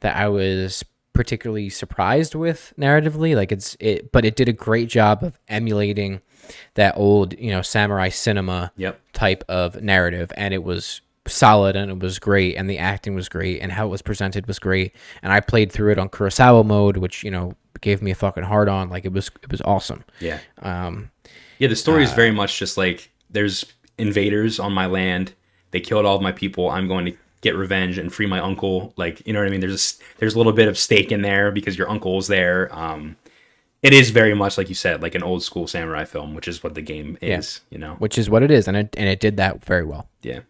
that I was particularly surprised with narratively. Like it's it but it did a great job of emulating that old, you know, samurai cinema Yep. type of narrative and it was solid and it was great and the acting was great and how it was presented was great and I played through it on Kurosawa mode which you know gave me a fucking hard on like it was it was awesome Yeah. um Yeah, the story is very much just like there's invaders on my land. They killed all of my people. I'm going to get revenge and free my uncle. Like, you know what I mean? There's a, there's a little bit of stake in there because your uncle's there. Um, it is very much like you said, like an old school samurai film, which is what the game is. You know? which is what it is and it and it did that very well Yeah.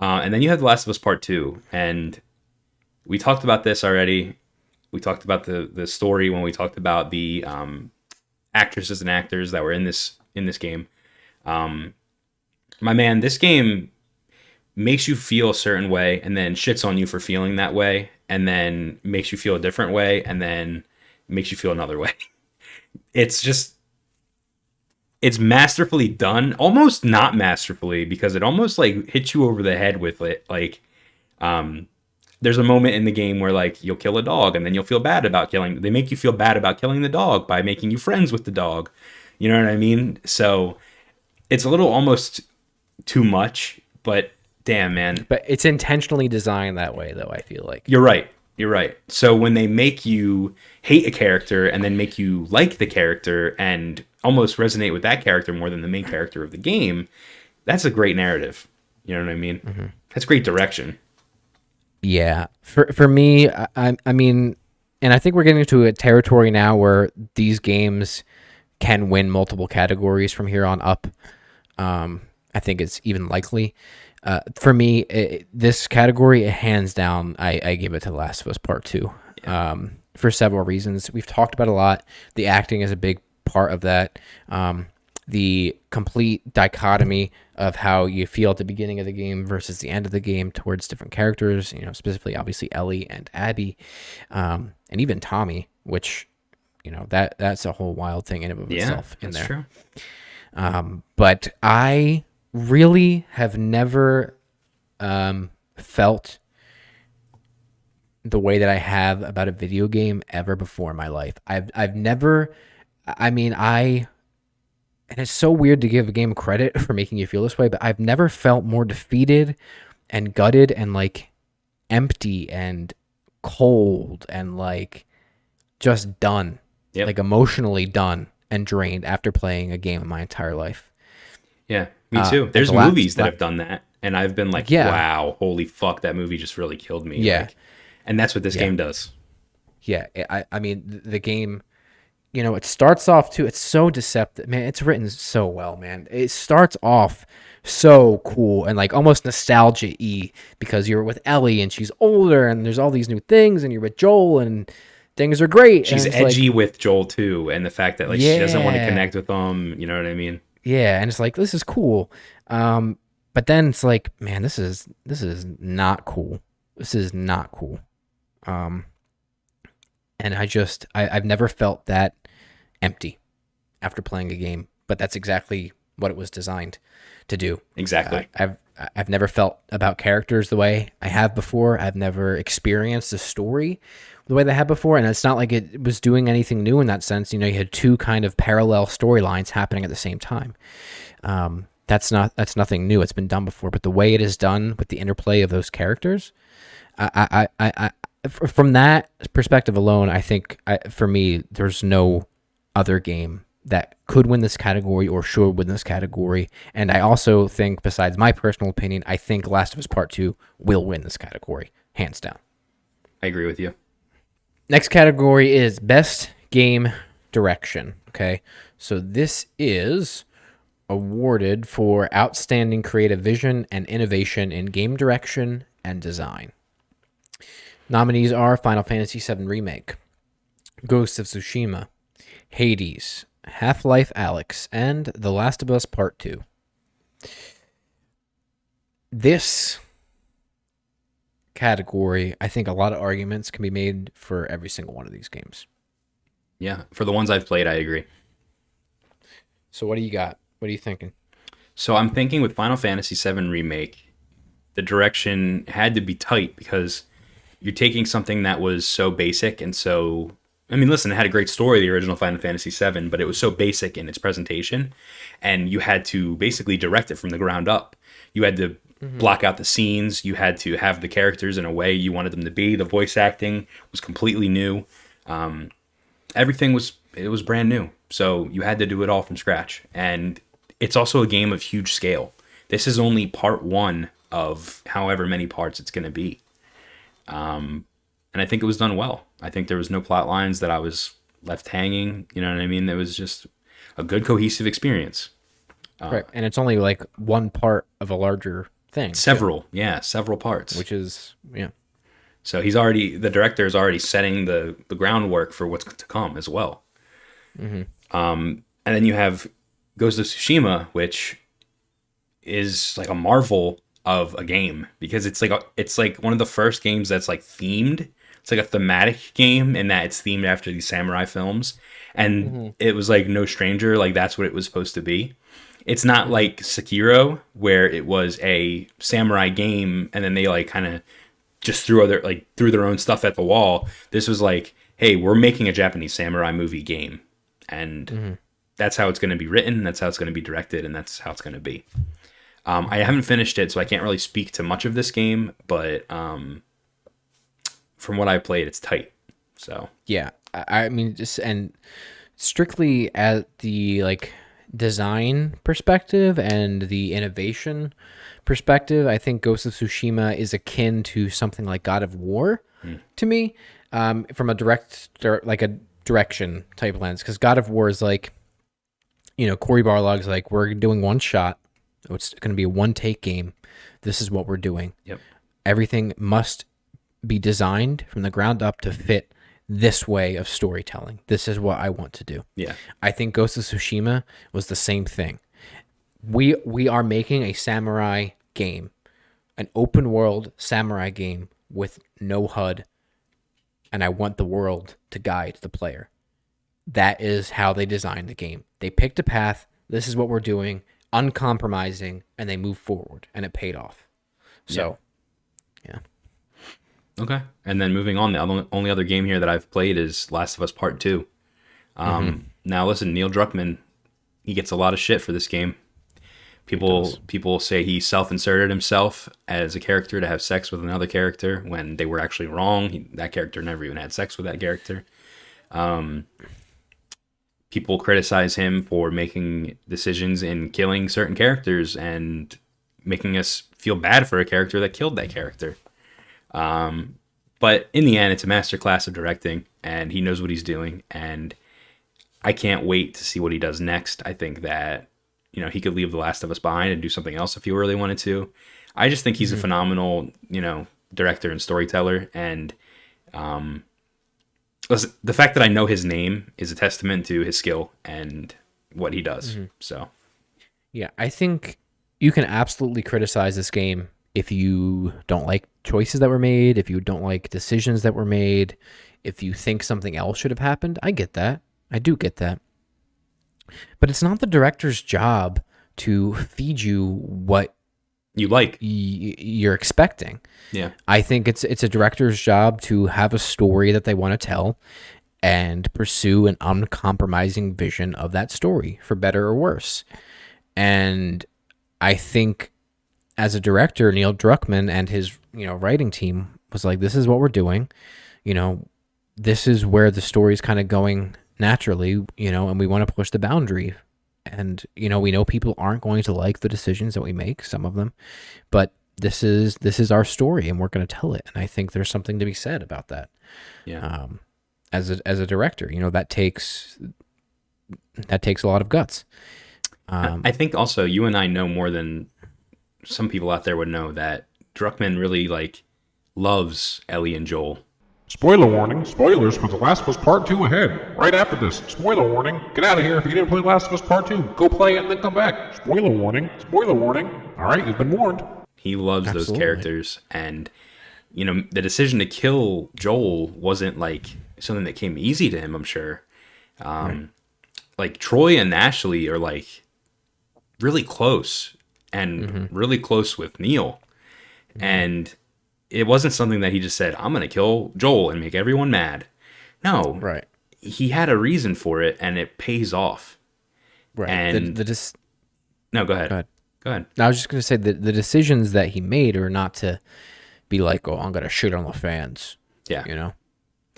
Uh, and then you have The Last of Us Part Two, and we talked about this already. We talked about the the story when we talked about the um, actresses and actors that were in this in this game. Um, my man, this game makes you feel a certain way, and then shits on you for feeling that way, and then makes you feel a different way, and then makes you feel another way. It's just it's masterfully done almost not masterfully because it almost like hits you over the head with it like um there's a moment in the game where like you'll kill a dog and then you'll feel bad about killing they make you feel bad about killing the dog by making you friends with the dog you know what i mean so it's a little almost too much but damn man but it's intentionally designed that way though I feel like you're right. You're right. So when they make you hate a character and then make you like the character and almost resonate with that character more than the main character of the game, that's a great narrative. You know what I mean? Mm-hmm. That's great direction. Yeah, for for me, I, I mean, and I think we're getting into a territory now where these games can win multiple categories from here on up. Um, I think it's even likely. Uh, for me, it, this category, hands down, I, I give it to The Last of Us Part Two. Um, for several reasons, we've talked about a lot. The acting is a big part of that. Um, the complete dichotomy of how you feel at the beginning of the game versus the end of the game towards different characters, you know, specifically obviously Ellie and Abby, um, and even Tommy, which, you know, that that's a whole wild thing in and of Yeah, itself in that's there. true. Um, but I really have never um, felt the way that I have about a video game ever before in my life. I've I've never I mean, I and it's so weird to give a game credit for making you feel this way, but I've never felt more defeated and gutted and like empty and cold and like just done. Yep. Like emotionally done and drained after playing a game in my entire life. Yeah, me Uh, too. like There's last- movies that have done that, and I've been like, Yeah. wow, holy fuck, that movie just really killed me. Yeah. Like, and that's what this Yeah. game does. Yeah, I I mean the game you know, it starts off too it's so deceptive. Man, it's written so well, man. It starts off so cool and like almost nostalgia y because you're with Ellie and she's older and there's all these new things and you're with Joel and things are great. She's it's like- edgy with Joel too, and the fact that like she doesn't want to connect with them. You know what I mean? Yeah, and it's like this is cool. Um, but then it's like, man, this is this is not cool. This is not cool. Um, and I just I, I've never felt that empty after playing a game. But that's exactly what it was designed to do. Exactly. Uh, I've I've never felt about characters the way I have before. I've never experienced a story the way they had before, and it's not like it was doing anything new in that sense. You know, you had two kind of parallel storylines happening at the same time. Um, that's not that's nothing new. It's been done before, but the way it is done with the interplay of those characters, I I I, from that perspective alone, I think I, for me, there's no other game that could win this category or should win this category. And I also think, besides my personal opinion, I think Last of Us Part 2 will win this category, hands down. I agree with you. Next category is Best Game Direction. Okay. So this is awarded for outstanding creative vision and innovation in game direction and design. Nominees are Final Fantasy VII Remake, Ghost of Tsushima, Hades, Half Life Alyx, and The Last of Us Part 2. This category, I think a lot of arguments can be made for every single one of these games. Yeah, for the ones I've played, I agree. So, what do you got? What are you thinking? So I'm thinking with Final Fantasy VII Remake, the direction had to be tight because you're taking something that was so basic and so. I mean, listen, it had a great story, the original Final Fantasy VII, but it was so basic in its presentation, and you had to basically direct it from the ground up. You had to block out the scenes. You had to have the characters in a way you wanted them to be. The voice acting was completely new. Um, everything was it was brand new. So you had to do it all from scratch. And it's also a game of huge scale. This is only part one of however many parts it's going to be. Um, and I think it was done well. I think there was no plot lines that I was left hanging. You know what I mean? It was just a good cohesive experience. right. And it's only like one part of a larger thing. too, Several, yeah, several parts. which is, yeah. So he's already the director is already setting the the groundwork for what's to come as well. Um, and then you have Ghost of Tsushima, which is like a marvel of a game because it's like a, it's like one of the first games that's like themed. It's like a thematic game in that it's themed after these samurai films, and mm-hmm. it was like no stranger. Like that's what it was supposed to be. It's not like Sekiro where it was a samurai game and then they like kind of just threw other like threw their own stuff at the wall. This was like, hey, we're making a Japanese samurai movie game, and mm-hmm. that's how it's going to be written. That's how it's going to be directed, and that's how it's going to be. Um, I haven't finished it, so I can't really speak to much of this game, but um, from what I played, it's tight. So Yeah. I, mean, just, and strictly at the like design perspective and the innovation perspective, I think Ghost of Tsushima is akin to something like God of War to me, um, from a direct, like a direction type lens. Because God of War is like, you know, Cory Barlog's like, we're doing one shot. Oh, it's going to be a one take game. This is what we're doing. yep, Everything must be designed from the ground up to fit this way of storytelling. This is what I want to do. yeah, I think Ghost of Tsushima was the same thing. We we are making a samurai game, an open world samurai game with no HUD, and I want the world to guide the player. That is how they designed the game. They picked a path. This is what we're doing, uncompromising, and they moved forward, and it paid off. So, yeah. okay. And then moving on, the only other game here that I've played is Last of Us Part Two. Um, now listen, Neil Druckmann, he gets a lot of shit for this game. People people say he self-inserted himself as a character to have sex with another character when they were actually wrong. He, that character never even had sex with that character. Um, people criticize him for making decisions in killing certain characters and making us feel bad for a character that killed that character. Um, but in the end, it's a masterclass of directing, and he knows what he's doing. And I can't wait to see what he does next. I think that you know he could leave The Last of Us behind and do something else if he really wanted to. I just think he's a phenomenal, you know, director and storyteller, and um, listen, the fact that I know his name is a testament to his skill and what he does. Mm-hmm. So Yeah, I think you can absolutely criticize this game if you don't like choices that were made, if you don't like decisions that were made, if you think something else should have happened. I get that. I do get that. But it's not the director's job to feed you what you like, y- you're expecting. yeah, I think it's it's a director's job to have a story that they want to tell and pursue an uncompromising vision of that story for better or worse. And I think as a director, Neil Druckmann and his, you know, writing team was like this is what we're doing. You know, this is where the story's kind of going naturally, you know, and we want to push the boundary. And you know, we know people aren't going to like the decisions that we make, some of them, but this is this is our story and we're going to tell it. And I think there's something to be said about that. yeah. Um, as a as a director, you know, that takes that takes a lot of guts. Um, I think also you and I know more than some people out there would know that Druckmann really like loves Ellie and Joel. Spoiler warning, spoilers for The Last of Us Part 2 ahead. Right after this, spoiler warning, get out of here if you didn't play Last of Us Part 2. Go play it and then come back. Spoiler warning, spoiler warning. Alright, you've been warned. He loves those characters, and you know the decision to kill Joel wasn't like something that came easy to him. I'm sure. Um, Like Troy and Ashley are like really close and really close with Neil, and it wasn't something that he just said, "I'm gonna kill Joel and make everyone mad." No, right. he had a reason for it, and it pays off. Right. And- the, the dis- No, go ahead. Go ahead. Go ahead. I was just going to say that the decisions that he made are not to be like, oh, I'm going to shoot on the fans. Yeah. You know,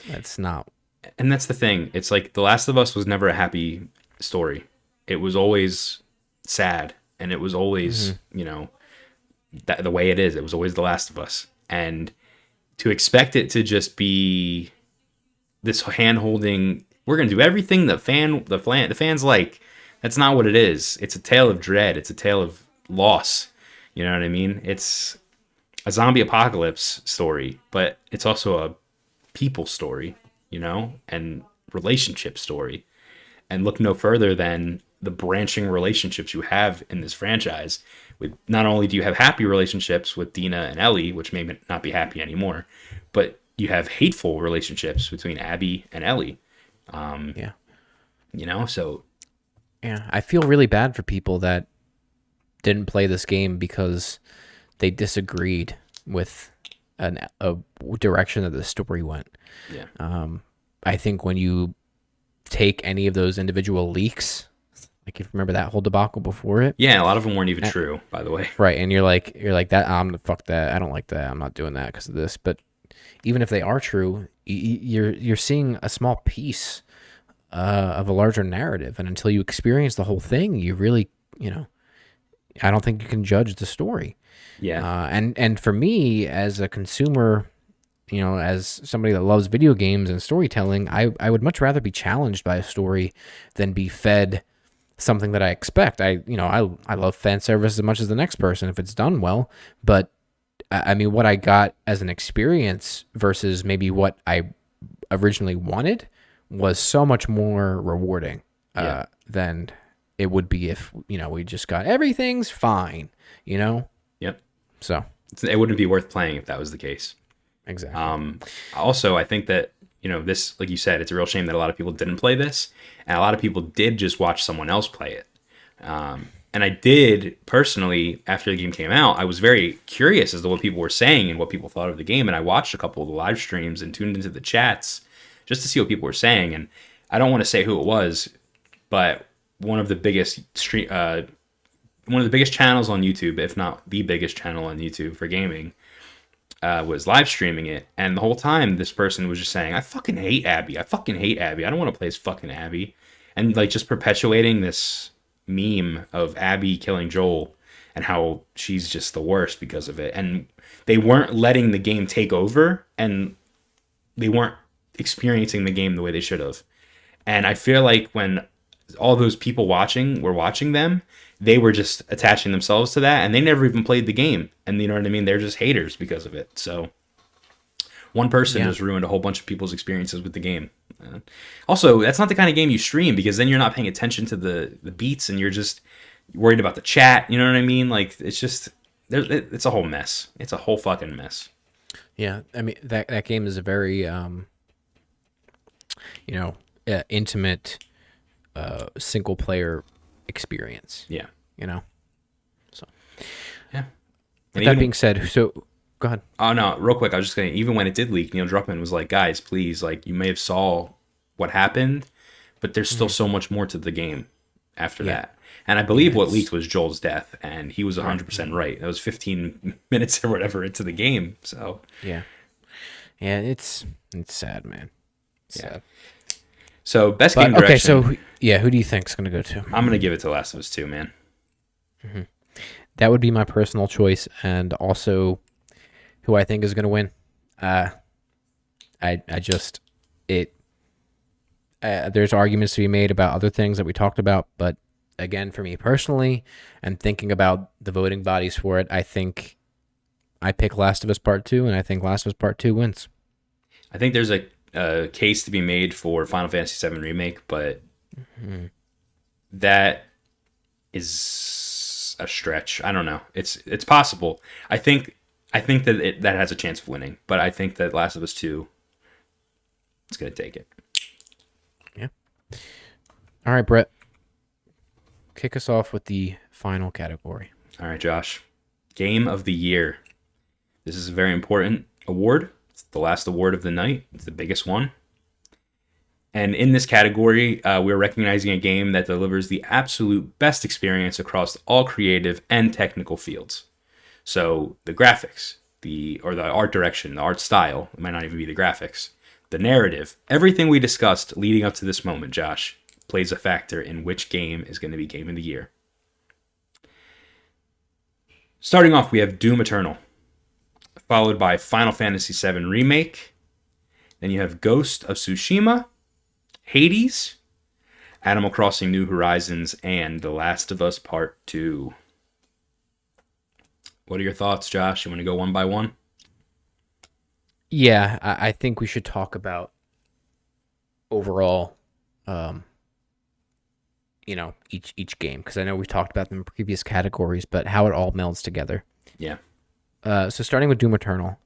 that's not. and that's the thing. It's like The Last of Us was never a happy story. It was always sad, and it was always, mm-hmm. you know, that the way it is. It was always The Last of Us, and to expect it to just be this hand holding, we're gonna do everything the fan, the fan, the fans like. That's not what it is. It's a tale of dread. It's a tale of loss. You know what I mean? It's a zombie apocalypse story, but it's also a people story, you know, and relationship story. And look no further than the branching relationships you have in this franchise. With not only do you have happy relationships with Dina and Ellie, which may not be happy anymore, but you have hateful relationships between Abby and Ellie. Yeah. You know, so Yeah. I feel really bad for people that didn't play this game because they disagreed with an, a direction that the story went. yeah, Um, I think when you take any of those individual leaks, like if you remember that whole debacle before it, yeah. A lot of them weren't even true, by the way. right? And you're like, you're like that. I'm the fuck that. I don't like that. I'm not doing that because of this. But even if they are true, you're you're seeing a small piece uh, of a larger narrative, and until you experience the whole thing, you really, you know, I don't think you can judge the story. Yeah, Uh, and and for me as a consumer, you know, as somebody that loves video games and storytelling, I I would much rather be challenged by a story than be fed something that I expect. I you know I I love fan service as much as the next person if it's done well, but I I mean what I got as an experience versus maybe what I originally wanted was so much more rewarding uh, Yeah. than it would be if you know we just got everything's fine, you know. yep. So It wouldn't be worth playing if that was the case. exactly. Um, also, I think that you know this, like you said, it's a real shame that a lot of people didn't play this, and a lot of people did just watch someone else play it. Um, and I did personally after the game came out, I was very curious as to what people were saying and what people thought of the game, and I watched a couple of the live streams and tuned into the chats just to see what people were saying. And I don't want to say who it was but one of the biggest stream, uh, one of the biggest channels on YouTube, if not the biggest channel on YouTube for gaming, uh, was live streaming it, and the whole time this person was just saying, "I fucking hate Abby. I fucking hate Abby. I don't want to play as fucking Abby," and like just perpetuating this meme of Abby killing Joel and how she's just the worst because of it. And they weren't letting the game take over, and they weren't experiencing the game the way they should have. And I feel like when all those people watching were watching them, they were just attaching themselves to that and they never even played the game. And you know what I mean? They're just haters because of it. So one person Yeah. just ruined a whole bunch of people's experiences with the game. Uh, also, that's not the kind of game you stream because then you're not paying attention to the the beats and you're just worried about the chat. You know what I mean? Like it's just. It, it's a whole mess. It's a whole fucking mess. Yeah, I mean that that game is a very um, you know, uh, intimate uh, single player experience. Yeah. You know. So, yeah. With And that even- being said, so go ahead. Oh no, real quick, I was just gonna even when it did leak, Neil Druckmann was like, guys, please, like you may have saw what happened, but there's still mm-hmm. so much more to the game after that. And I believe what leaked was Joel's death, and he was 100% mm-hmm. right. That was 15 minutes or whatever into the game. So, Yeah. Yeah, it's it's sad, man. It's Yeah. sad. So best But, game okay, so yeah, who do you think's gonna go to? I'm gonna give it to Last of Us 2, man. That would be my personal choice, and also who I think is gonna win. Uh, I I just it. Uh, there's arguments to be made about other things that we talked about, but again, for me personally, and thinking about the voting bodies for it, I think I pick Last of Us Part Two, and I think Last of Us Part Two wins. I think there's a, a case to be made for Final Fantasy VII Remake, but mm-hmm. that is a stretch. I don't know. It's it's possible. I think I think that it, that has a chance of winning, but I think that Last of Us Two is going to take it. Yeah. All right, Bret, kick us off with the final category. All right, Josh. Game of the year. This is a very important award. The last award of the night. It's the biggest one. And in this category, uh, we're recognizing a game that delivers the absolute best experience across all creative and technical fields. So the graphics, the or the art direction, the art style, it might not even be the graphics, the narrative, everything we discussed leading up to this moment, Josh, plays a factor in which game is going to be game of the year. Starting off, we have Doom Eternal, followed by Final Fantasy VII Remake. Then you have Ghost of Tsushima, Hades, Animal Crossing New Horizons, and The Last of Us Part 2. What are your thoughts, Josh? You want to go one by one? Yeah, I, I think we should talk about overall, um, you know, each each game because I know we've talked about them in previous categories, but how it all melds together. Yeah. Uh, so starting with Doom Eternal,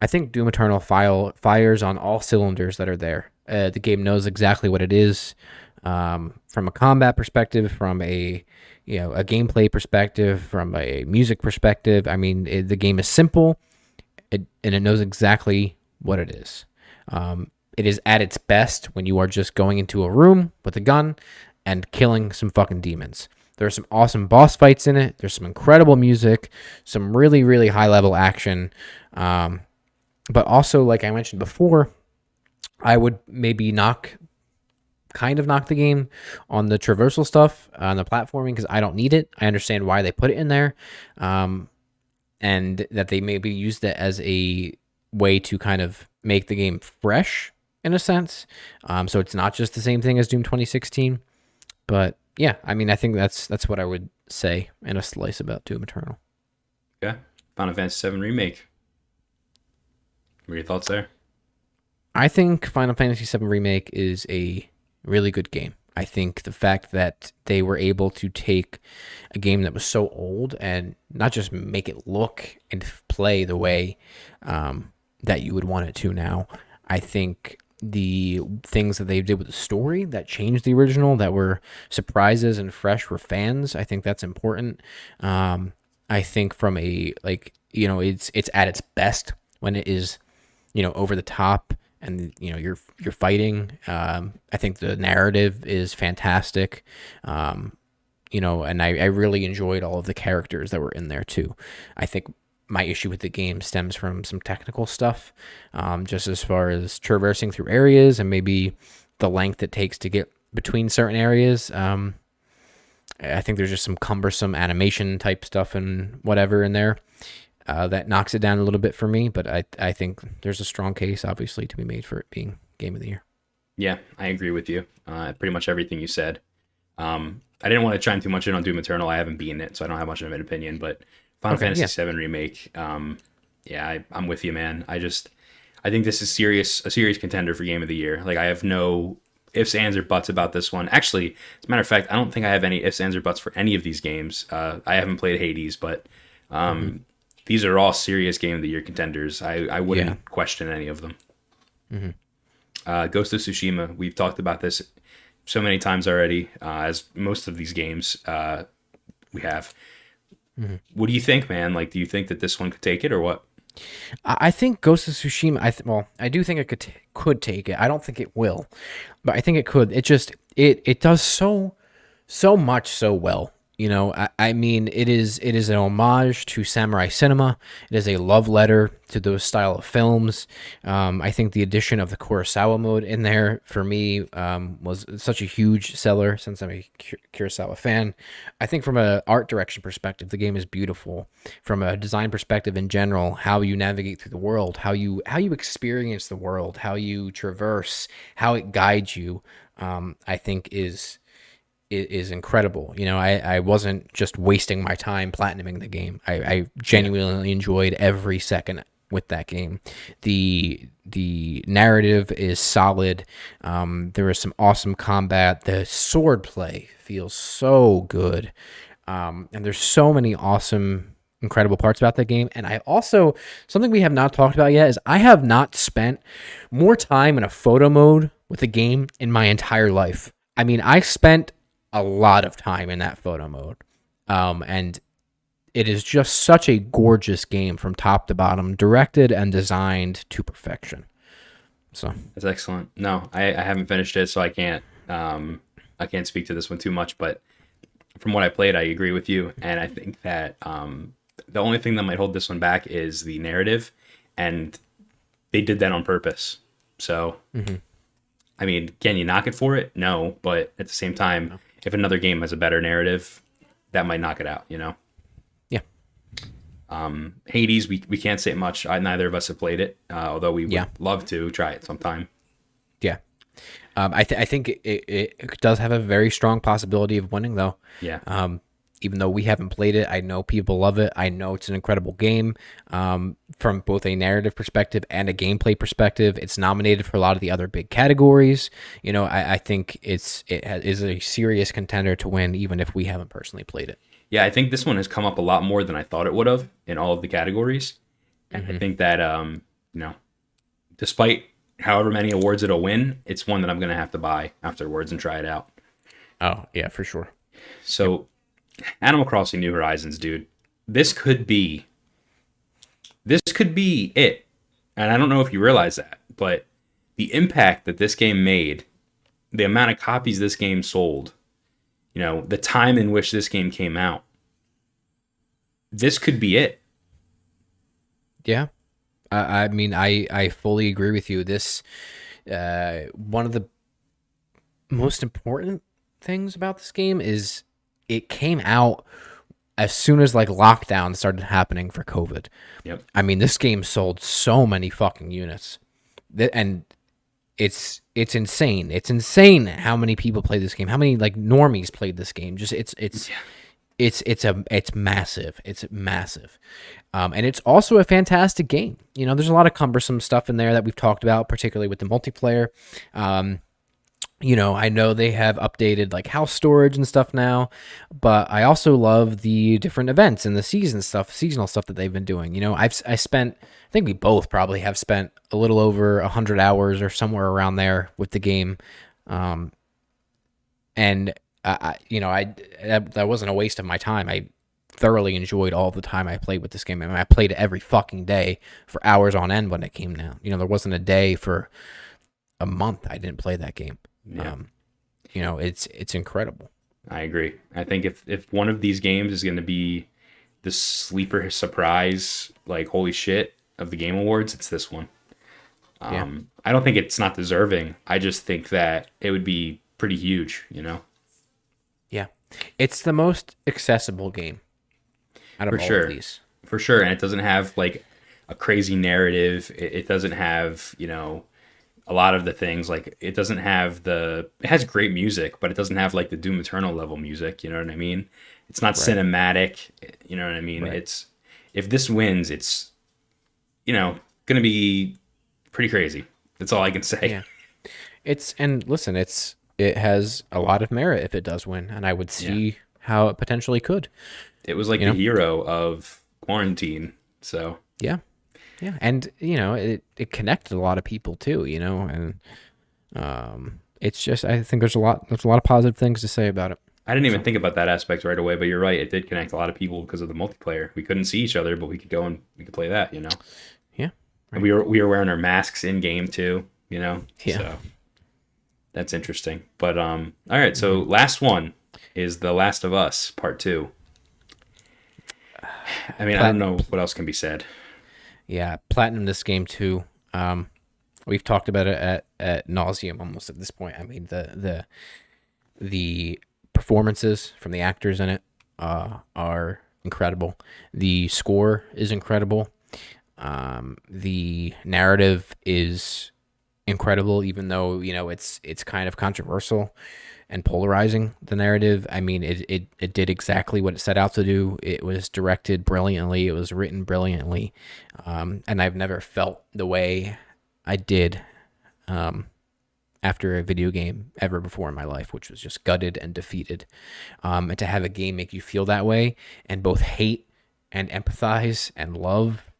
I think Doom Eternal file fires on all cylinders that are there. Uh, the game knows exactly what it is, um, from a combat perspective, from a you know a gameplay perspective, from a music perspective. I mean, it, the game is simple, it, and it knows exactly what it is. Um, it is at its best when you are just going into a room with a gun and killing some fucking demons. There are some awesome boss fights in it. There's some incredible music, some really, really high level action. Um, but also, like I mentioned before, I would maybe knock, kind of knock the game on the traversal stuff, on the platforming, because I don't need it. I understand why they put it in there. Um, and that they maybe used it as a way to kind of make the game fresh in a sense. Um, so it's not just the same thing as Doom 2016. But yeah, I mean, I think that's that's what I would say in a slice about Doom Eternal. Yeah. Final Fantasy VII Remake. What are your thoughts there? I think Final Fantasy VII Remake is a really good game. I think the fact that they were able to take a game that was so old and not just make it look and play the way um, that you would want it to now. I think the things that they did with the story that changed the original, that were surprises and fresh for fans, I think that's important. Um, I think from a like you know it's it's at its best when it is you know over the top and you know you're you're fighting. Um, I think the narrative is fantastic. Um, you know, and I, I really enjoyed all of the characters that were in there too. I think my issue with the game stems from some technical stuff, um, just as far as traversing through areas and maybe the length it takes to get between certain areas. Um, I think there's just some cumbersome animation type stuff and whatever in there uh, that knocks it down a little bit for me. But I I think there's a strong case, obviously, to be made for it being game of the year. Yeah, I agree with you. Uh, pretty much everything you said. Um, I didn't want to chime too much in on Doom Eternal. I haven't beaten it, so I don't have much of an opinion. But Final Okay, Fantasy yeah. VII remake, um, yeah, I, I'm with you, man. I just, I think this is serious, a serious contender for Game of the Year. Like I have no ifs, ands, or buts about this one. Actually, as a matter of fact, I don't think I have any ifs, ands, or buts for any of these games. Uh, I haven't played Hades, but um, Mm-hmm. these are all serious Game of the Year contenders. I, I wouldn't Yeah. question any of them. Uh, Ghost of Tsushima, we've talked about this so many times already, uh, as most of these games uh, we have. Mm-hmm. What do you think, man? Like, do you think that this one could take it or what? I I think Ghost of Tsushima. I th- well, I do think it could t- could take it. I don't think it will, but I think it could. It just it it does so so much so well. You know, I, I mean, it is it is an homage to samurai cinema. It is a love letter to those style of films. Um, I think the addition of the Kurosawa mode in there for me um, was such a huge seller since I'm a Kur- Kurosawa fan. I think from an art direction perspective, the game is beautiful. From a design perspective in general, how you navigate through the world, how you how you experience the world, how you traverse, how it guides you, um, I think is i- is incredible. You know, I, I wasn't just wasting my time platinuming the game. I, I genuinely enjoyed every second with that game. The the narrative is solid. Um, there is some awesome combat. The sword play feels so good. Um, and there's so many awesome incredible parts about that game. And I also something we have not talked about yet is I have not spent more time in a photo mode with the game in my entire life. I mean, I spent a lot of time in that photo mode. Um, and it is just such a gorgeous game from top to bottom, directed and designed to perfection. So That's excellent. No, I, I haven't finished it, so I can't um, I can't speak to this one too much. But from what I played, I agree with you, and I think that um, the only thing that might hold this one back is the narrative, and they did that on purpose. So, I mean, can you knock it for it? No, but at the same time, if another game has a better narrative, that might knock it out. You know. yeah, Um, Hades, we, we can't say much. I, neither of us have played it, uh, although we would Yeah. love to try it sometime. yeah. Um, I th- I think it, it, it does have a very strong possibility of winning though. Yeah. Um, even though we haven't played it, I know people love it. I know it's an incredible game um, from both a narrative perspective and a gameplay perspective. It's nominated for a lot of the other big categories. You know, I, I think it's it ha- is a serious contender to win, even if we haven't personally played it. Yeah, I think this one has come up a lot more than I thought it would have in all of the categories. And I think that um, you know, despite however many awards it'll win, it's one that I'm gonna have to buy afterwards and try it out. Oh yeah, for sure. So Animal Crossing New Horizons, dude. This could be this could be it. And I don't know if you realize that, but the impact that this game made, the amount of copies this game sold, you know, the time in which this game came out. This could be it. Yeah, I, I mean, I I fully agree with you. This uh, one of the most important things about this game is it came out as soon as like lockdown started happening for COVID. Yep. I mean, this game sold so many fucking units, and it's it's insane. It's insane how many people play this game. How many like normies played this game? Just it's it's it's it's a it's massive. It's massive, um, and it's also a fantastic game. You know, there's a lot of cumbersome stuff in there that we've talked about, particularly with the multiplayer. Um, you know, I know they have updated like house storage and stuff now, but I also love the different events and the season stuff, seasonal stuff that they've been doing. You know, I've I spent, I think we both probably have spent a little over a hundred hours or somewhere around there with the game, um, and I, you know, I that, that wasn't a waste of my time. I thoroughly enjoyed all the time I played with this game. I mean, I played it every fucking day for hours on end when it came out. You know, there wasn't a day for a month I didn't play that game. Yeah. Um, you know, it's it's incredible. I agree. I think if if one of these games is going to be the sleeper surprise, like holy shit of the Game Awards, it's this one. Yeah. Um, I don't think it's not deserving. I just think that it would be pretty huge. You know, Yeah, it's the most accessible game out of For all sure. of these. for sure. And it doesn't have like a crazy narrative. It, it doesn't have you know a lot of the things like it doesn't have the it has great music, but it doesn't have like the Doom Eternal level music. You know what I mean? It's not cinematic. You know what I mean? Right. It's if this wins, it's you know gonna be pretty crazy. That's all I can say. Yeah. It's and listen, it's it has a lot of merit if it does win, and I would see how it potentially could. It was like You the know? hero of quarantine. So Yeah, yeah, and you know it it connected a lot of people too. You know, and um, it's just I think there's a lot there's a lot of positive things to say about it. I didn't even think about that aspect right away, but you're right. It did connect a lot of people because of the multiplayer. We couldn't see each other, but we could go and we could play that. You know. Yeah, And we were we were wearing our masks in game too, you know. Yeah. So that's interesting. But um all right, so last one is The Last of Us Part 2. I mean, I don't know what else can be said. Yeah, platinum this game too. Um, we've talked about it at at nauseum almost at this point. I mean the the the performances from the actors in it uh, are incredible. The score is incredible. Um, the narrative is incredible, even though you know it's it's kind of controversial and polarizing. The narrative, I mean, it it it did exactly what it set out to do. It was directed brilliantly. It was written brilliantly, um, and I've never felt the way I did um, after a video game ever before in my life, which was just gutted and defeated. Um, and to have a game make you feel that way and both hate and empathize and love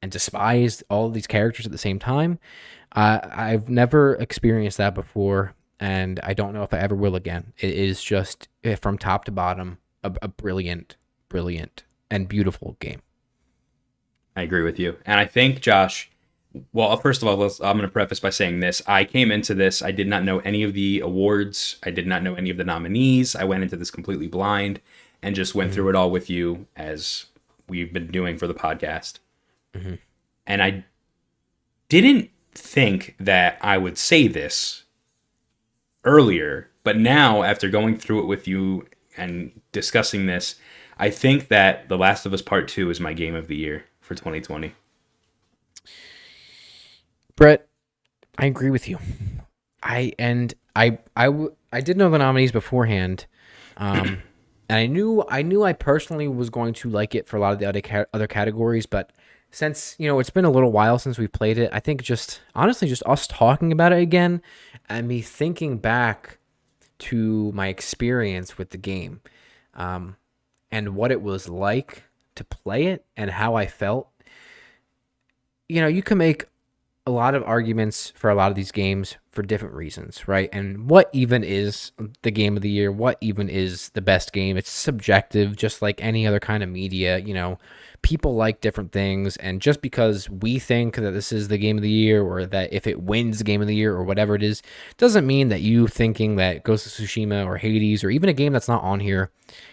and despise all these characters at the same time, uh, I've never experienced that before. And I don't know if I ever will again. It is just eh, from top to bottom a, a brilliant, brilliant, and beautiful game. I agree with you. And I think Josh well, first of all, let's, I'm going to preface by saying this. I came into this, I did not know any of the awards. I did not know any of the nominees. I went into this completely blind and just went through it all with you as we've been doing for the podcast. And I didn't think that I would say this earlier, but now after going through it with you and discussing this, I think that The Last of Us Part 2 is my game of the year for 2020. Bret, I agree with you. I and I I did know the nominees beforehand, um, and I knew I knew I personally was going to like it for a lot of the other ca- other categories. But since you know it's been a little while since we played it, I think just honestly just us talking about it again, and me thinking back to my experience with the game, um, and what it was like to play it and how I felt. You know, you can make a lot of arguments for a lot of these games for different reasons, right? And what even is the game of the year? What even is the best game? It's subjective, just like any other kind of media. You know, people like different things. And just because we think that this is the game of the year or that if it wins game of the year or whatever it is, doesn't mean that you thinking that Ghost of Tsushima or Hades or even a game that's not on here,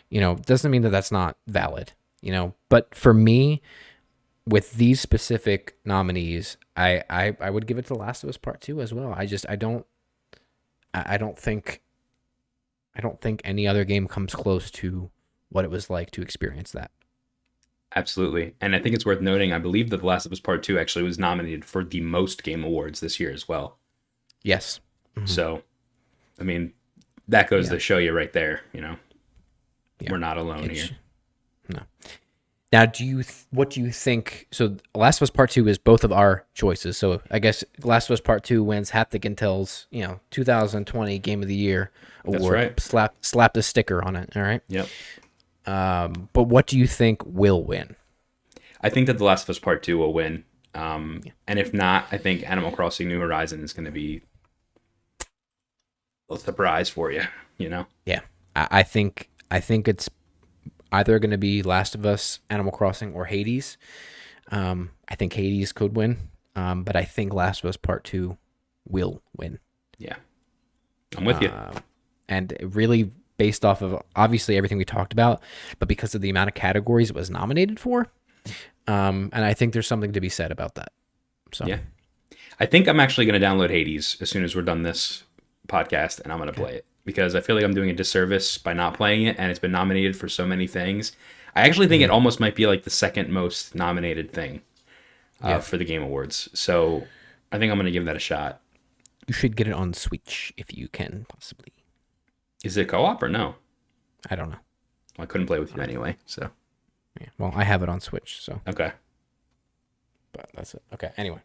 you know, doesn't mean that that's not valid, you know? But for me, with these specific nominees, I, I I would give it to Last of Us Part Two as well. I just I don't I, I don't think I don't think any other game comes close to what it was like to experience that. Absolutely. And I think it's worth noting, I believe that The Last of Us Part 2 actually was nominated for the most game awards this year as well. Yes. Mm-hmm. So, I mean, that goes Yeah. to show you right there, you know. Yeah. We're not alone It's- here. No. Now, do you th- what do you think? So, Last of Us Part Two is both of our choices. So, I guess Last of Us Part Two wins Haptic Intel's you know 2020 Game of the Year award. That's right. Slap slap the sticker on it. All right. Yep. Um, but what do you think will win? I think that The Last of Us Part 2 will win. Um, And if not, I think Animal Crossing New Horizon is going to be a surprise for you, you know? Yeah, I, I think I think it's either going to be Last of Us, Animal Crossing, or Hades. Um, I think Hades could win, um, but I think Last of Us Part Two will win. Yeah, I'm with you. Um, and really based off of obviously everything we talked about, but because of the amount of categories it was nominated for. Um, and I think there's something to be said about that. So Yeah. I think I'm actually going to download Hades as soon as we're done this podcast and I'm going to play it because I feel like I'm doing a disservice by not playing it and it's been nominated for so many things. I actually think it Mm-hmm. almost might be like the second most nominated thing uh, Yeah. for the Game Awards. So I think I'm going to give that a shot. you should get it on Switch if you can possibly. Is it co op or no? I don't know. Well, I couldn't play with you anyway. So, Yeah. Well, I have it on Switch, so okay. but that's it. Okay. Anyway.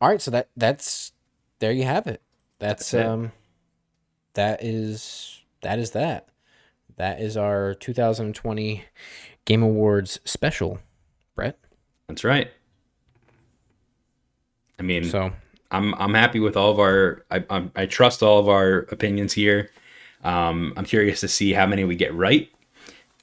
All right, so that that's there you have it. That's, That's it. um that is that is that. That is our 2020 Game Awards special, Bret. That's right. I mean, So, I'm I'm happy with all of our. I I'm, I trust all of our opinions here. Um, I'm curious to see how many we get right.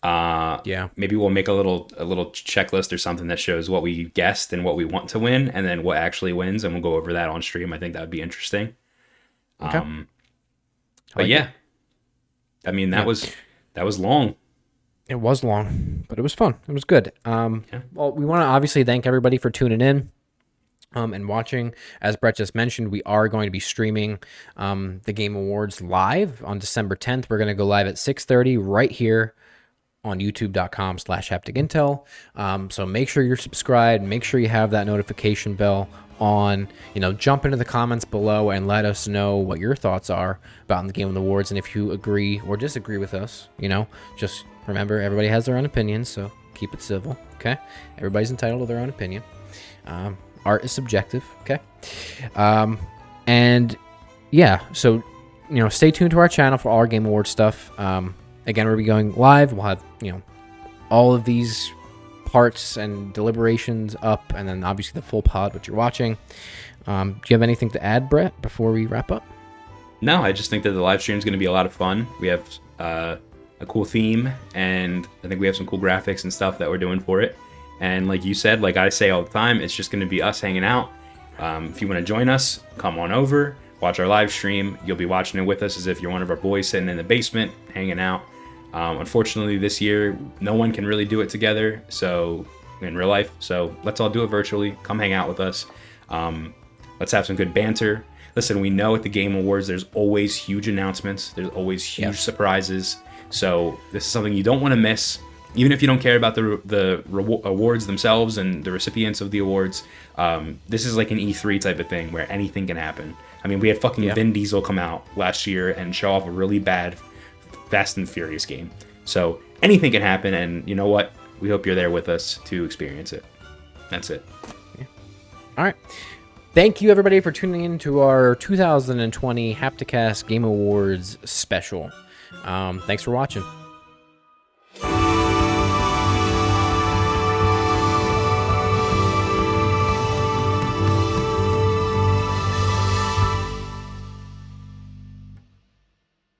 Uh, yeah. maybe we'll make a little a little checklist or something that shows what we guessed and what we want to win, and then what actually wins, and we'll go over that on stream. I think that would be interesting. Okay. Um, but like yeah, I mean that Yeah. was that was long. It was long, but it was fun. It was good. Um, Yeah. Well, we want to obviously thank everybody for tuning in um, and watching. As Bret just mentioned, we are going to be streaming um, the Game Awards live on December 10th. We're going to go live at 6:30 right here on youtube.com slash haptic intel um, so make sure you're subscribed make sure you have that notification bell on you know jump into the comments below and let us know what your thoughts are about the game of the awards and if you agree or disagree with us you know just remember everybody has their own opinions so keep it civil okay everybody's entitled to their own opinion um, art is subjective okay um, and yeah, so you know, stay tuned to our channel for all our Game Awards stuff. Um, again, we'll be going live. We'll have you know all of these parts and deliberations up, and then obviously the full pod, which you're watching. Um, do you have anything to add, Bret, before we wrap up? No, I just think that the live stream is going to be a lot of fun. We have uh, a cool theme, and I think we have some cool graphics and stuff that we're doing for it. And like you said, like I say all the time, it's just going to be us hanging out. Um, if you want to join us, come on over, watch our live stream. You'll be watching it with us as if you're one of our boys sitting in the basement hanging out. Um, unfortunately, this year, no one can really do it together. So in real life, so let's all do it virtually. Come hang out with us. Um, let's have some good banter. Listen, we know at the Game Awards, there's always huge announcements. There's always huge surprises. So this is something you don't want to miss. Even if you don't care about the the awards themselves and the recipients of the awards, um, this is like an E3 type of thing where anything can happen. I mean, we had fucking Yeah. Vin Diesel come out last year and show off a really bad Fast and Furious game. So anything can happen, and you know what? We hope you're there with us to experience it. That's it. All right. Thank you, everybody, for tuning in to our 2020 Hapticast Game Awards special. Um, thanks for watching.